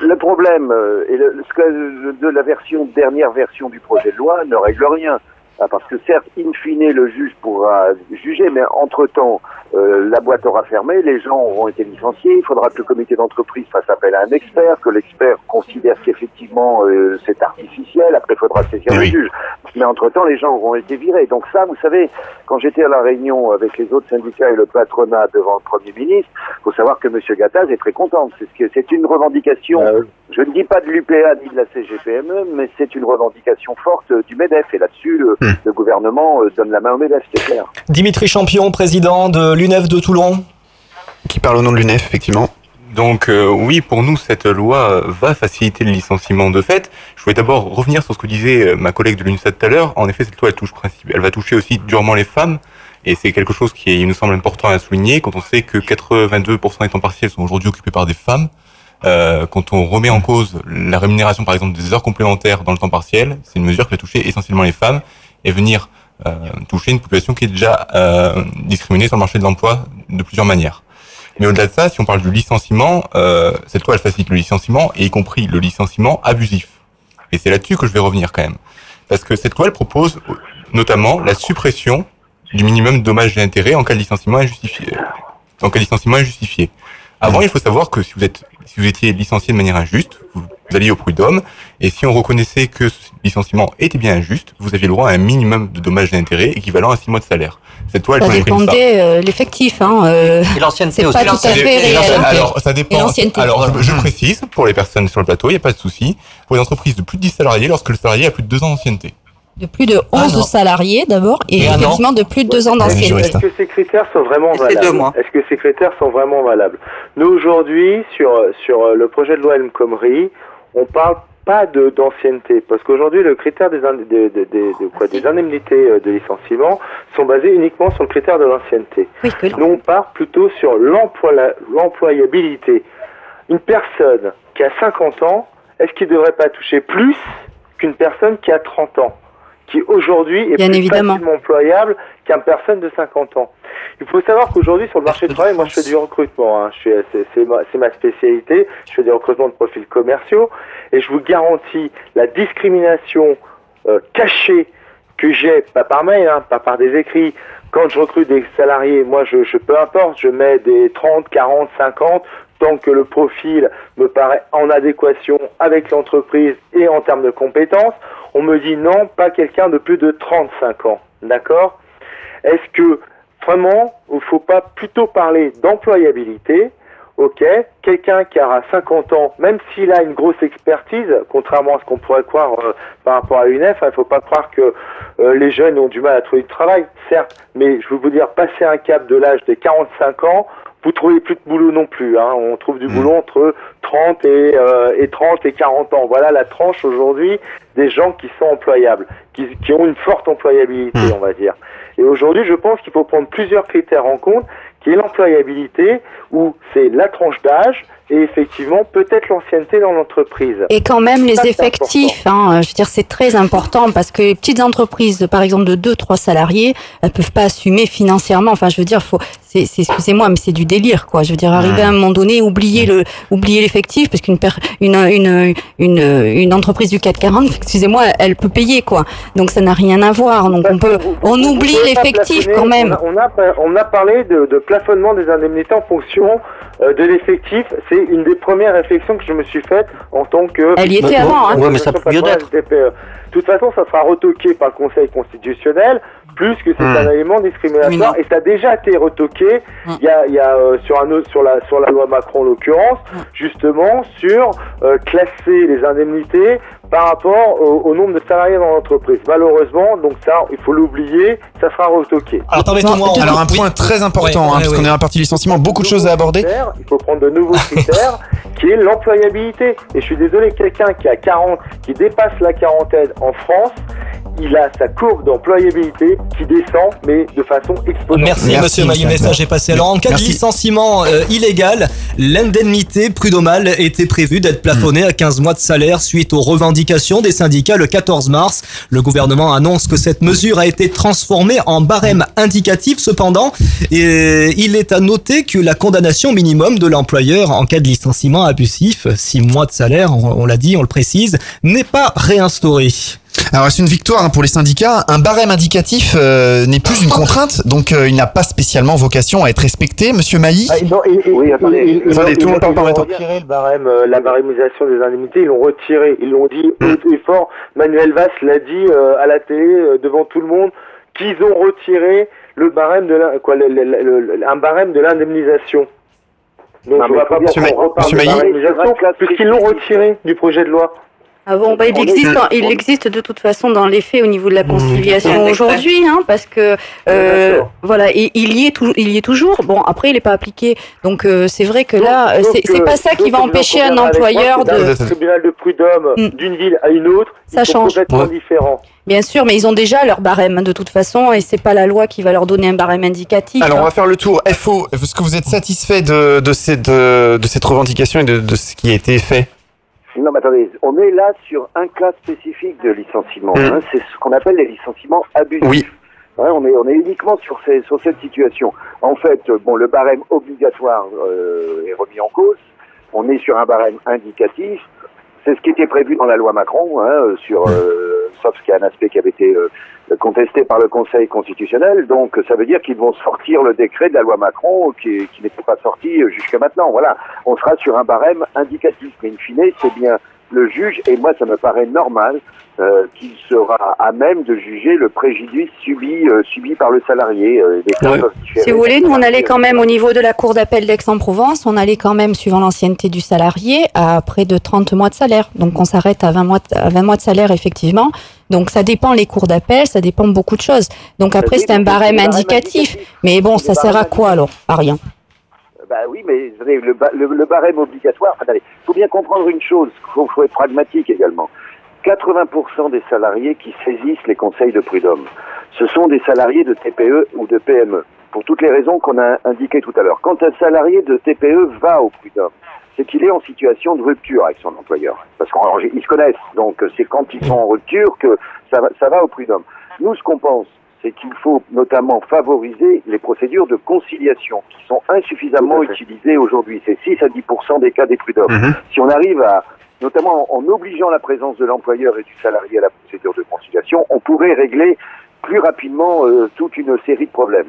Le problème euh, et le, ce que- de la version dernière version du projet de loi ne règle rien. Ah, Parce que certes, in fine, le juge pourra juger, mais entre-temps, euh, la boîte aura fermé, les gens auront été licenciés, il faudra que le comité d'entreprise fasse appel à un expert, que l'expert considère qu'effectivement euh, c'est artificiel, après il faudra saisir le juge. Mais entre-temps, les gens auront été virés. Donc ça, vous savez, quand j'étais à la réunion avec les autres syndicats et le patronat devant le Premier ministre, faut savoir que M. Gattaz est très content. C'est une revendication, je ne dis pas de l'UPA ni de la CGPME, mais c'est une revendication forte euh, du MEDEF. Et là-dessus, le, le gouvernement euh, donne la main au MEDEF, c'est clair. Dimitri Champion, président de l'UNEF de Toulon. Qui parle au nom de l'UNEF, effectivement. Donc euh, oui, pour nous, cette loi euh, va faciliter le licenciement de fait. Je voulais d'abord revenir sur ce que disait ma collègue de l'UNSA tout à l'heure. En effet, cette loi, elle, touche elle va toucher aussi durement les femmes. Et c'est quelque chose qui est, il nous semble important à souligner quand on sait que 82% des temps partiels sont aujourd'hui occupés par des femmes. Euh, quand on remet en cause la rémunération, par exemple, des heures complémentaires dans le temps partiel, c'est une mesure qui va toucher essentiellement les femmes et venir euh, toucher une population qui est déjà euh, discriminée sur le marché de l'emploi de plusieurs manières. Mais au-delà de ça, si on parle du licenciement, euh, cette loi elle facilite le licenciement, et y compris le licenciement abusif. Et c'est là-dessus que je vais revenir quand même. Parce que cette loi elle propose notamment la suppression du minimum dommages et intérêts en cas de licenciement injustifié. En cas de licenciement injustifié. Avant, il faut savoir que si vous êtes, si vous étiez licencié de manière injuste, vous, alliez au prud'homme, et si on reconnaissait que licenciement était bien injuste, vous aviez le droit à un minimum de dommages et intérêts équivalent à six mois de salaire. Cette loi, elle Ça ça. dépendait euh, l'effectif. Hein, euh, Et l'ancienneté aussi. pas tout à fait réel. hein. Alors, ça dépend. Alors, je, je précise, pour les personnes sur le plateau, il n'y a pas de souci. Pour les entreprises de plus de 10 salariés, lorsque le salarié a plus de 2 ans d'ancienneté. de plus de Ah, 11 salariés d'abord et effectivement de plus de deux ans d'ancienneté. Est-ce que ces critères sont vraiment valables. Est-ce que ces critères sont vraiment valables Nous aujourd'hui, sur sur le projet de loi El Khomri, on parle pas de d'ancienneté parce qu'aujourd'hui le critère des, ind- des, des, des- de quoi, des indemnités euh, de licenciement sont basés uniquement sur le critère de l'ancienneté. Nous on part plutôt sur l'emploi l'employabilité. Une personne qui a 50 ans, est-ce qu'il ne devrait pas toucher plus qu'une personne qui a 30 ans qui aujourd'hui est Bien plus évidemment. facilement employable personne de 50 ans. Il faut savoir qu'aujourd'hui sur le marché du travail, moi je fais du recrutement, hein. suis, c'est, ma, spécialité, je fais du recrutement de profils commerciaux et je vous garantis la discrimination euh, cachée que j'ai, pas par mail, hein, pas par des écrits, quand je recrute des salariés, moi je, je peu importe, je mets des 30, 40, 50, tant que le profil me paraît en adéquation avec l'entreprise et en termes de compétences, on me dit non, pas quelqu'un de plus de 35 ans. D'accord? Est-ce que vraiment, il ne faut pas plutôt parler d'employabilité? Ok, quelqu'un qui aura 50 ans, même s'il a une grosse expertise, contrairement à ce qu'on pourrait croire euh, par rapport à l'UNEF, il ne faut pas croire que euh, les jeunes ont du mal à trouver du travail, certes, mais je veux vous dire, passer un cap de l'âge des 45 ans, vous trouvez plus de boulot non plus. Hein. On trouve du boulot entre 30 et, euh, et 30 et 40 ans. Voilà la tranche aujourd'hui des gens qui sont employables, qui, qui ont une forte employabilité, on va dire. Et aujourd'hui, je pense qu'il faut prendre plusieurs critères en compte, qui est l'employabilité, où c'est la tranche d'âge et effectivement peut-être l'ancienneté dans l'entreprise. Et quand même les Ça, effectifs, hein, je veux dire c'est très important parce que les petites entreprises, par exemple de 2-3 salariés, elles peuvent pas assumer financièrement. Enfin, je veux dire, faut, c'est, c'est- excusez-moi, mais c'est du délire, quoi. Je veux dire, arriver à un moment donné, oublier le, oublier l'effectif, parce qu'une per- une, une, une, une entreprise du 440, excusez-moi, elle peut payer, quoi. Donc ça n'a rien à voir. Donc on peut, on Vous oublie l'effectif quand même. On a, on a, on a parlé de, de plafonnement des indemnités en fonction euh, de l'effectif. C'est une des premières réflexions que je me suis faite en tant que. Elle y était avant, hein. Ouais, mais ça peut mieux du TPE. De toute façon, ça sera retoqué par le Conseil constitutionnel, plus que c'est Hmm. un élément discriminatoire, et ça a déjà été retoqué. Il y a, il y a euh, sur un autre, sur la sur la loi Macron en l'occurrence, justement sur euh, classer les indemnités par rapport au, au nombre de salariés dans l'entreprise. Malheureusement, donc ça, il faut l'oublier, ça sera retoqué. Alors, Alors, un point très important, hein, parce qu'on est à la partie licenciement, beaucoup de choses à aborder. critères, Il faut prendre de nouveaux critères, qui est l'employabilité. Et je suis désolé, quelqu'un qui a 40, qui dépasse la quarantaine en France, il a sa courbe d'employabilité qui descend, mais de façon exponentielle. Merci, monsieur Maillet, le message est passé. Alors en cas de licenciement euh, illégal, l'indemnité prud'homale était prévue d'être plafonnée à 15 mois de salaire suite aux revendications des syndicats le 14 mars. Le gouvernement annonce que cette mesure a été transformée en barème indicatif cependant. Et il est à noter que la condamnation minimum de l'employeur en cas de licenciement abusif, 6 mois de salaire, on, on l'a dit, on le précise, n'est pas réinstaurée. Alors c'est une victoire hein, pour les syndicats. Un barème indicatif euh, n'est plus une contrainte, donc euh, il n'a pas spécialement vocation à être respecté. Monsieur Mailly Ah, non, et- et- Oui, attendez. et- Attendez, ils tout le ont- monde parle ils retiré le barème, euh, la barémisation des indemnités, ils l'ont retiré. Ils l'ont dit haut et fort. Manuel Valls l'a dit euh, à la télé, euh, devant tout le monde, qu'ils ont retiré le barème de la, quoi, le- le- le- le- un barème de l'indemnisation. Donc Non, je mais vois faut pas on reparle Monsieur de Mailly. barémisation, puisqu'ils l'ont retiré du projet de loi. Ah bon, bah, il existe, il existe de toute façon dans les faits au niveau de la conciliation Mmh. aujourd'hui, hein, parce que euh, voilà, et il y est il y est toujours. Bon, après, il n'est pas appliqué, donc euh, c'est vrai que là, euh, c'est c'est pas ça qui va empêcher un moi employeur de. le tribunal de prud'homme d'une ville à une autre, Ça ils sont change. complètement Ouais. différents. Bien sûr, mais ils ont déjà leur barème de toute façon, et c'est pas la loi qui va leur donner un barème indicatif. Alors on hein. va faire le tour. FO, est-ce que vous êtes satisfait de, de, cette, de, de cette revendication et de, de ce qui a été fait? Non, mais attendez, on est là sur un cas spécifique de licenciement. Mm. hein, c'est ce qu'on appelle les licenciements abusifs. Oui. On, est, on est uniquement sur, ces, sur cette situation. En fait, bon, le barème obligatoire euh, est remis en cause. On est sur un barème indicatif. C'est ce qui était prévu dans la loi Macron, hein, sur, euh, sauf qu'il y a un aspect qui avait été euh, contesté par le Conseil constitutionnel. Donc, ça veut dire qu'ils vont sortir le décret de la loi Macron qui, n'était pas sorti jusqu'à maintenant. Voilà, on sera sur un barème indicatif. Mais in fine, c'est bien le juge, et moi, ça me paraît normal euh, qu'il sera à même de juger le préjudice subi, euh, subi par le salarié. Euh, différer. Si vous voulez, nous on allait quand même au niveau de la cour d'appel d'Aix-en-Provence, on allait quand même, suivant l'ancienneté du salarié, à près de 30 mois de salaire. Donc on s'arrête à 20 mois, de, à 20 mois de salaire, effectivement. Donc ça dépend les cours d'appel, ça dépend de beaucoup de choses. Donc après c'est un barème indicatif. Mais bon, ça sert à quoi alors? À rien. Bah oui, mais le, le, barème obligatoire, il faut bien comprendre une chose, il faut, être pragmatique également. 80% des salariés qui saisissent les conseils de prud'homme, ce sont des salariés de TPE ou de PME, pour toutes les raisons qu'on a indiquées tout à l'heure. Quand un salarié de TPE va au prud'homme, c'est qu'il est en situation de rupture avec son employeur. Parce qu'ils se connaissent, donc c'est quand ils sont en rupture que ça ça va au prud'homme. Nous, ce qu'on pense, c'est qu'il faut notamment favoriser les procédures de conciliation qui sont insuffisamment utilisées aujourd'hui. C'est 6 à 10% des cas des prud'hommes. Si on arrive à, notamment en obligeant la présence de l'employeur et du salarié à la procédure de conciliation, on pourrait régler plus rapidement euh, toute une série de problèmes.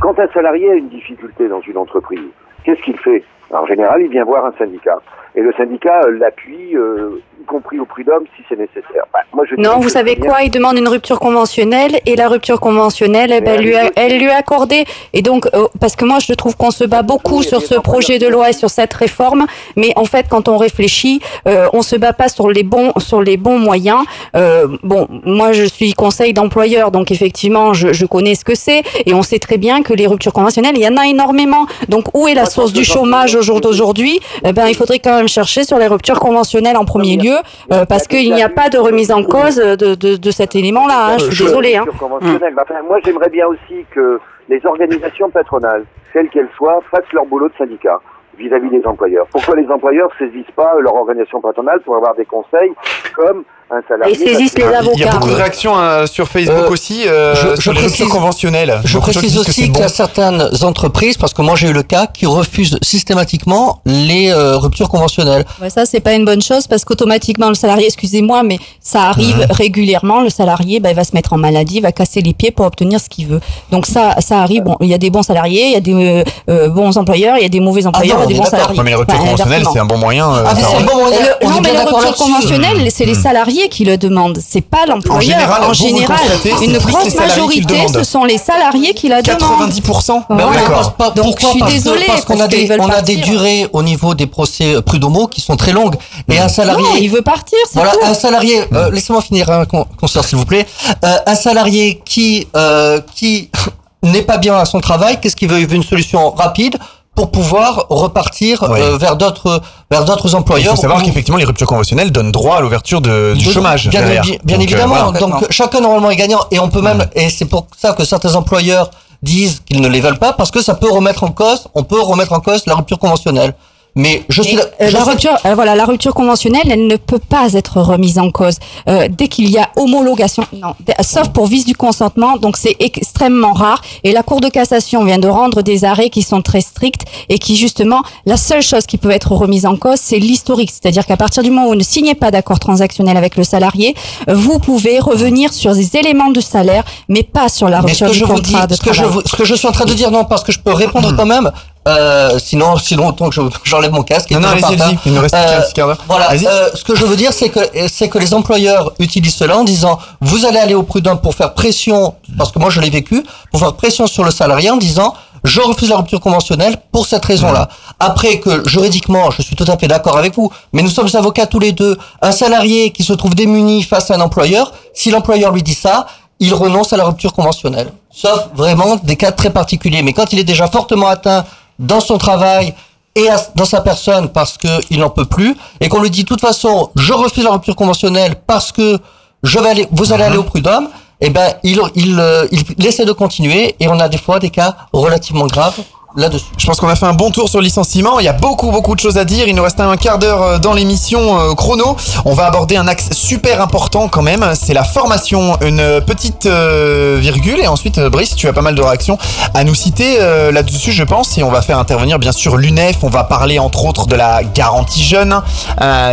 Quand un salarié a une difficulté dans une entreprise, qu'est-ce qu'il fait? En général, il vient voir un syndicat. Et le syndicat euh, l'appuie, euh, y compris au prud'homme, si c'est nécessaire. Bah, moi, je dis Non, vous savez quoi? Il demande une rupture conventionnelle et la rupture conventionnelle, eh ben, elle, lui a, elle lui est accordée. Et donc, euh, parce que moi, je trouve qu'on se bat beaucoup sur ce projet de loi et sur cette réforme, mais en fait, quand on réfléchit, euh, on se bat pas sur les bons, sur les bons moyens. Euh, bon, moi, je suis conseil d'employeur, donc effectivement, je, je connais ce que c'est, et on sait très bien que les ruptures conventionnelles, il y en a énormément. Donc, où est la source du chômage au jour d'aujourd'hui Eh ben, il faudrait quand même chercher sur les ruptures conventionnelles en premier lieu, euh, parce qu'il n'y a pas de remise en cause de, de, de cet élément-là. hein. je suis désolée. Hein. Enfin, moi, j'aimerais bien aussi que les organisations patronales, quelles qu'elles soient, fassent leur boulot de syndicat vis-à-vis des employeurs. Pourquoi les employeurs saisissent pas leur organisation patronale pour avoir des conseils comme un salarié Et saisissent les Il y a beaucoup de réactions euh, sur Facebook aussi euh, je- sur je les précise- ruptures conventionnelles. Je Beaucoup précise aussi qu'il y a certaines entreprises, parce que moi j'ai eu le cas, qui refusent systématiquement les euh, ruptures conventionnelles. Ouais, ça, c'est pas une bonne chose parce qu'automatiquement, le salarié, excusez-moi, mais ça arrive Mhm. régulièrement. Le salarié, ben, il va se mettre en maladie, va casser les pieds pour obtenir ce qu'il veut. Donc ça, ça arrive. Bon, il y a des bons salariés, il y a des euh, euh, bons employeurs, il y a des mauvais employeurs, non, il y a des bons salariés. Ouais, mais les ruptures Enfin, conventionnelles, c'est un bon moyen. euh, Ah, mais enfin, c'est un bon moyen. on non, mais les ruptures conventionnelles, c'est les salariés qui le demandent. C'est pas l'employeur. général, En général, constatez, c'est une grosse majorité, ce sont les salariés qui la demandent. 90% Bah oui, ouais. parce- pas- Donc, pourquoi je suis Parce que- désolée, Parce qu'on a des, on a durées au niveau des procès euh, prud'homaux qui sont très longues. Et un salarié. Non, il veut partir, c'est Voilà, tout. un salarié. euh, Laissez-moi finir, un concert, s'il vous plaît. Euh, un salarié qui euh, qui n'est pas bien à son travail, qu'est-ce qu'il veut? Il veut une solution rapide pour pouvoir repartir euh, vers d'autres vers d'autres Il employeurs. faut savoir où- qu'effectivement les ruptures conventionnelles donnent droit à l'ouverture de- du de- chômage. Bien, Donc, euh, évidemment. voilà. Donc chacun normalement est gagnant et on peut même et c'est pour ça que certains employeurs disent qu'ils ne les veulent pas parce que ça peut remettre en cause, on peut remettre en cause la rupture conventionnelle. Mais je suis Euh, je la rupture, euh, voilà, la rupture conventionnelle, elle ne peut pas être remise en cause Euh, dès qu'il y a homologation. Non, sauf pour vice du consentement. Donc c'est extrêmement rare. Et la Cour de cassation vient de rendre des arrêts qui sont très stricts et qui justement, la seule chose qui peut être remise en cause, c'est l'historique. C'est-à-dire qu'à partir du moment où vous ne signez pas d'accord transactionnel avec le salarié, vous pouvez revenir sur des éléments de salaire, mais pas sur la rupture du contrat de ce que je, travail. ce que je suis en train de dire, non, parce que je peux répondre quand même. Euh, sinon, sinon, autant que je- j'enlève mon casque. et Non, non, allez-y. Il nous reste Euh, petit quart. Voilà. Euh, ce que je veux dire, c'est que c'est que les employeurs utilisent cela en disant, vous allez aller au prud'homme pour faire pression, parce que moi je l'ai vécu, pour faire pression sur le salarié en disant, je refuse la rupture conventionnelle pour cette raison-là. Après que juridiquement, je suis tout à fait d'accord avec vous, mais nous sommes avocats tous les deux. Un salarié qui se trouve démuni face à un employeur, si l'employeur lui dit ça, il renonce à la rupture conventionnelle. Sauf vraiment des cas très particuliers. Mais quand il est déjà fortement atteint dans son travail et dans sa personne parce qu'il n'en peut plus, et qu'on lui dit de toute façon, je refuse la rupture conventionnelle parce que je vais aller, vous allez aller au prud'homme, eh ben, il, il, euh, il, il essaie de continuer et on a des fois des cas relativement graves Je pense qu'on a fait un bon tour sur le licenciement. Il y a beaucoup, beaucoup de choses à dire. Il nous reste un quart d'heure euh, dans l'émission euh, chrono. On va aborder un axe super important quand même. C'est la formation. Une petite euh, virgule. Et ensuite, Brice, tu as pas mal de réactions à nous citer là-dessus, je pense. Et on va faire intervenir bien sûr l'UNEF. On va parler entre autres de la garantie jeune.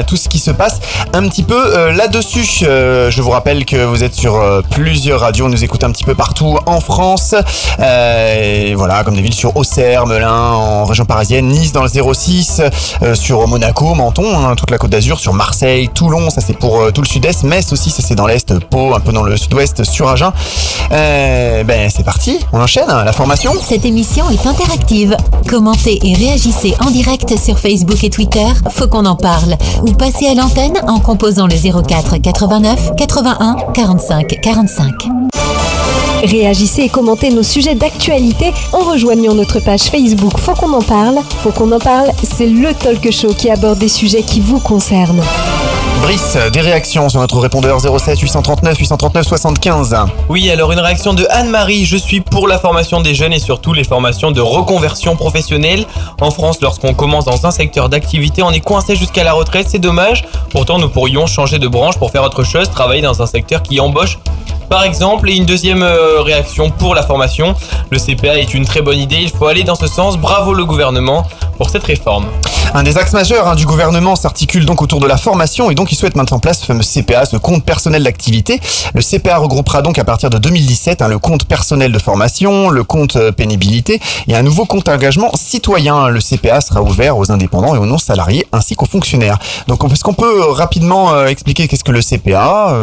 tout ce qui se passe un petit peu là-dessus. Je vous rappelle que vous êtes sur plusieurs radios. On nous écoute un petit peu partout en France. Et voilà, comme des villes sur Auxerre, Melun, en région parisienne, Nice dans le 06, euh, sur Monaco, Menton, hein, toute la Côte d'Azur, sur Marseille, Toulon, ça c'est pour euh, tout le sud-est, Metz aussi, ça c'est dans l'est, Pau, un peu dans le sud-ouest, sur Agen. Euh, ben c'est parti, on enchaîne, hein, la formation. Cette émission est interactive. Commentez et réagissez en direct sur Facebook et Twitter. Faut qu'on en parle. Ou passez à l'antenne en composant le 04 89 81 45 45. Réagissez et commentez nos sujets d'actualité en rejoignant notre page Facebook Faut qu'on en parle. Faut qu'on en parle, c'est le talk show qui aborde des sujets qui vous concernent. Brice, des réactions sur notre répondeur 07 839 839 75. Oui, alors une réaction de Anne-Marie. Je suis pour la formation des jeunes et surtout les formations de reconversion professionnelle. En France, lorsqu'on commence dans un secteur d'activité, on est coincé jusqu'à la retraite. C'est dommage. Pourtant, nous pourrions changer de branche pour faire autre chose, travailler dans un secteur qui embauche. Par exemple, et une deuxième euh, réaction pour la formation, le CPA est une très bonne idée, il faut aller dans ce sens, bravo le gouvernement pour cette réforme. Un des axes majeurs hein, du gouvernement s'articule donc autour de la formation et donc il souhaite mettre en place ce fameux CPA, ce compte personnel d'activité. Le CPA regroupera donc à partir de 2017 hein, le compte personnel de formation, le compte euh, pénibilité et un nouveau compte engagement citoyen. Le CPA sera ouvert aux indépendants et aux non-salariés ainsi qu'aux fonctionnaires. Donc est-ce qu'on peut euh, rapidement expliquer qu'est-ce que le CPA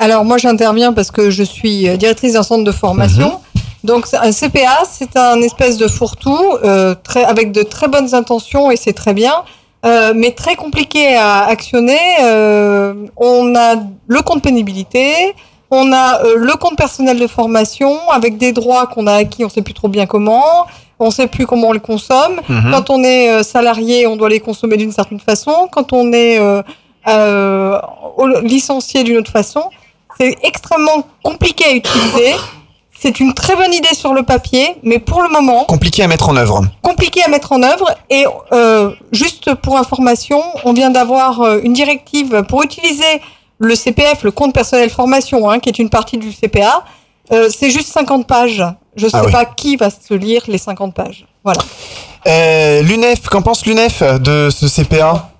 Alors moi j'interviens parce que je suis euh, directrice d'un centre de formation. Donc c'est- un CPA, c'est un espèce de fourre-tout euh, avec de très bonnes intentions et c'est très bien, euh, mais très compliqué à actionner. Euh, on a le compte pénibilité, on a euh, le compte personnel de formation avec des droits qu'on a acquis, on sait plus trop bien comment. On sait plus comment on les consomme. Mhm. Quand on est euh, salarié, on doit les consommer d'une certaine façon. Quand on est euh, euh, licencié d'une autre façon, c'est extrêmement compliqué à utiliser. C'est une très bonne idée sur le papier, mais pour le moment, Compliqué à mettre en œuvre. compliqué à mettre en œuvre. Et euh, juste pour information, on vient d'avoir euh, une directive pour utiliser le CPF, le compte personnel formation, hein, qui est une partie du CPA. Euh, c'est juste 50 pages. Je ne sais Ah oui. pas qui va se lire les 50 pages. Voilà. Euh, L'UNEF, qu'en pense l'UNEF de ce CPA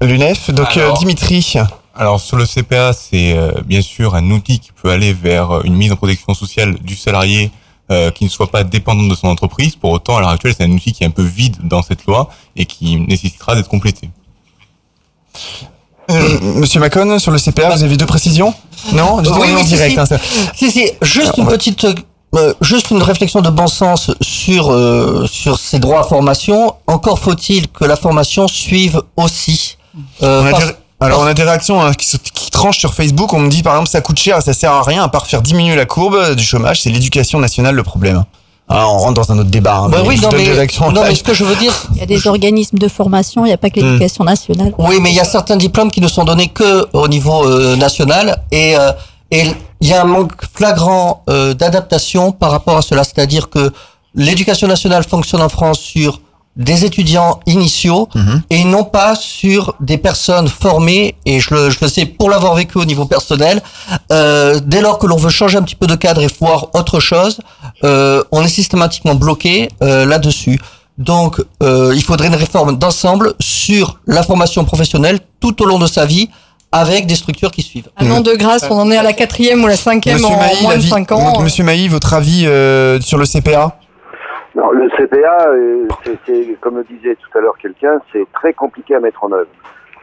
L'UNEF, donc euh, Alors- Dimitri. Alors sur le CPA, c'est euh, bien sûr un outil qui peut aller vers euh, une mise en protection sociale du salarié euh, qui ne soit pas dépendant de son entreprise. Pour autant, à l'heure actuelle, c'est un outil qui est un peu vide dans cette loi et qui nécessitera d'être complété. Euh, Monsieur Macon, sur le CPA, vous avez deux précisions? Non? Dites-moi Oui, oui, si, direct. si. hein, ça- Si, si, juste Alors, une ouais. petite, euh, juste une réflexion de bon sens sur euh, sur ces droits à formation. Encore faut-il que la formation suive aussi. euh, On a parce- des- Alors on a des réactions hein, qui, se- qui tranchent sur Facebook. On me dit par exemple ça coûte cher, ça sert à rien à part faire diminuer la courbe du chômage. C'est l'éducation nationale le problème. Ah, on rentre dans un autre débat. hein, Bah oui, non mais, en non, mais ce que je veux dire, Il y a des organismes de formation, il n'y a pas que l'éducation nationale. Oui, mais il y a certains diplômes qui ne sont donnés que au niveau euh, national et euh, et il y a un manque flagrant euh, d'adaptation par rapport à cela, c'est-à-dire que l'éducation nationale fonctionne en France sur des étudiants initiaux et non pas sur des personnes formées et je le, je le sais pour l'avoir vécu au niveau personnel euh, dès lors que l'on veut changer un petit peu de cadre et voir autre chose euh, on est systématiquement bloqué euh, là-dessus. Donc euh, il faudrait une réforme d'ensemble sur la formation professionnelle tout au long de sa vie avec des structures qui suivent. Un nom de grâce, on en est à la quatrième ou la cinquième Monsieur en moins de l'avis- 5 ans. Monsieur Mailly, votre avis euh, sur le CPA Non, le CPA, euh, c'est- comme le disait tout à l'heure quelqu'un, c'est très compliqué à mettre en œuvre.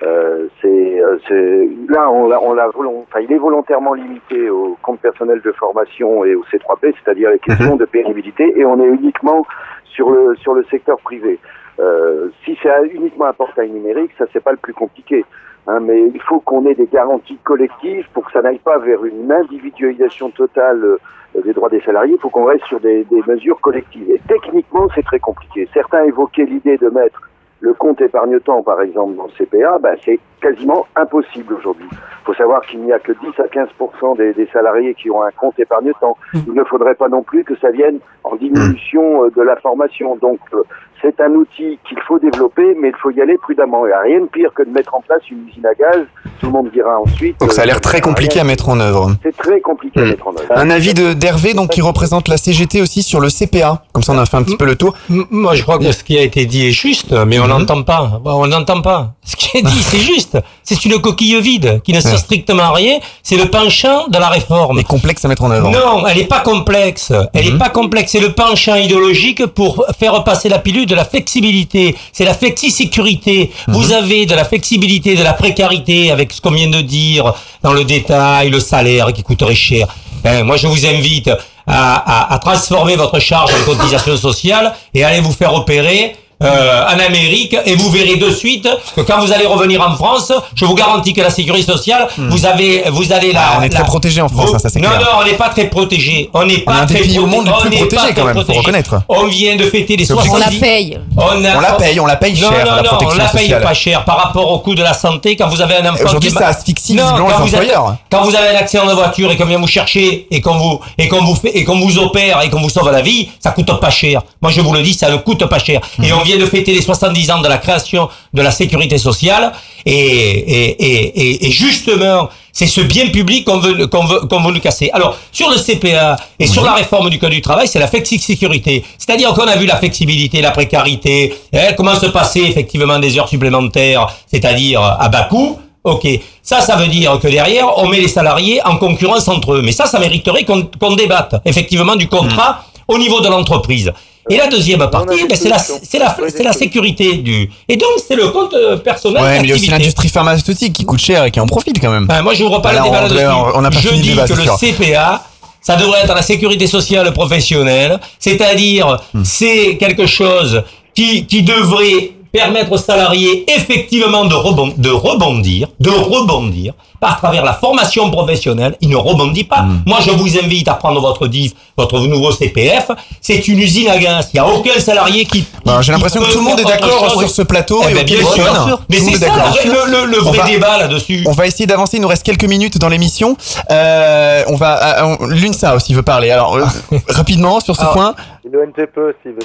Euh, c'est, euh, là, on l'a, on l'a enfin, il est volontairement limité au compte personnel de formation et au C3P, c'est-à-dire les questions de pénibilité, et on est uniquement sur le sur le secteur privé. Euh, si c'est uniquement un portail numérique, ça c'est pas le plus compliqué. Hein, mais il faut qu'on ait des garanties collectives pour que ça n'aille pas vers une individualisation totale euh, des droits des salariés. Il faut qu'on reste sur des, mesures collectives. Et techniquement, c'est très compliqué. Certains évoquaient l'idée de mettre le compte épargne-temps, par exemple, dans le CPA. Ben, c'est quasiment impossible aujourd'hui. Il faut savoir qu'il n'y a que 10 à 15 des, des salariés qui ont un compte épargne-temps. Il ne faudrait pas non plus que ça vienne en diminution euh, de la formation. Donc, euh, c'est un outil qu'il faut développer, mais il faut y aller prudemment. Il n'y a rien de pire que de mettre en place une usine à gaz. Tout le monde dira ensuite. Donc ça a euh, l'air très compliqué à mettre en œuvre. C'est très compliqué à mettre en œuvre. Un avis de d'Hervé, donc qui représente la CGT aussi sur le CPA. Comme ça, on a fait un petit peu le tour. Moi, je crois que ce qui a été dit est juste, mais on n'entend pas. Bon, On n'entend pas. Ce qui est dit, c'est juste. C'est une coquille vide qui ne sert strictement à rien. C'est le penchant de la réforme. Et complexe à mettre en œuvre. Non, elle n'est pas complexe. Elle n'est pas complexe. C'est le penchant idéologique pour faire passer la pilule de la flexibilité. C'est la flexi-sécurité. Vous avez de la flexibilité, de la précarité avec ce qu'on vient de dire dans le détail, le salaire qui coûterait cher. Ben, moi, je vous invite à, à- à transformer votre charge en cotisation sociale et allez vous faire opérer euh, en Amérique et vous verrez de suite que quand vous allez revenir en France, je vous garantis que la sécurité sociale, vous avez, vous allez la. Ah, on est très la- protégé en France, vous- hein, ça, c'est non, clair. non, on n'est pas très protégé. On n'est On est pas un des très pays au monde les on plus protégés, très quand même, faut protégé. reconnaître. On vient de fêter les C'est obligé. 70 On la paye. On, a- On la paye, on la paye non, cher, non, la non, protection on la paye sociale. pas cher par rapport au coût de la santé. Quand vous avez un enfant Aujourd'hui, ça asphyxie Non, visiblement quand les vous quand vous avez un accident de voiture et qu'on vient vous chercher et qu'on vous et qu'on vous fait et qu'on vous opère et qu'on vous sauve la vie, ça coûte pas cher. Moi je vous le dis, ça ne coûte pas cher. Et on vient de fêter les 70 ans de la création de la sécurité sociale et et et, et, et justement c'est ce bien public qu'on veut qu'on veut qu'on veut nous casser. Alors sur le CPA et sur la réforme du code du travail, c'est la flexi-sécurité. C'est-à-dire qu'on a vu la flexibilité, la précarité, hein, comment se passer effectivement des heures supplémentaires, c'est-à-dire à bas coût. Ok, ça, ça veut dire que derrière, on met les salariés en concurrence entre eux. Mais ça, ça mériterait qu'on qu'on débatte effectivement du contrat au niveau de l'entreprise. Et la deuxième partie, ben, c'est la, c'est la, c'est la sécurité du. Et donc, c'est le compte euh, personnel. Ouais, mais il y a aussi l'industrie pharmaceutique qui coûte cher et qui en profite quand même. Ben, moi, je ouvre pas le débat là-dessus. On pas je dis débat, que le sûr. CPA, ça devrait être la sécurité sociale professionnelle, c'est-à-dire Hmm. c'est quelque chose qui, qui devrait permettre aux salariés effectivement de, rebon- de rebondir, de rebondir par travers la formation professionnelle. Il ne rebondit pas. Hmm. Moi, je vous invite à prendre votre DIF, votre nouveau CPF. C'est une usine à gaz. Il n'y a aucun salarié qui. Alors, J'ai l'impression que tout le monde est d'accord sur ce plateau Eh et ben, bien sûr. Mais c'est ça le, le- le On vrai va- débat là-dessus. On va essayer d'avancer, il nous reste quelques minutes dans l'émission. Euh, on va, euh, l'UNSA aussi veut parler. Alors, euh, rapidement sur ce Alors, point. Le NTPE, s'il veut.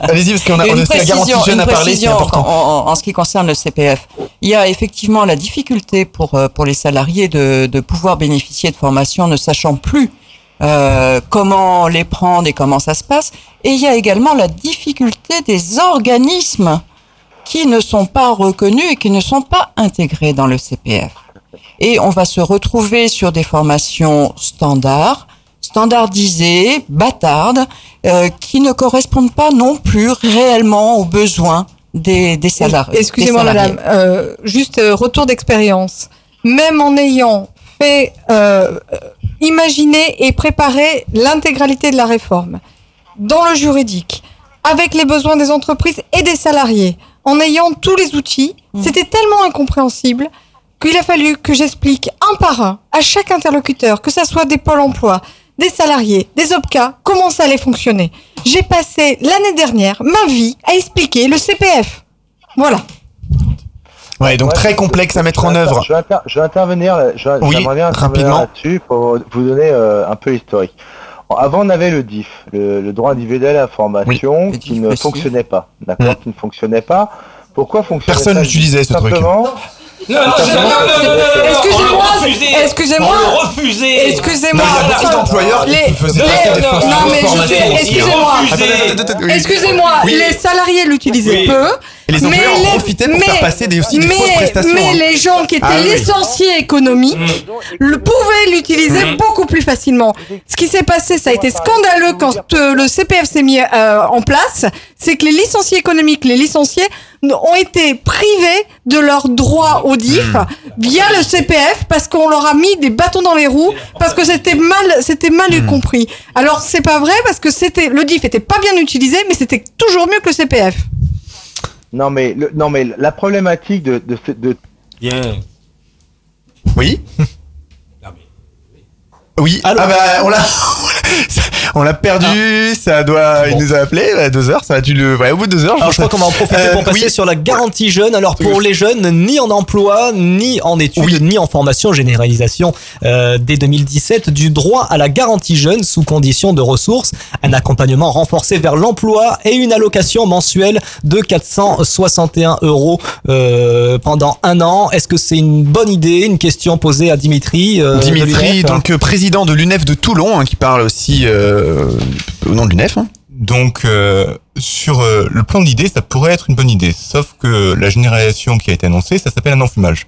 Allez-y, parce qu'on a, on a la précision, jeune une à parler, c'est précision important. En, en- en ce qui concerne le CPF, il y a effectivement la difficulté pour euh, pour les salariés de, de pouvoir bénéficier de formation, ne sachant plus euh, comment les prendre et comment ça se passe. Et il y a également la difficulté des organismes qui ne sont pas reconnus et qui ne sont pas intégrés dans le CPF. Et on va se retrouver sur des formations standards, standardisées, bâtardes, euh, qui ne correspondent pas non plus réellement aux besoins des, des salariés. Excusez-moi, des salariés. madame. euh, juste euh, retour d'expérience. Même en ayant fait imaginer et préparer l'intégralité de la réforme dans le juridique, avec les besoins des entreprises et des salariés, en ayant tous les outils, c'était tellement incompréhensible qu'il a fallu que j'explique un par un à chaque interlocuteur, que ça soit des pôles emploi, des salariés, des OPCA, comment ça allait fonctionner. J'ai passé l'année dernière ma vie à expliquer le CPF. Voilà. Ouais, donc très complexe à mettre en œuvre. Je vais, inter- je vais intervenir, je, Oui, j'aimerais bien intervenir rapidement. là-dessus pour vous donner euh, un peu l'historique. Avant, on avait le DIF, le, le droit individuel à la formation, qui ne fonctionnait pas. D'accord, qui ne fonctionnait pas. Pourquoi fonctionnait Personne n'utilisait ce Tout truc. simplement- Non, non, tout non, non, simplement- non, non, non, non, Excusez-moi, on le refusait. excusez-moi. Refusait. Excusez-moi. Non, il y a beaucoup d'employeurs qui Les- faisaient les- passer des non, mais je sais, excusez-moi. Excusez-moi, Oui. les salariés l'utilisaient Oui. peu. Et les employeurs en profitaient pour faire passer des- aussi des mais, fausses prestations, Mais hein. les gens qui étaient Ah oui. licenciés économiques le pouvaient l'utiliser Mhm. beaucoup plus facilement. Ce qui s'est passé, ça a été scandaleux quand euh, le CPF s'est mis euh, en place, c'est que les licenciés économiques, les licenciés ont été privés de leur droit au DIF Mhm. via le CPF parce qu'on leur a mis des bâtons dans les roues parce que c'était mal, c'était mal Mhm. compris. Alors c'est pas vrai parce que c'était le DIF était pas bien utilisé, mais c'était toujours mieux que le CPF. Non mais, le- non mais la problématique de, de, de Bien. Oui Oui, ah bah on l'a on l'a perdu, ça doit il nous a appelé à deux heures, ça a dû le ouais, au bout de deux heures. Alors je crois qu'on va en profiter Euh, pour passer oui. sur la garantie jeune. Alors pour les jeunes, ni en emploi, ni en études, ni en formation, généralisation euh, dès 2017 du droit à la garantie jeune sous condition de ressources, un accompagnement renforcé vers l'emploi et une allocation mensuelle de 461 euros euh, pendant un an. Est-ce que c'est une bonne idée Une question posée à Dimitri. euh, Dimitri, donc euh, président de l'UNEF de Toulon, hein, qui parle aussi euh, au nom de l'UNEF. hein. Donc, euh, sur euh, le plan d'idée, ça pourrait être une bonne idée. Sauf que la généralisation qui a été annoncée, ça s'appelle un enfumage.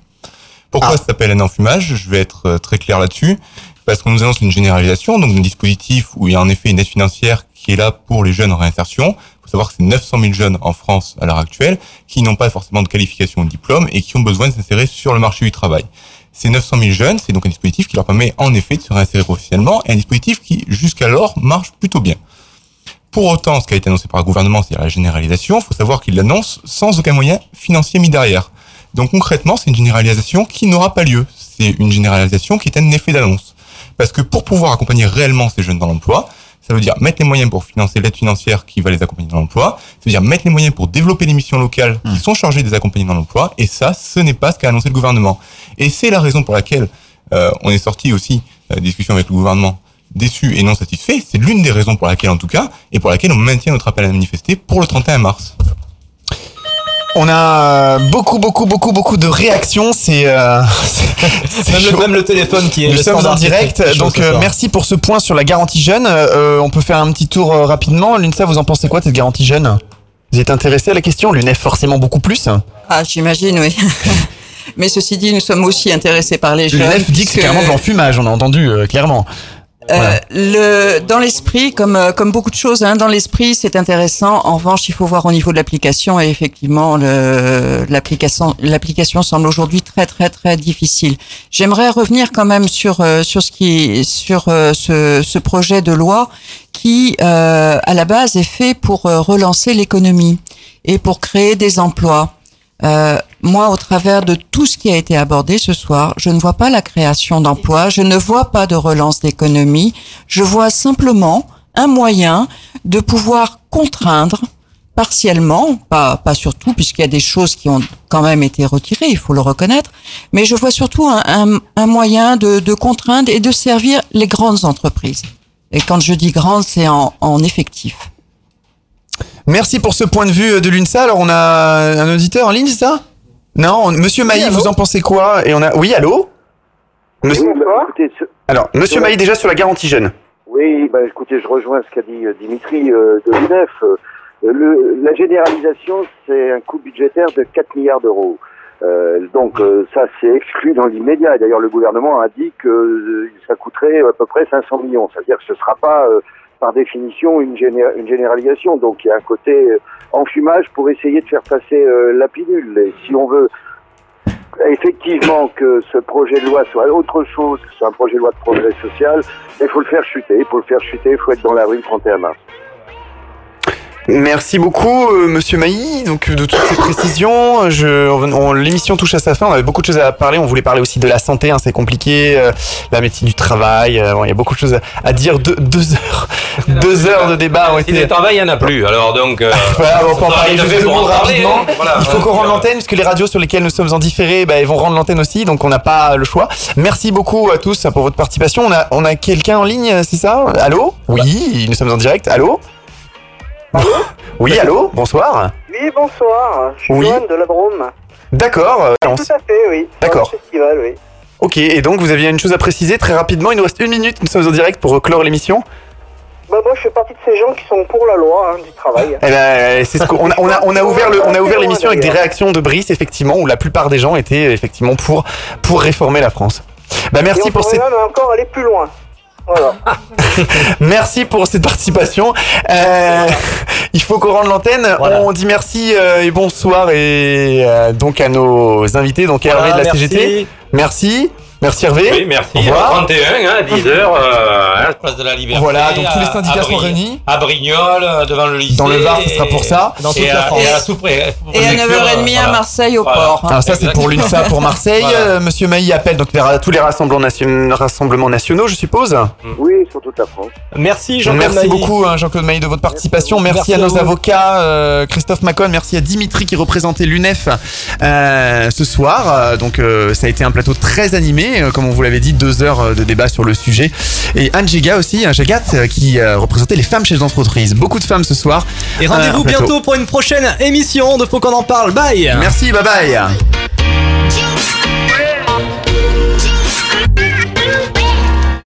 Pourquoi ça s'appelle un enfumage? Je vais être euh, très clair là-dessus. Parce qu'on nous annonce une généralisation, donc un dispositif où il y a en effet une aide financière qui est là pour les jeunes en réinsertion. Il faut savoir que c'est 900 000 jeunes en France à l'heure actuelle qui n'ont pas forcément de qualification ou de diplôme et qui ont besoin de s'insérer sur le marché du travail. Ces 900 000 jeunes, c'est donc un dispositif qui leur permet en effet de se réinsérer professionnellement et un dispositif qui jusqu'alors marche plutôt bien. Pour autant, ce qui a été annoncé par le gouvernement, c'est-à-dire la généralisation, il faut savoir qu'il l'annonce sans aucun moyen financier mis derrière. Donc concrètement, c'est une généralisation qui n'aura pas lieu. C'est une généralisation qui est un effet d'annonce. Parce que pour pouvoir accompagner réellement ces jeunes dans l'emploi, ça veut dire mettre les moyens pour financer l'aide financière qui va les accompagner dans l'emploi. Ça veut dire mettre les moyens pour développer les missions locales qui sont chargées de les accompagner dans l'emploi. Et ça, ce n'est pas ce qu'a annoncé le gouvernement. Et c'est la raison pour laquelle euh, on est sorti aussi euh, discussion avec le gouvernement déçu et non satisfait. C'est l'une des raisons pour laquelle, en tout cas, et pour laquelle on maintient notre appel à manifester pour le 31 mars. On a beaucoup, beaucoup, beaucoup, beaucoup de réactions. C'est euh, Même le- chaud. même le téléphone qui est Nous le sommes en direct, donc euh, merci pour ce point sur la garantie jeune. Euh, on peut faire un petit tour euh, rapidement. L'UNSA, vous en pensez quoi de cette garantie jeune? Vous êtes intéressé à la question? L'UNEF forcément beaucoup plus. Ah, j'imagine, oui. Mais ceci dit, nous sommes aussi intéressés par les jeunes. L'UNEF dit que c'est carrément de l'enfumage, on a entendu euh, Euh, le, dans l'esprit, comme, euh, comme beaucoup de choses, hein, dans l'esprit, c'est intéressant. En revanche, il faut voir au niveau de l'application et effectivement, l'application, l'application semble aujourd'hui très, très, très difficile. J'aimerais revenir quand même sur, euh, sur ce qui, sur euh, ce, ce projet de loi qui, euh, à la base, est fait pour relancer l'économie et pour créer des emplois. Euh, moi, au travers de tout ce qui a été abordé ce soir, je ne vois pas la création d'emplois, je ne vois pas de relance d'économie, je vois simplement un moyen de pouvoir contraindre partiellement, pas, pas surtout, puisqu'il y a des choses qui ont quand même été retirées, il faut le reconnaître, mais je vois surtout un, un, un moyen de, de contraindre et de servir les grandes entreprises. Et quand je dis grandes, c'est en, en effectif. Merci pour ce point de vue euh, de l'UNSA. Alors on a un auditeur en ligne, c'est ça? Non, on- Monsieur Mailly, vous en pensez quoi? Et on a, oui, allô? Monsieur- Oui, bah, écoutez, ce- Alors, Monsieur Mailly déjà sur la garantie jeune. Oui, bah, écoutez, je rejoins ce qu'a dit euh, Dimitri euh, de l'UNEF. Euh, le- la généralisation, c'est un coût budgétaire de 4 milliards d'euros. Euh, donc euh, ça, c'est exclu dans l'immédiat. Et D'ailleurs, le gouvernement a dit que euh, ça coûterait à peu près 500 millions. Ça veut dire que ce ne sera pas, euh, par définition, une, géné- une généralisation. Donc il y a un côté euh, enfumage pour essayer de faire passer euh, la pilule. Et si on veut effectivement que ce projet de loi soit autre chose que soit un projet de loi de progrès social, il faut le faire chuter. Il faut le faire chuter, il faut être dans la rue le 31 mars. Merci beaucoup, euh, Monsieur Mailly, donc de toutes ces précisions. Je, on- on- L'émission touche à sa fin. On avait beaucoup de choses à parler. On voulait parler aussi de la santé, hein, c'est compliqué, euh, la médecine du travail. euh, bon, il y a beaucoup de choses à dire. Deux, deux heures, deux heures de débat Si été. le travail, il n'y en a plus. Alors donc. euh, Voilà, on peut en parler juste deux rapidement. hein. Voilà. Il faut qu'on rende l'antenne parce que les radios sur lesquelles nous sommes en différé, bah, ils vont rendre l'antenne aussi, donc on n'a pas le choix. Merci beaucoup à tous pour votre participation. On a, on a quelqu'un en ligne, c'est ça? Allô? Oui, nous sommes en direct. Allô? Oui, allô Bonsoir. Oui, bonsoir. Je suis Oui. Johan de la Drôme. D'accord. euh, Tout à fait, oui. D'accord. Festival, oui. Ok, et donc vous aviez une chose à préciser très rapidement. Il nous reste une minute. Nous sommes en direct pour clore l'émission. Bah, moi, je fais partie de ces gens qui sont pour la loi hein, du travail. Eh ben, c'est ce qu'on a, on a, on a ouvert le, on a ouvert l'émission avec des réactions de Brice, effectivement, où la plupart des gens étaient effectivement pour, pour réformer la France. Bah Et merci on pour ces, même encore aller plus loin. Voilà. merci pour cette participation. Euh, il faut qu'on rende l'antenne. On dit merci euh, et bonsoir et euh, donc à nos invités, donc Hervé de la merci. CGT. Merci. Merci Hervé. Oui, merci. Au revoir. 31, hein, à 10h, euh, à la place de la Liberté. Voilà, donc tous les à- syndicats à sont réunis. À Brignoles, euh, devant le lycée. Dans le Var, ce sera pour ça. Et, Dans toute et la à, France. et à Et à préfecture, 9h30 à voilà. Marseille au Voilà. port. hein. Alors ça c'est pour l'UNSA pour Marseille. Voilà. Euh, Monsieur Mailly appelle donc vers tous les rassemblements, nation- rassemblements nationaux, je suppose. Oui, sur toute la France. Merci Jean-Claude Merci Mailly. beaucoup hein, Jean-Claude Mailly de votre participation. Merci, Merci à à nos vous. avocats, euh, Christophe Macon, merci à Dimitri qui représentait l'UNEF euh, ce soir. Euh, donc euh, ça a été un plateau très animé, euh, comme on vous l'avait dit, deux heures euh, de débat sur le sujet. Et Anne Giga aussi, hein, un Jagat euh, qui représentait les femmes chez les entreprises. Beaucoup de femmes ce soir. Et rendez-vous bientôt pour une prochaine émission de Faut qu'on en parle. Bye Merci, bye bye